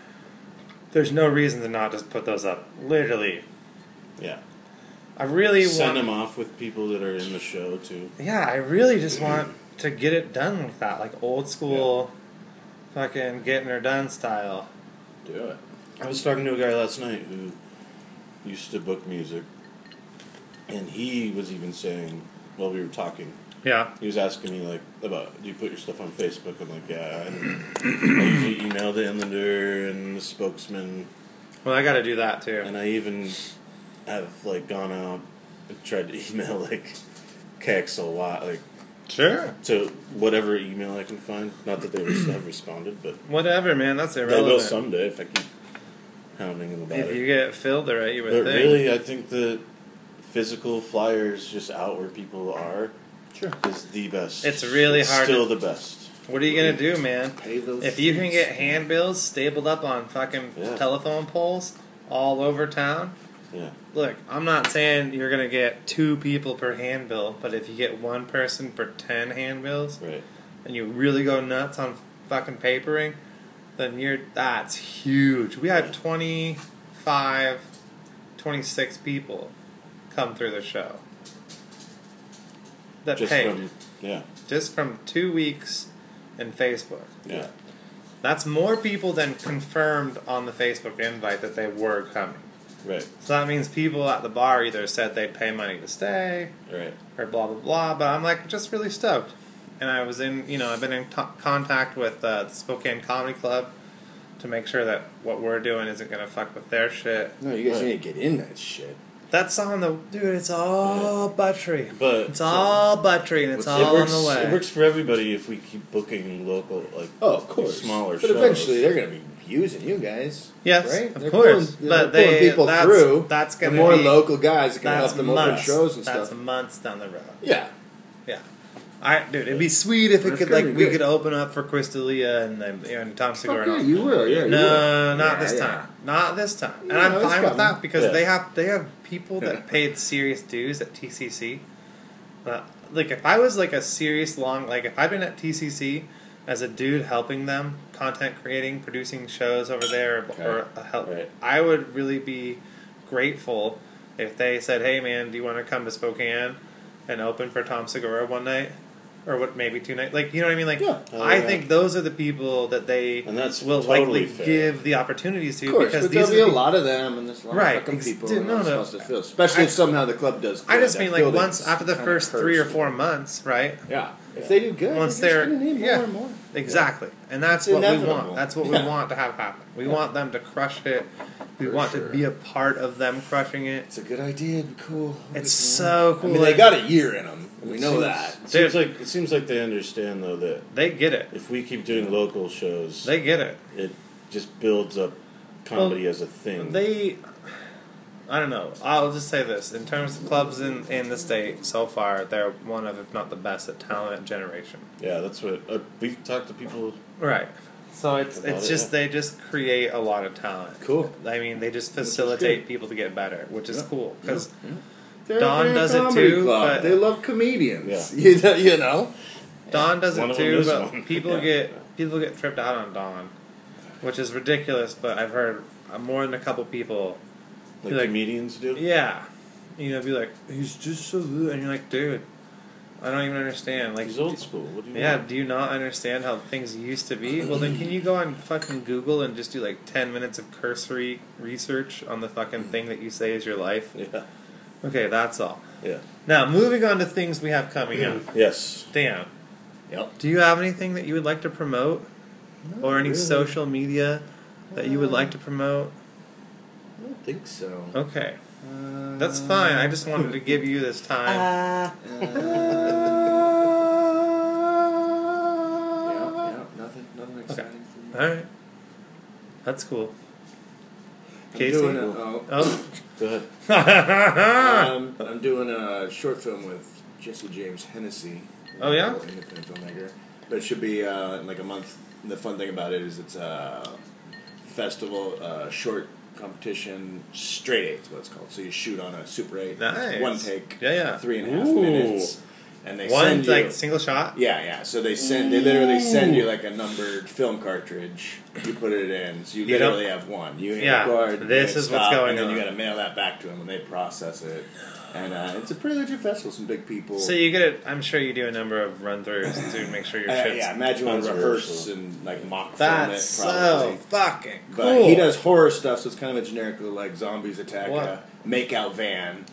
[SPEAKER 2] There's no reason to not just put those up. Literally,
[SPEAKER 1] Yeah.
[SPEAKER 2] I really wanna
[SPEAKER 1] Send
[SPEAKER 2] want.
[SPEAKER 1] them off with people that are in the show too.
[SPEAKER 2] Yeah, I really just (clears throat) want to get it done with that, like old school, fucking getting her done style.
[SPEAKER 3] Do it.
[SPEAKER 1] I was talking to a guy last night who used to book music, and he was even saying while we were talking,
[SPEAKER 2] Yeah.
[SPEAKER 1] he was asking me like about do you put your stuff on Facebook? I'm like yeah, and I usually email the Inlander and the spokesman,
[SPEAKER 2] Well, I got to do that too.
[SPEAKER 1] and I even have like gone out and tried to (laughs) email like KXLY like
[SPEAKER 2] Sure.
[SPEAKER 1] to whatever email I can find. Not that they have responded, but
[SPEAKER 2] Whatever, man. That's irrelevant.
[SPEAKER 1] they will someday if I keep hounding them about
[SPEAKER 2] If
[SPEAKER 1] it.
[SPEAKER 2] you get filled right, you would
[SPEAKER 1] But
[SPEAKER 2] think.
[SPEAKER 1] really, I think the physical flyers just out where people are
[SPEAKER 3] Sure.
[SPEAKER 1] is the best.
[SPEAKER 2] It's really hard
[SPEAKER 1] Still the best.
[SPEAKER 2] What are you gonna do, man?
[SPEAKER 3] Pay those.
[SPEAKER 2] If you can get handbills stapled up on fucking
[SPEAKER 1] Yeah.
[SPEAKER 2] telephone poles all over town,
[SPEAKER 1] Yeah.
[SPEAKER 2] look, I'm not saying you're gonna get two people per handbill, but if you get one person per ten handbills,
[SPEAKER 1] Right.
[SPEAKER 2] and you really go nuts on fucking papering, then you're that's huge. We had 25, 26 people come through the show that
[SPEAKER 1] Just
[SPEAKER 2] paid
[SPEAKER 1] from yeah.
[SPEAKER 2] just from two weeks in Facebook.
[SPEAKER 1] Yeah.
[SPEAKER 2] That's more people than confirmed on the Facebook invite that they were coming.
[SPEAKER 1] Right.
[SPEAKER 2] So that means people at the bar either said they'd pay money to stay
[SPEAKER 1] Right.
[SPEAKER 2] or blah blah blah. But I'm like just really stoked. And I was in, you know, I've been in t- contact with uh, the Spokane Comedy Club to make sure that what we're doing isn't gonna fuck with their shit.
[SPEAKER 3] No, you guys
[SPEAKER 1] Right.
[SPEAKER 3] need to get in that shit.
[SPEAKER 2] That's on the dude. It's all buttery.
[SPEAKER 1] But
[SPEAKER 2] It's all buttery and it's
[SPEAKER 3] It
[SPEAKER 2] all
[SPEAKER 1] it works.
[SPEAKER 2] on the way.
[SPEAKER 1] It works for everybody if we keep booking local like
[SPEAKER 3] Oh, of course.
[SPEAKER 1] smaller
[SPEAKER 3] But
[SPEAKER 1] shows.
[SPEAKER 3] eventually, they're going to be using you guys.
[SPEAKER 2] Yes,
[SPEAKER 3] right?
[SPEAKER 2] of
[SPEAKER 3] They're
[SPEAKER 2] course.
[SPEAKER 3] pulling-
[SPEAKER 2] but
[SPEAKER 3] they're pulling people
[SPEAKER 2] that's,
[SPEAKER 3] through.
[SPEAKER 2] That's
[SPEAKER 3] The
[SPEAKER 2] gonna
[SPEAKER 3] more
[SPEAKER 2] be,
[SPEAKER 3] local guys that can
[SPEAKER 2] that's
[SPEAKER 3] help them open
[SPEAKER 2] months.
[SPEAKER 3] shows and
[SPEAKER 2] that's
[SPEAKER 3] stuff.
[SPEAKER 2] That's months down the road.
[SPEAKER 3] Yeah.
[SPEAKER 2] Yeah. I dude, it'd be sweet if it could like we
[SPEAKER 3] good.
[SPEAKER 2] could open up for Crystalia and and, and Tom Segura.
[SPEAKER 3] Yeah, you will. Yeah, you
[SPEAKER 2] no,
[SPEAKER 3] will.
[SPEAKER 2] not
[SPEAKER 3] Yeah,
[SPEAKER 2] this
[SPEAKER 3] yeah.
[SPEAKER 2] time. Not this time. And I'm fine with that because they have they have people that paid serious dues at TCC. Uh, like if I was like a serious long like if I'd been at TCC as a dude helping them content creating producing shows over there or, or a help
[SPEAKER 1] Right.
[SPEAKER 2] I would really be grateful if they said hey man do you want to come to Spokane and open for Tom Segura one night or what maybe two nights like you know what I mean like
[SPEAKER 3] Yeah.
[SPEAKER 1] Oh,
[SPEAKER 2] I
[SPEAKER 1] yeah.
[SPEAKER 2] think those are the people that they
[SPEAKER 1] And that's
[SPEAKER 2] will
[SPEAKER 1] totally
[SPEAKER 2] likely
[SPEAKER 1] fair.
[SPEAKER 2] give the opportunities to
[SPEAKER 3] Of course,
[SPEAKER 2] because
[SPEAKER 3] but
[SPEAKER 2] these
[SPEAKER 3] there'll be
[SPEAKER 2] are
[SPEAKER 3] a lot of them, and there's a lot
[SPEAKER 2] Right,
[SPEAKER 3] of fucking
[SPEAKER 2] ex-
[SPEAKER 3] people.
[SPEAKER 2] dude,
[SPEAKER 3] and
[SPEAKER 2] no,
[SPEAKER 3] all
[SPEAKER 2] no.
[SPEAKER 3] supposed to fill. Especially
[SPEAKER 2] I-
[SPEAKER 3] if somehow the club does.
[SPEAKER 2] I just mean like once after the first three or four months, right?
[SPEAKER 3] Yeah, if they do good,
[SPEAKER 2] Once
[SPEAKER 3] they're
[SPEAKER 2] they're
[SPEAKER 3] just gonna need
[SPEAKER 2] yeah,
[SPEAKER 3] more and more.
[SPEAKER 2] exactly, and that's
[SPEAKER 3] It's
[SPEAKER 2] what we want. That's what we want to have happen. We
[SPEAKER 3] Yeah.
[SPEAKER 2] want them to crush it. We
[SPEAKER 3] For
[SPEAKER 2] want
[SPEAKER 3] sure.
[SPEAKER 2] to be a part of them crushing it.
[SPEAKER 3] It's a good idea. It'd be cool.
[SPEAKER 2] It's so cool.
[SPEAKER 3] I mean, they got a year in them. We know
[SPEAKER 1] Seems-
[SPEAKER 3] that.
[SPEAKER 1] It seems like it seems like they understand though that
[SPEAKER 2] They get it.
[SPEAKER 1] if we keep doing local shows,
[SPEAKER 2] They get it.
[SPEAKER 1] it just builds up comedy as a thing.
[SPEAKER 2] They, I don't know. I'll just say this: in terms of clubs in in the state so far, they're one of, if not the best, at talent generation.
[SPEAKER 1] yeah, that's what uh, we've talked to people.
[SPEAKER 2] Right. So it's it's
[SPEAKER 1] it,
[SPEAKER 2] just
[SPEAKER 1] yeah.
[SPEAKER 2] they just create a lot of talent.
[SPEAKER 3] Cool.
[SPEAKER 2] I mean, they just facilitate people to get better, which is
[SPEAKER 3] Yeah.
[SPEAKER 2] cool because
[SPEAKER 3] They're,
[SPEAKER 2] Dawn
[SPEAKER 3] they're a
[SPEAKER 2] does it too,
[SPEAKER 3] club.
[SPEAKER 2] but-
[SPEAKER 3] they love comedians.
[SPEAKER 1] Yeah. (laughs)
[SPEAKER 3] You know, you know.
[SPEAKER 2] Dawn does
[SPEAKER 1] One
[SPEAKER 2] it too. But
[SPEAKER 1] one. (laughs)
[SPEAKER 2] people
[SPEAKER 1] Yeah.
[SPEAKER 2] get people get tripped out on Don, which is ridiculous. But I've heard more than a couple people,
[SPEAKER 1] Like,
[SPEAKER 2] Like-
[SPEAKER 1] comedians do.
[SPEAKER 2] yeah, you know, be like, he's just so good, and you're like, dude, I don't even understand. Like,
[SPEAKER 1] He's old school. What do you
[SPEAKER 2] Yeah,
[SPEAKER 1] want?
[SPEAKER 2] do you not understand how things used to be? Well, then can you go on fucking Google and just do like 10 minutes of cursory research on the fucking hmm. thing that you say is your life?
[SPEAKER 1] Yeah,
[SPEAKER 2] Okay, that's all.
[SPEAKER 1] yeah.
[SPEAKER 2] Now, moving on to things we have coming up. (clears throat)
[SPEAKER 1] Yes.
[SPEAKER 2] Dan,
[SPEAKER 3] Yep.
[SPEAKER 2] do you have anything that you would like to promote? or any
[SPEAKER 3] really.
[SPEAKER 2] social media that you would like to promote?
[SPEAKER 3] I don't think so.
[SPEAKER 2] Okay,
[SPEAKER 3] Uh,
[SPEAKER 2] that's fine. I just wanted to give you this time. (laughs) (laughs)
[SPEAKER 3] yeah, yeah, nothing, nothing exciting for me.
[SPEAKER 2] All right, that's cool.
[SPEAKER 3] I'm
[SPEAKER 2] Casey?
[SPEAKER 3] doing a, oh,
[SPEAKER 2] Oh,
[SPEAKER 1] Go ahead. (laughs)
[SPEAKER 3] um, I'm doing a short film with Jesse James Hennessy.
[SPEAKER 2] Oh, yeah?
[SPEAKER 3] independent filmmaker. But it should be uh, in like a month. And the fun thing about it is it's a festival uh, short competition straight eight is what it's called. So you shoot on a Super Eight,
[SPEAKER 2] Nice.
[SPEAKER 3] one take,
[SPEAKER 2] Yeah, yeah.
[SPEAKER 3] three and a half
[SPEAKER 1] Ooh.
[SPEAKER 3] minutes, and they
[SPEAKER 2] one
[SPEAKER 3] send you
[SPEAKER 2] like single shot.
[SPEAKER 3] yeah, yeah. So they send they literally send you like a numbered film cartridge. You put it in, so you,
[SPEAKER 2] You
[SPEAKER 3] literally have one. You hit
[SPEAKER 2] Yeah,
[SPEAKER 3] record.
[SPEAKER 2] this is what's going
[SPEAKER 3] and then
[SPEAKER 2] on.
[SPEAKER 3] you got to mail that back to them, and they process it. And uh, it's a pretty legit festival. Some big people.
[SPEAKER 2] So you get it. I'm sure you do a number of run throughs to make sure your
[SPEAKER 3] Uh,
[SPEAKER 2] shit's.
[SPEAKER 3] yeah, imagine one rehearse and like mock
[SPEAKER 2] That's
[SPEAKER 3] film it. Probably.
[SPEAKER 2] so fucking cool.
[SPEAKER 3] But he does horror stuff, so it's kind of a generic like zombies attack
[SPEAKER 2] What?
[SPEAKER 3] a makeout van.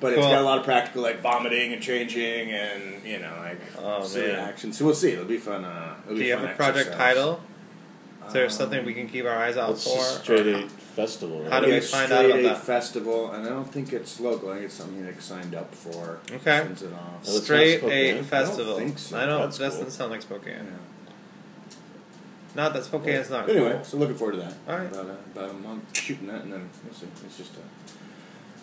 [SPEAKER 3] But it's
[SPEAKER 2] Cool.
[SPEAKER 3] got a lot of practical like vomiting and changing and you know like
[SPEAKER 2] Oh,
[SPEAKER 3] silly
[SPEAKER 2] man.
[SPEAKER 3] action. So we'll see. It'll be fun. Uh, it'll
[SPEAKER 2] Do
[SPEAKER 3] be
[SPEAKER 2] you have a project
[SPEAKER 3] exercise.
[SPEAKER 2] title? Is there
[SPEAKER 3] Um,
[SPEAKER 2] something we can keep our eyes out
[SPEAKER 1] It's
[SPEAKER 2] for?
[SPEAKER 1] just straight
[SPEAKER 2] Or-
[SPEAKER 1] eight festival. Right?
[SPEAKER 2] How do
[SPEAKER 3] yeah,
[SPEAKER 2] we find
[SPEAKER 3] Straight
[SPEAKER 2] out about
[SPEAKER 3] Eight
[SPEAKER 2] that?
[SPEAKER 3] Festival, and I don't think it's local. I think it's something you signed up for.
[SPEAKER 2] Okay.
[SPEAKER 3] Sends it off.
[SPEAKER 1] It's not
[SPEAKER 2] Straight
[SPEAKER 1] Spokane?
[SPEAKER 2] Eight
[SPEAKER 1] I don't
[SPEAKER 2] Festival.
[SPEAKER 3] think so.
[SPEAKER 2] I don't.
[SPEAKER 1] That's
[SPEAKER 2] that doesn't
[SPEAKER 1] cool.
[SPEAKER 2] sound like Spokane.
[SPEAKER 3] Yeah.
[SPEAKER 2] Not that Spokane is not
[SPEAKER 3] Anyway,
[SPEAKER 2] cool.
[SPEAKER 3] so looking forward to that.
[SPEAKER 2] All right.
[SPEAKER 3] About a, about a month shooting that, and then we'll see. It's just a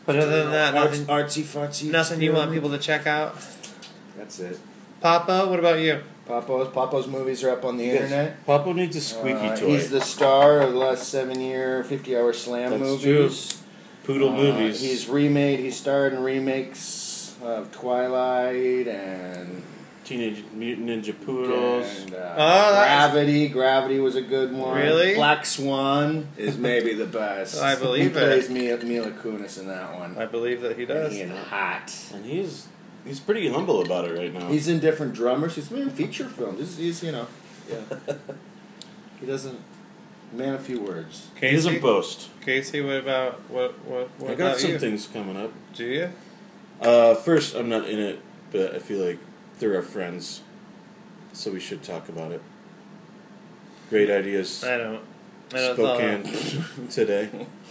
[SPEAKER 2] But other than that,
[SPEAKER 3] arts,
[SPEAKER 2] nothing.
[SPEAKER 3] artsy fartsy.
[SPEAKER 2] Nothing you want people to check out.
[SPEAKER 3] That's it.
[SPEAKER 2] Papa, what about you?
[SPEAKER 3] Papo's Papo's movies are up on the
[SPEAKER 1] Yes.
[SPEAKER 3] internet.
[SPEAKER 1] Papa needs a squeaky
[SPEAKER 3] Uh,
[SPEAKER 1] toy.
[SPEAKER 3] He's the star of the last seven-year, fifty-hour slam
[SPEAKER 1] That's
[SPEAKER 3] movies.
[SPEAKER 1] Poodle
[SPEAKER 3] Uh,
[SPEAKER 1] movies.
[SPEAKER 3] He's remade. He starred in remakes of Twilight and
[SPEAKER 1] Teenage Mutant Ninja Poodles.
[SPEAKER 3] and uh,
[SPEAKER 2] Oh, that's-
[SPEAKER 3] Gravity. Gravity was a good one.
[SPEAKER 2] Really?
[SPEAKER 3] Black Swan is maybe the best.
[SPEAKER 2] I believe
[SPEAKER 3] he
[SPEAKER 2] it.
[SPEAKER 3] plays Mila, Mila Kunis in that one.
[SPEAKER 2] I believe that he does.
[SPEAKER 3] He and hot.
[SPEAKER 1] And he's he's pretty humble about it right now.
[SPEAKER 3] He's in different drummers. He's in feature films. He's, he's you know, yeah. (laughs) he doesn't. Man, a few words.
[SPEAKER 1] he doesn't
[SPEAKER 2] Casey,
[SPEAKER 1] boast.
[SPEAKER 2] Casey, what about what what what
[SPEAKER 1] I got
[SPEAKER 2] about
[SPEAKER 1] some
[SPEAKER 2] you?
[SPEAKER 1] things coming up.
[SPEAKER 2] Do you?
[SPEAKER 1] Uh, first, I'm not in it, but I feel like they're our friends, so we should talk about it. Great ideas.
[SPEAKER 2] I don't. I don't follow.
[SPEAKER 1] Spokane (laughs) today.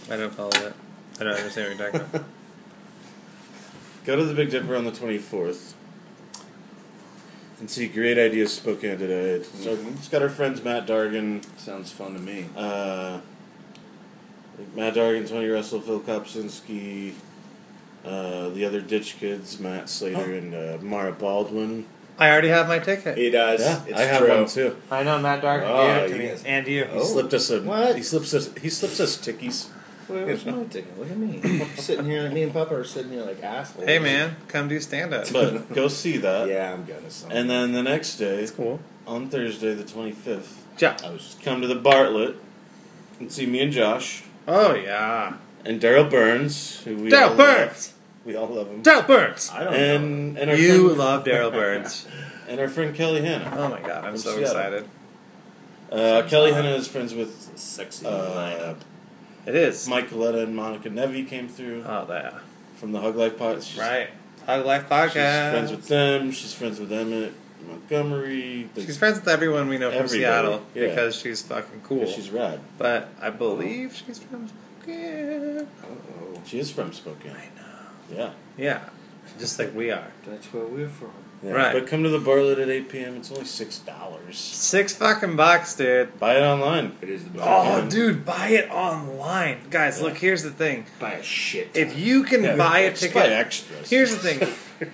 [SPEAKER 2] I don't follow that. I don't understand what you're talking about. (laughs)
[SPEAKER 1] Go to the Big Dipper on the 24th and see Great Ideas Spokane today. It's, our-
[SPEAKER 3] Mhm.
[SPEAKER 1] it's got our friends Matt Dargan,
[SPEAKER 3] Sounds fun to me.
[SPEAKER 1] uh, Matt Dargan, Tony Russell, Phil Kopsinski, uh, the other Ditch Kids, Matt Slater, and uh, Mara Baldwin.
[SPEAKER 2] I already have my ticket.
[SPEAKER 3] He does.
[SPEAKER 1] Yeah,
[SPEAKER 3] it's
[SPEAKER 1] I have
[SPEAKER 3] true.
[SPEAKER 1] one too.
[SPEAKER 2] I know Matt Dark
[SPEAKER 3] Oh,
[SPEAKER 2] gave it to me,
[SPEAKER 3] guys-
[SPEAKER 2] and you.
[SPEAKER 1] He slipped us a
[SPEAKER 3] What?
[SPEAKER 1] He slips us. He slips us tickies.
[SPEAKER 3] Where's my ticket? Look at me. I'm sitting here. Me and Papa are sitting here like assholes.
[SPEAKER 2] Hey man, come do stand up.
[SPEAKER 1] But go see that. (laughs)
[SPEAKER 3] Yeah, I'm gonna. Son.
[SPEAKER 1] And then the next day,
[SPEAKER 2] It's cool.
[SPEAKER 1] on Thursday the twenty fifth,
[SPEAKER 2] yeah,
[SPEAKER 3] I was just
[SPEAKER 1] come to the Bartlett and see me and Josh
[SPEAKER 2] Oh yeah.
[SPEAKER 1] and Daryl Burns, who we
[SPEAKER 2] Daryl Burns.
[SPEAKER 1] love. We all love him.
[SPEAKER 2] Daryl Burns.
[SPEAKER 3] I don't know.
[SPEAKER 1] And and our
[SPEAKER 2] You
[SPEAKER 1] friend,
[SPEAKER 2] love (laughs) Daryl Burns.
[SPEAKER 1] and our friend Kelly Hanna.
[SPEAKER 2] Oh my god, I'm so
[SPEAKER 1] Seattle.
[SPEAKER 2] excited.
[SPEAKER 1] Uh, Kelly Hanna is friends with
[SPEAKER 3] Sexy
[SPEAKER 1] uh,
[SPEAKER 3] lineup.
[SPEAKER 2] It is.
[SPEAKER 1] Mike Coletta and Monica Nevi came through
[SPEAKER 2] Oh yeah.
[SPEAKER 1] from the Hug Life Pod. She's,
[SPEAKER 2] Right. Hug Life podcast.
[SPEAKER 1] She's friends with them. She's friends with Emmett Montgomery.
[SPEAKER 2] She's friends with everyone we know from
[SPEAKER 1] Everybody,
[SPEAKER 2] Seattle
[SPEAKER 1] yeah.
[SPEAKER 2] because she's fucking cool.
[SPEAKER 1] she's rad.
[SPEAKER 2] but I believe she's from Spokane.
[SPEAKER 3] Uh-oh.
[SPEAKER 1] She is from Spokane.
[SPEAKER 2] I know.
[SPEAKER 1] Yeah.
[SPEAKER 2] Yeah, just like we are.
[SPEAKER 3] That's where we're from.
[SPEAKER 1] yeah.
[SPEAKER 2] Right.
[SPEAKER 1] But come to the Bartlett at 8 p.m. It's only $6.
[SPEAKER 2] Six fucking bucks, dude.
[SPEAKER 1] Buy it online.
[SPEAKER 3] It is the
[SPEAKER 2] Oh,
[SPEAKER 1] Yeah.
[SPEAKER 2] dude, buy it online, guys. Look, here's the thing:
[SPEAKER 3] Buy a shit.
[SPEAKER 2] if you can
[SPEAKER 1] Yeah,
[SPEAKER 2] buy a ticket,
[SPEAKER 1] Buy extras.
[SPEAKER 2] here's the thing: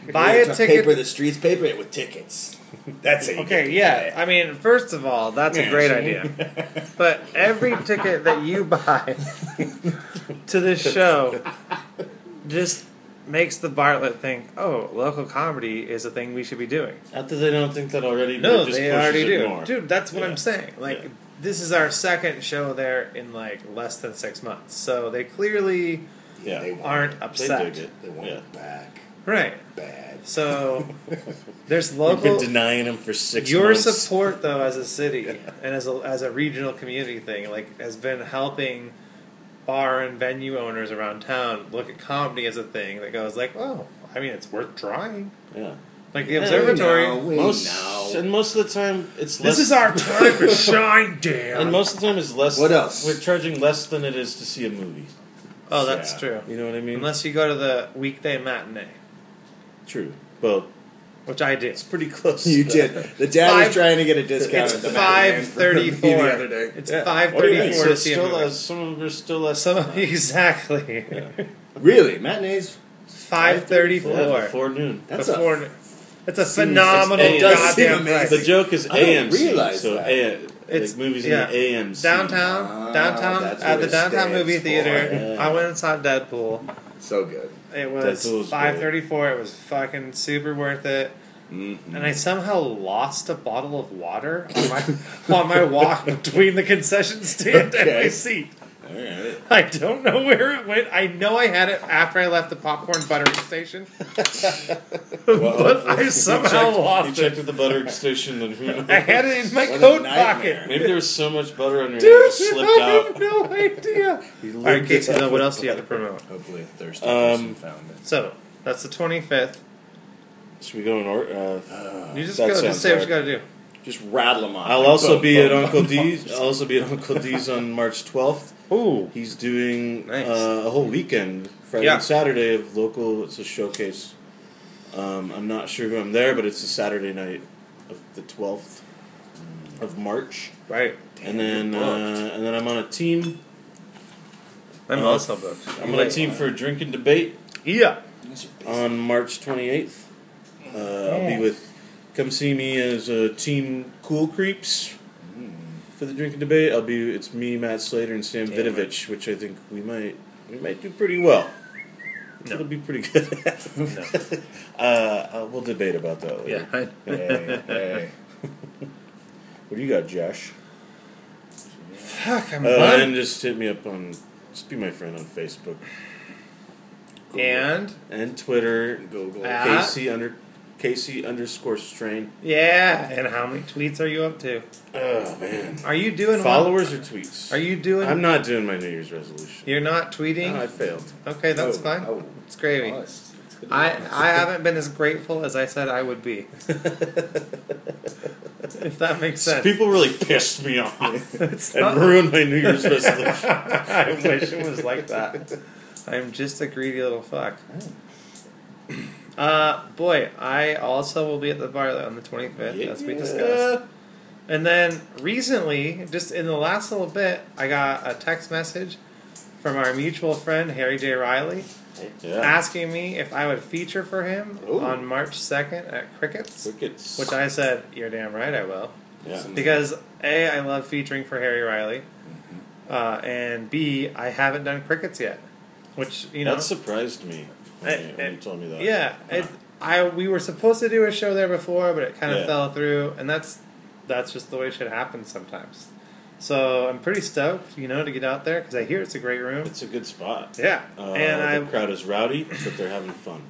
[SPEAKER 2] (laughs) buy a
[SPEAKER 3] Paper
[SPEAKER 2] ticket.
[SPEAKER 3] the streets, paper it with tickets. That's it.
[SPEAKER 2] Okay, yeah. I mean, first of all, that's a great idea. (laughs) But every ticket that you buy (laughs) to this show just makes the Bartlett think, oh, local comedy is a thing we should be doing.
[SPEAKER 1] Not that they don't think that already,
[SPEAKER 2] No,
[SPEAKER 1] just
[SPEAKER 2] they already do.
[SPEAKER 1] More.
[SPEAKER 2] Dude, that's what
[SPEAKER 1] Yeah.
[SPEAKER 2] I'm saying. Like,
[SPEAKER 1] Yeah.
[SPEAKER 2] this is our second show there in like less than six months. So they clearly
[SPEAKER 1] Yeah.
[SPEAKER 3] They
[SPEAKER 2] aren't
[SPEAKER 3] it.
[SPEAKER 2] Upset.
[SPEAKER 1] it.
[SPEAKER 3] They want it back.
[SPEAKER 2] Right.
[SPEAKER 3] Bad.
[SPEAKER 2] So (laughs) there's
[SPEAKER 1] We've
[SPEAKER 2] local.
[SPEAKER 1] been denying them for six
[SPEAKER 2] Your
[SPEAKER 1] months.
[SPEAKER 2] support, though, as a city (laughs) and as a, as a regional community thing, like has been helping bar and venue owners around town look at comedy as a thing that goes like, oh, I mean, it's worth trying.
[SPEAKER 1] Yeah.
[SPEAKER 2] Like the observatory.
[SPEAKER 3] we know, we
[SPEAKER 1] most,
[SPEAKER 3] know.
[SPEAKER 1] And most of the time, it's less.
[SPEAKER 2] This is our time to shine, damn.
[SPEAKER 1] And most of the time, it's less.
[SPEAKER 3] What else?
[SPEAKER 1] We're charging less than it is to see a movie.
[SPEAKER 2] oh, that's
[SPEAKER 3] Yeah.
[SPEAKER 2] true.
[SPEAKER 1] You know what I mean?
[SPEAKER 2] Unless you go to the weekday matinee,
[SPEAKER 1] True. Well,
[SPEAKER 2] which I did.
[SPEAKER 1] it's pretty close.
[SPEAKER 3] You did. The dad
[SPEAKER 2] Five-
[SPEAKER 3] was trying to get a discount
[SPEAKER 2] It's
[SPEAKER 3] at the
[SPEAKER 2] five
[SPEAKER 3] the movie
[SPEAKER 2] thirty-four.
[SPEAKER 3] the other day.
[SPEAKER 2] It's
[SPEAKER 1] Yeah.
[SPEAKER 2] five
[SPEAKER 1] What do you mean?
[SPEAKER 2] thirty-four
[SPEAKER 1] So
[SPEAKER 2] to see
[SPEAKER 1] still
[SPEAKER 2] movie.
[SPEAKER 1] less. Some of them are still less.
[SPEAKER 2] Some (laughs) exactly.
[SPEAKER 1] Yeah.
[SPEAKER 3] Really, matinees.
[SPEAKER 2] Five thirty-four.
[SPEAKER 1] Yeah, before noon.
[SPEAKER 3] That's
[SPEAKER 2] before.
[SPEAKER 3] a.
[SPEAKER 2] it's a phenomenal
[SPEAKER 1] it does
[SPEAKER 3] seem
[SPEAKER 2] goddamn
[SPEAKER 3] amazing.
[SPEAKER 2] price.
[SPEAKER 1] The joke is
[SPEAKER 3] I don't
[SPEAKER 1] AMC.
[SPEAKER 3] realize
[SPEAKER 1] so
[SPEAKER 3] that.
[SPEAKER 1] A,
[SPEAKER 2] It's-
[SPEAKER 1] like movies
[SPEAKER 2] yeah.
[SPEAKER 1] in the AMC.
[SPEAKER 2] Downtown, downtown
[SPEAKER 3] that's
[SPEAKER 2] at the downtown movie theater.
[SPEAKER 1] Yeah.
[SPEAKER 2] I went and saw Deadpool.
[SPEAKER 3] So good.
[SPEAKER 2] It was five thirty four. It was fucking super worth it.
[SPEAKER 3] Mm-hmm.
[SPEAKER 2] And I somehow lost a bottle of water on my (laughs) on my walk between the concession stand and my seat.
[SPEAKER 3] All right. (laughs)
[SPEAKER 2] I don't know where it went. I know I had it after I left the popcorn buttering station, (laughs) but I somehow
[SPEAKER 1] checked, You
[SPEAKER 2] lost
[SPEAKER 1] checked at the buttering station, and who knows? (laughs)
[SPEAKER 2] I had it in my
[SPEAKER 3] What
[SPEAKER 2] coat pocket.
[SPEAKER 1] Maybe there was so much butter on your hand,
[SPEAKER 2] Dude,
[SPEAKER 1] it slipped
[SPEAKER 2] I
[SPEAKER 1] out.
[SPEAKER 2] have no idea.
[SPEAKER 1] You
[SPEAKER 2] All right,
[SPEAKER 1] licked
[SPEAKER 2] Casey, now what else do you have to promote?
[SPEAKER 3] Hopefully, a thirsty
[SPEAKER 1] Um,
[SPEAKER 3] person found it.
[SPEAKER 2] So that's the twenty fifth.
[SPEAKER 1] Should we go in order? Uh,
[SPEAKER 2] You just go,
[SPEAKER 1] sounds
[SPEAKER 2] just say what you
[SPEAKER 1] hard.
[SPEAKER 2] got to do.
[SPEAKER 3] Just rattle them off.
[SPEAKER 1] I'll also
[SPEAKER 3] boom,
[SPEAKER 1] be
[SPEAKER 3] boom,
[SPEAKER 1] at
[SPEAKER 3] boom,
[SPEAKER 1] Uncle
[SPEAKER 3] boom.
[SPEAKER 1] D's. I'll also be at Uncle D's on March 12th.
[SPEAKER 2] Ooh,
[SPEAKER 1] He's doing
[SPEAKER 2] Nice.
[SPEAKER 1] uh, a whole weekend, Friday
[SPEAKER 2] Yeah.
[SPEAKER 1] and Saturday of local. It's a showcase. Um, I'm not sure who I'm there, but it's a Saturday night of the 12th of March,
[SPEAKER 2] right.
[SPEAKER 1] and then uh, and then I'm on a team.
[SPEAKER 2] I'm
[SPEAKER 1] Uh,
[SPEAKER 2] also booked.
[SPEAKER 1] I'm on a team for a drink and debate
[SPEAKER 2] Yeah.
[SPEAKER 3] These are busy.
[SPEAKER 1] on March 28th. Uh, I'll be with. Come see me as a team Cool Creeps for the drinking debate. I'll be. It's me, Matt Slater, and Sam
[SPEAKER 3] Damn.
[SPEAKER 1] Vidovich, which I think we might we might do pretty well.
[SPEAKER 2] No.
[SPEAKER 1] It'll be pretty good. (laughs) uh, uh, we'll debate about that later.
[SPEAKER 2] Yeah.
[SPEAKER 3] Hey, hey.
[SPEAKER 1] What do you got, Josh?
[SPEAKER 2] Fuck, I'm
[SPEAKER 1] Uh,
[SPEAKER 2] done.
[SPEAKER 1] and just hit me up on. Just be my friend on Facebook
[SPEAKER 2] And
[SPEAKER 1] and Twitter.
[SPEAKER 3] Google.
[SPEAKER 1] Casey under Casey underscore strain.
[SPEAKER 2] yeah, and how many tweets are you up to?
[SPEAKER 1] Oh man.
[SPEAKER 2] Are you doing one?
[SPEAKER 1] Followers or tweets?
[SPEAKER 2] Are you doing?
[SPEAKER 1] I'm not doing my New Year's resolution.
[SPEAKER 2] You're not tweeting.
[SPEAKER 1] No, I failed.
[SPEAKER 2] okay, that's
[SPEAKER 3] Oh,
[SPEAKER 2] fine.
[SPEAKER 3] oh.
[SPEAKER 2] It's gravy.
[SPEAKER 3] Oh, it's- it's.
[SPEAKER 2] I I haven't been as grateful as I said I would be. (laughs) if that makes sense.
[SPEAKER 1] People really pissed me off (laughs)
[SPEAKER 2] It's
[SPEAKER 1] and
[SPEAKER 2] not-
[SPEAKER 1] ruined my New Year's resolution. (laughs)
[SPEAKER 2] I wish it was like that. I'm just a greedy little fuck. Oh. Uh, boy, I also will be at the bar on the 25th, as we discussed. And then recently, just in the last little bit, I got a text message from our mutual friend Harry J. Riley,
[SPEAKER 1] Yeah.
[SPEAKER 2] asking me if I would feature for him
[SPEAKER 3] Ooh.
[SPEAKER 2] on March second at Crickets.
[SPEAKER 1] Crickets.
[SPEAKER 2] Which I said, "You're damn right, I will."
[SPEAKER 1] yeah.
[SPEAKER 2] Because a, I love featuring for Harry Riley, uh, and b, I haven't done crickets yet, which you know,
[SPEAKER 1] that surprised me when, you, when
[SPEAKER 2] eh,
[SPEAKER 1] you told me that.
[SPEAKER 2] yeah, it, I we were supposed to do a show there before, but it kind of
[SPEAKER 1] Yeah.
[SPEAKER 2] fell through, and that's that's just the way shit happens sometimes. So I'm pretty stoked, you know, to get out there because I hear it's a great room.
[SPEAKER 1] It's a good spot.
[SPEAKER 2] Yeah,
[SPEAKER 1] Uh,
[SPEAKER 2] and
[SPEAKER 1] the
[SPEAKER 2] I
[SPEAKER 1] crowd is rowdy, but they're having fun.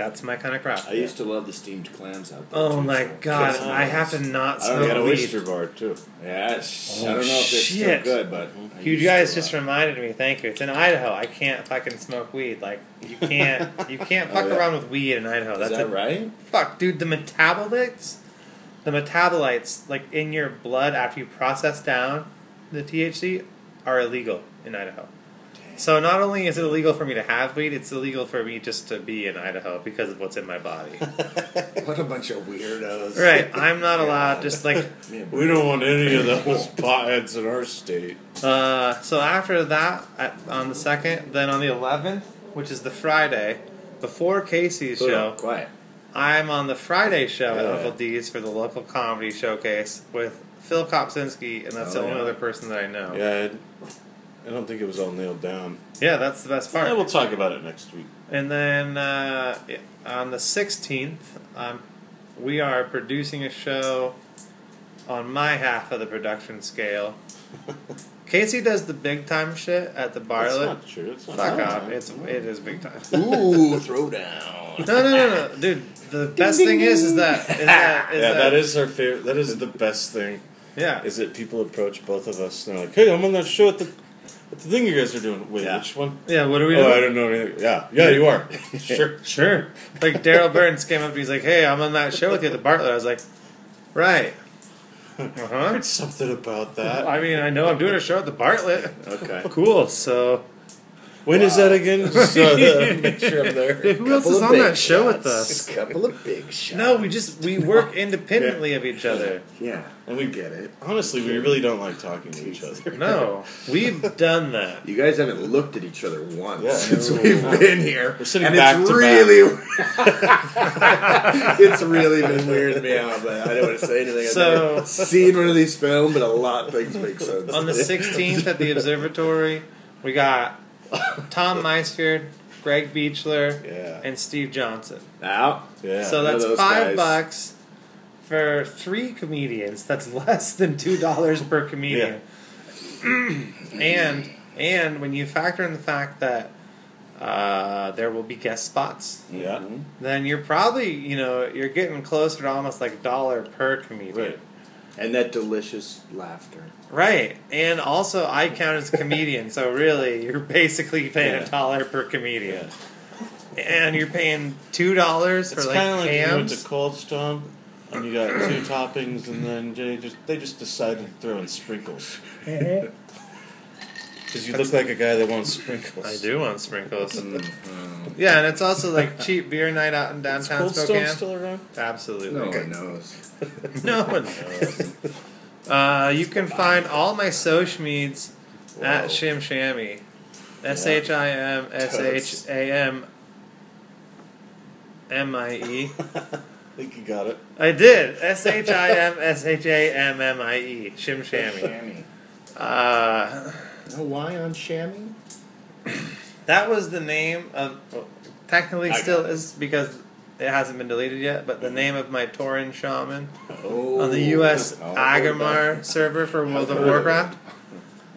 [SPEAKER 2] That's my kind of crowd.
[SPEAKER 3] I used to love the steamed clams out there.
[SPEAKER 2] Oh
[SPEAKER 3] too,
[SPEAKER 2] my
[SPEAKER 3] so-
[SPEAKER 2] god. I have to not
[SPEAKER 3] I
[SPEAKER 2] smoke
[SPEAKER 1] got a
[SPEAKER 2] weed.
[SPEAKER 1] oyster bar too.
[SPEAKER 3] Yes.
[SPEAKER 2] Oh,
[SPEAKER 3] I don't know if they're
[SPEAKER 2] shit.
[SPEAKER 3] still good, but I
[SPEAKER 2] You guys just reminded me. Thank you. It's in Idaho. I can't fucking smoke weed. Like you (laughs) can't. You can't oh, fuck
[SPEAKER 3] Oh, yeah.
[SPEAKER 2] around with weed in Idaho.
[SPEAKER 3] Is
[SPEAKER 2] That's
[SPEAKER 3] that
[SPEAKER 2] a,
[SPEAKER 3] right?
[SPEAKER 2] Fuck, dude. The metabolites, the metabolites, like in your blood after you process down the THC, are illegal in Idaho. So not only is it illegal for me to have weed, it's illegal for me just to be in Idaho because of what's in my body. (laughs)
[SPEAKER 3] What a bunch of weirdos.
[SPEAKER 2] right. I'm not (laughs) allowed. Just like
[SPEAKER 1] We don't want any of those potheads in our state.
[SPEAKER 2] Uh, so after that, at, on the second, then on the eleventh, which is the Friday, before Casey's show,
[SPEAKER 3] Quiet.
[SPEAKER 2] I'm on the Friday show at
[SPEAKER 1] Yeah.
[SPEAKER 2] Uncle D's for the local comedy showcase with Phil Kopsinski, and that's
[SPEAKER 3] Oh,
[SPEAKER 2] the only
[SPEAKER 3] yeah.
[SPEAKER 2] other person that I know.
[SPEAKER 1] Yeah, I, I don't think it was all nailed down.
[SPEAKER 2] Yeah, that's the best part.
[SPEAKER 1] Yeah, we'll talk about it next week.
[SPEAKER 2] And then uh, on the 16th, um, we are producing a show on my half of the production scale. (laughs) Casey does the big time shit at the
[SPEAKER 1] That's
[SPEAKER 2] Bartlett.
[SPEAKER 1] not true. It's not
[SPEAKER 2] Fuck
[SPEAKER 1] true.
[SPEAKER 2] off! It's it is big time.
[SPEAKER 3] Ooh, (laughs) throwdown.
[SPEAKER 2] No, no, no, no, dude. The best thing is, is that, is that, (laughs) is
[SPEAKER 1] yeah,
[SPEAKER 2] that,
[SPEAKER 1] that is our favorite. That is the best thing.
[SPEAKER 2] yeah.
[SPEAKER 1] Is that people approach both of us and they're like, "Hey, I'm on that show at the, at the thing you guys are doing." Wait,
[SPEAKER 3] Yeah.
[SPEAKER 1] which one?
[SPEAKER 2] Yeah, what are we doing?
[SPEAKER 1] Oh, I don't know anything. Yeah, yeah, you are. (laughs) sure.
[SPEAKER 2] Sure. Like Daryl Burns came up and he's like, "Hey, I'm on that show with you at the Bartlett." I was like, "Right." Uh
[SPEAKER 1] I
[SPEAKER 2] huh. (laughs)
[SPEAKER 1] heard something about that.
[SPEAKER 2] I mean, I know I'm doing a show at the Bartlett.
[SPEAKER 3] Okay.
[SPEAKER 2] Cool. So,
[SPEAKER 1] When is that again? (laughs) Just uh, (laughs) make sure I'm there.
[SPEAKER 2] who else is on
[SPEAKER 3] big
[SPEAKER 2] that show with
[SPEAKER 3] shots.
[SPEAKER 2] us?
[SPEAKER 3] Couple of big shots.
[SPEAKER 2] No, we just we work (laughs) independently of each other.
[SPEAKER 3] Yeah,
[SPEAKER 1] And we
[SPEAKER 3] get it.
[SPEAKER 1] Honestly, we really don't like talking to each other.
[SPEAKER 2] No, we've done that.
[SPEAKER 3] You guys haven't looked at each other once
[SPEAKER 1] Yeah.
[SPEAKER 3] since we've been here.
[SPEAKER 1] We're sitting
[SPEAKER 3] and
[SPEAKER 1] back
[SPEAKER 3] it's
[SPEAKER 1] to
[SPEAKER 3] really, it's really been weirding me out, but I don't want to say anything. I've
[SPEAKER 2] So-
[SPEAKER 3] never seen one of these films, but a lot of things make sense.
[SPEAKER 2] On the 16th at the observatory, we got (laughs) Tom Meisford, Greg Beechler,
[SPEAKER 1] Yeah.
[SPEAKER 2] and Steve Johnson.
[SPEAKER 3] Now,
[SPEAKER 1] Yeah.
[SPEAKER 2] So that's five
[SPEAKER 3] guys.
[SPEAKER 2] bucks for three comedians. That's less than two dollars per comedian. (clears throat) and and when you factor in the fact that uh, there will be guest spots,
[SPEAKER 1] yeah.
[SPEAKER 3] Mhm.
[SPEAKER 2] then you're probably you know you're getting closer to almost like a dollar per comedian.
[SPEAKER 1] Right.
[SPEAKER 3] and that delicious laughter.
[SPEAKER 2] Right. And also, I count as a comedian, so really, you're basically paying
[SPEAKER 1] Yeah.
[SPEAKER 2] a dollar per comedian.
[SPEAKER 1] Yeah.
[SPEAKER 2] And you're paying $2 for
[SPEAKER 1] It's
[SPEAKER 2] like
[SPEAKER 1] kind of like you went
[SPEAKER 2] hams.
[SPEAKER 1] to Cold Stone and you got two toppings, and then they just they just decided to throw in sprinkles (laughs) because you look like a guy that wants sprinkles.
[SPEAKER 2] I do want sprinkles.
[SPEAKER 3] Mm,
[SPEAKER 2] Yeah, and it's also like cheap beer night out in downtown
[SPEAKER 1] Cold Stone
[SPEAKER 2] Spokane.
[SPEAKER 1] still around?
[SPEAKER 2] Absolutely.
[SPEAKER 3] no one knows. (laughs)
[SPEAKER 2] No one (laughs) knows. Uh, you can find all my social meds at Shim Shammie. S H I M S H A M M I E. (laughs)
[SPEAKER 1] I think you got it.
[SPEAKER 2] I did. S H I M S H A M M I E. Shim
[SPEAKER 3] Shammie.
[SPEAKER 2] Uh,
[SPEAKER 3] No Y on chamois?
[SPEAKER 2] that was the name of. Well, technically,
[SPEAKER 3] I
[SPEAKER 2] still is because it hasn't been deleted yet. But the name of my Tauren shaman
[SPEAKER 3] Oh.
[SPEAKER 2] on the U.S.
[SPEAKER 3] Oh,
[SPEAKER 2] Aggramar server for World of
[SPEAKER 1] heard of it.
[SPEAKER 2] Warcraft,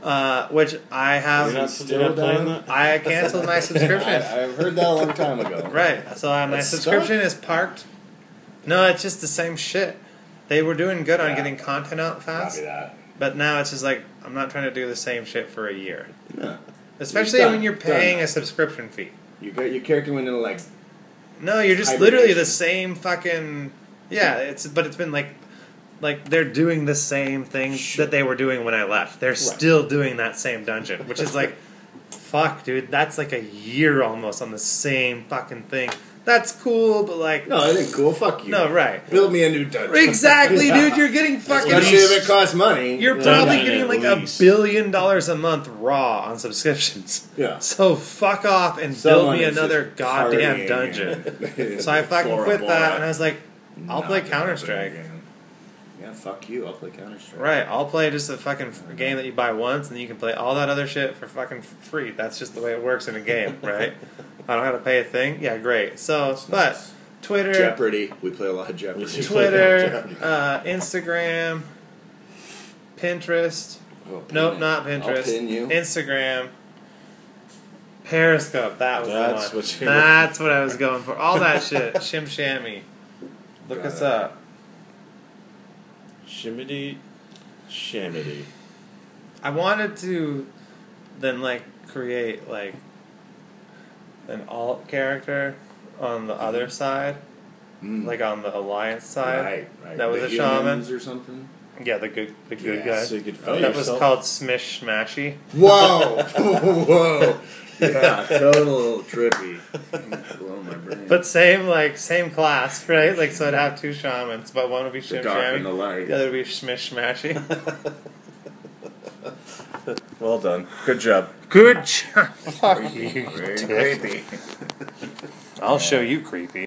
[SPEAKER 2] uh, which I
[SPEAKER 1] You're
[SPEAKER 2] have.
[SPEAKER 1] not,
[SPEAKER 3] still
[SPEAKER 1] you're not playing
[SPEAKER 3] down?
[SPEAKER 1] that?
[SPEAKER 2] I canceled my (laughs) subscription.
[SPEAKER 3] I've heard that a long time ago.
[SPEAKER 2] Right. So uh, my
[SPEAKER 3] That's
[SPEAKER 2] subscription is parked. No, it's just the same shit. They were doing good on getting content out fast,
[SPEAKER 3] Copy that.
[SPEAKER 2] but now it's just like I'm not trying to do the same shit for a year.
[SPEAKER 3] Yeah.
[SPEAKER 2] Especially
[SPEAKER 3] Done.
[SPEAKER 2] when you're
[SPEAKER 3] Done.
[SPEAKER 2] paying a subscription fee.
[SPEAKER 3] You got your character went into like
[SPEAKER 2] No, you're just literally the same fucking. Yeah, it's but it's been like, like they're doing the same thing
[SPEAKER 3] Sure.
[SPEAKER 2] that they were doing when I left. They're still doing that same dungeon, which is like, (laughs) fuck, dude, that's like a year almost on the same fucking thing. That's cool, but like,
[SPEAKER 3] No, I think cool. Fuck you.
[SPEAKER 2] no, right.
[SPEAKER 3] Build me a new dungeon.
[SPEAKER 2] Exactly, (laughs)
[SPEAKER 3] Yeah.
[SPEAKER 2] dude. You're getting fucking.
[SPEAKER 3] Especially if it costs money.
[SPEAKER 2] You're
[SPEAKER 3] Yeah.
[SPEAKER 2] probably
[SPEAKER 1] Dungeon
[SPEAKER 2] getting like a
[SPEAKER 1] least.
[SPEAKER 2] billion dollars a month raw on subscriptions.
[SPEAKER 3] Yeah.
[SPEAKER 2] So fuck off and
[SPEAKER 3] Someone
[SPEAKER 2] build me
[SPEAKER 3] is
[SPEAKER 2] another
[SPEAKER 3] just
[SPEAKER 2] goddamn
[SPEAKER 3] partying
[SPEAKER 2] dungeon. (laughs) So I fucking
[SPEAKER 3] Bora
[SPEAKER 2] quit
[SPEAKER 3] Bora.
[SPEAKER 2] that, and I was like, I'll
[SPEAKER 3] Not
[SPEAKER 2] play
[SPEAKER 3] gonna
[SPEAKER 2] Counter Strike.
[SPEAKER 3] again. Yeah, fuck you. I'll play Counter Strike.
[SPEAKER 2] Right, I'll play just a fucking f- game that you buy once, and you can play all that other shit for fucking free. That's just the way it works in a game, right? (laughs) I don't have to pay a thing. Yeah, great. So, but
[SPEAKER 3] nice.
[SPEAKER 2] Twitter,
[SPEAKER 3] Jeopardy. We play a lot of Jeopardy. (laughs)
[SPEAKER 2] Twitter, (laughs) uh, Instagram, Pinterest. Nope, not Pinterest.
[SPEAKER 3] pin.
[SPEAKER 2] Instagram. Periscope. That was
[SPEAKER 1] That's
[SPEAKER 2] the one.
[SPEAKER 1] what
[SPEAKER 2] That's what I was going for. All that (laughs) shit. Shim shammie. Look
[SPEAKER 3] Got
[SPEAKER 2] us
[SPEAKER 3] it.
[SPEAKER 2] up.
[SPEAKER 1] Shimmity, shamity.
[SPEAKER 2] I wanted to then like create like an alt character on the other side,
[SPEAKER 3] Mm.
[SPEAKER 2] like on the alliance side.
[SPEAKER 3] right, right.
[SPEAKER 2] that was
[SPEAKER 3] the
[SPEAKER 2] a shaman.
[SPEAKER 3] or something.
[SPEAKER 2] Yeah, the good, the good
[SPEAKER 3] Yeah,
[SPEAKER 2] guy.
[SPEAKER 1] So you could
[SPEAKER 3] Oh,
[SPEAKER 1] fight
[SPEAKER 2] that was called Smish Smashy.
[SPEAKER 3] Whoa, (laughs) (laughs) whoa, yeah, total trippy. (laughs) Blow my brain.
[SPEAKER 2] But same like same class, right? Like so I'd have two shamans, but one would be Shim
[SPEAKER 3] and the light.
[SPEAKER 2] the other would be Smish Smashy. (laughs)
[SPEAKER 1] Well done. Good job.
[SPEAKER 2] Good job. Fuck you.
[SPEAKER 3] Very creepy.
[SPEAKER 2] I'll show you creepy.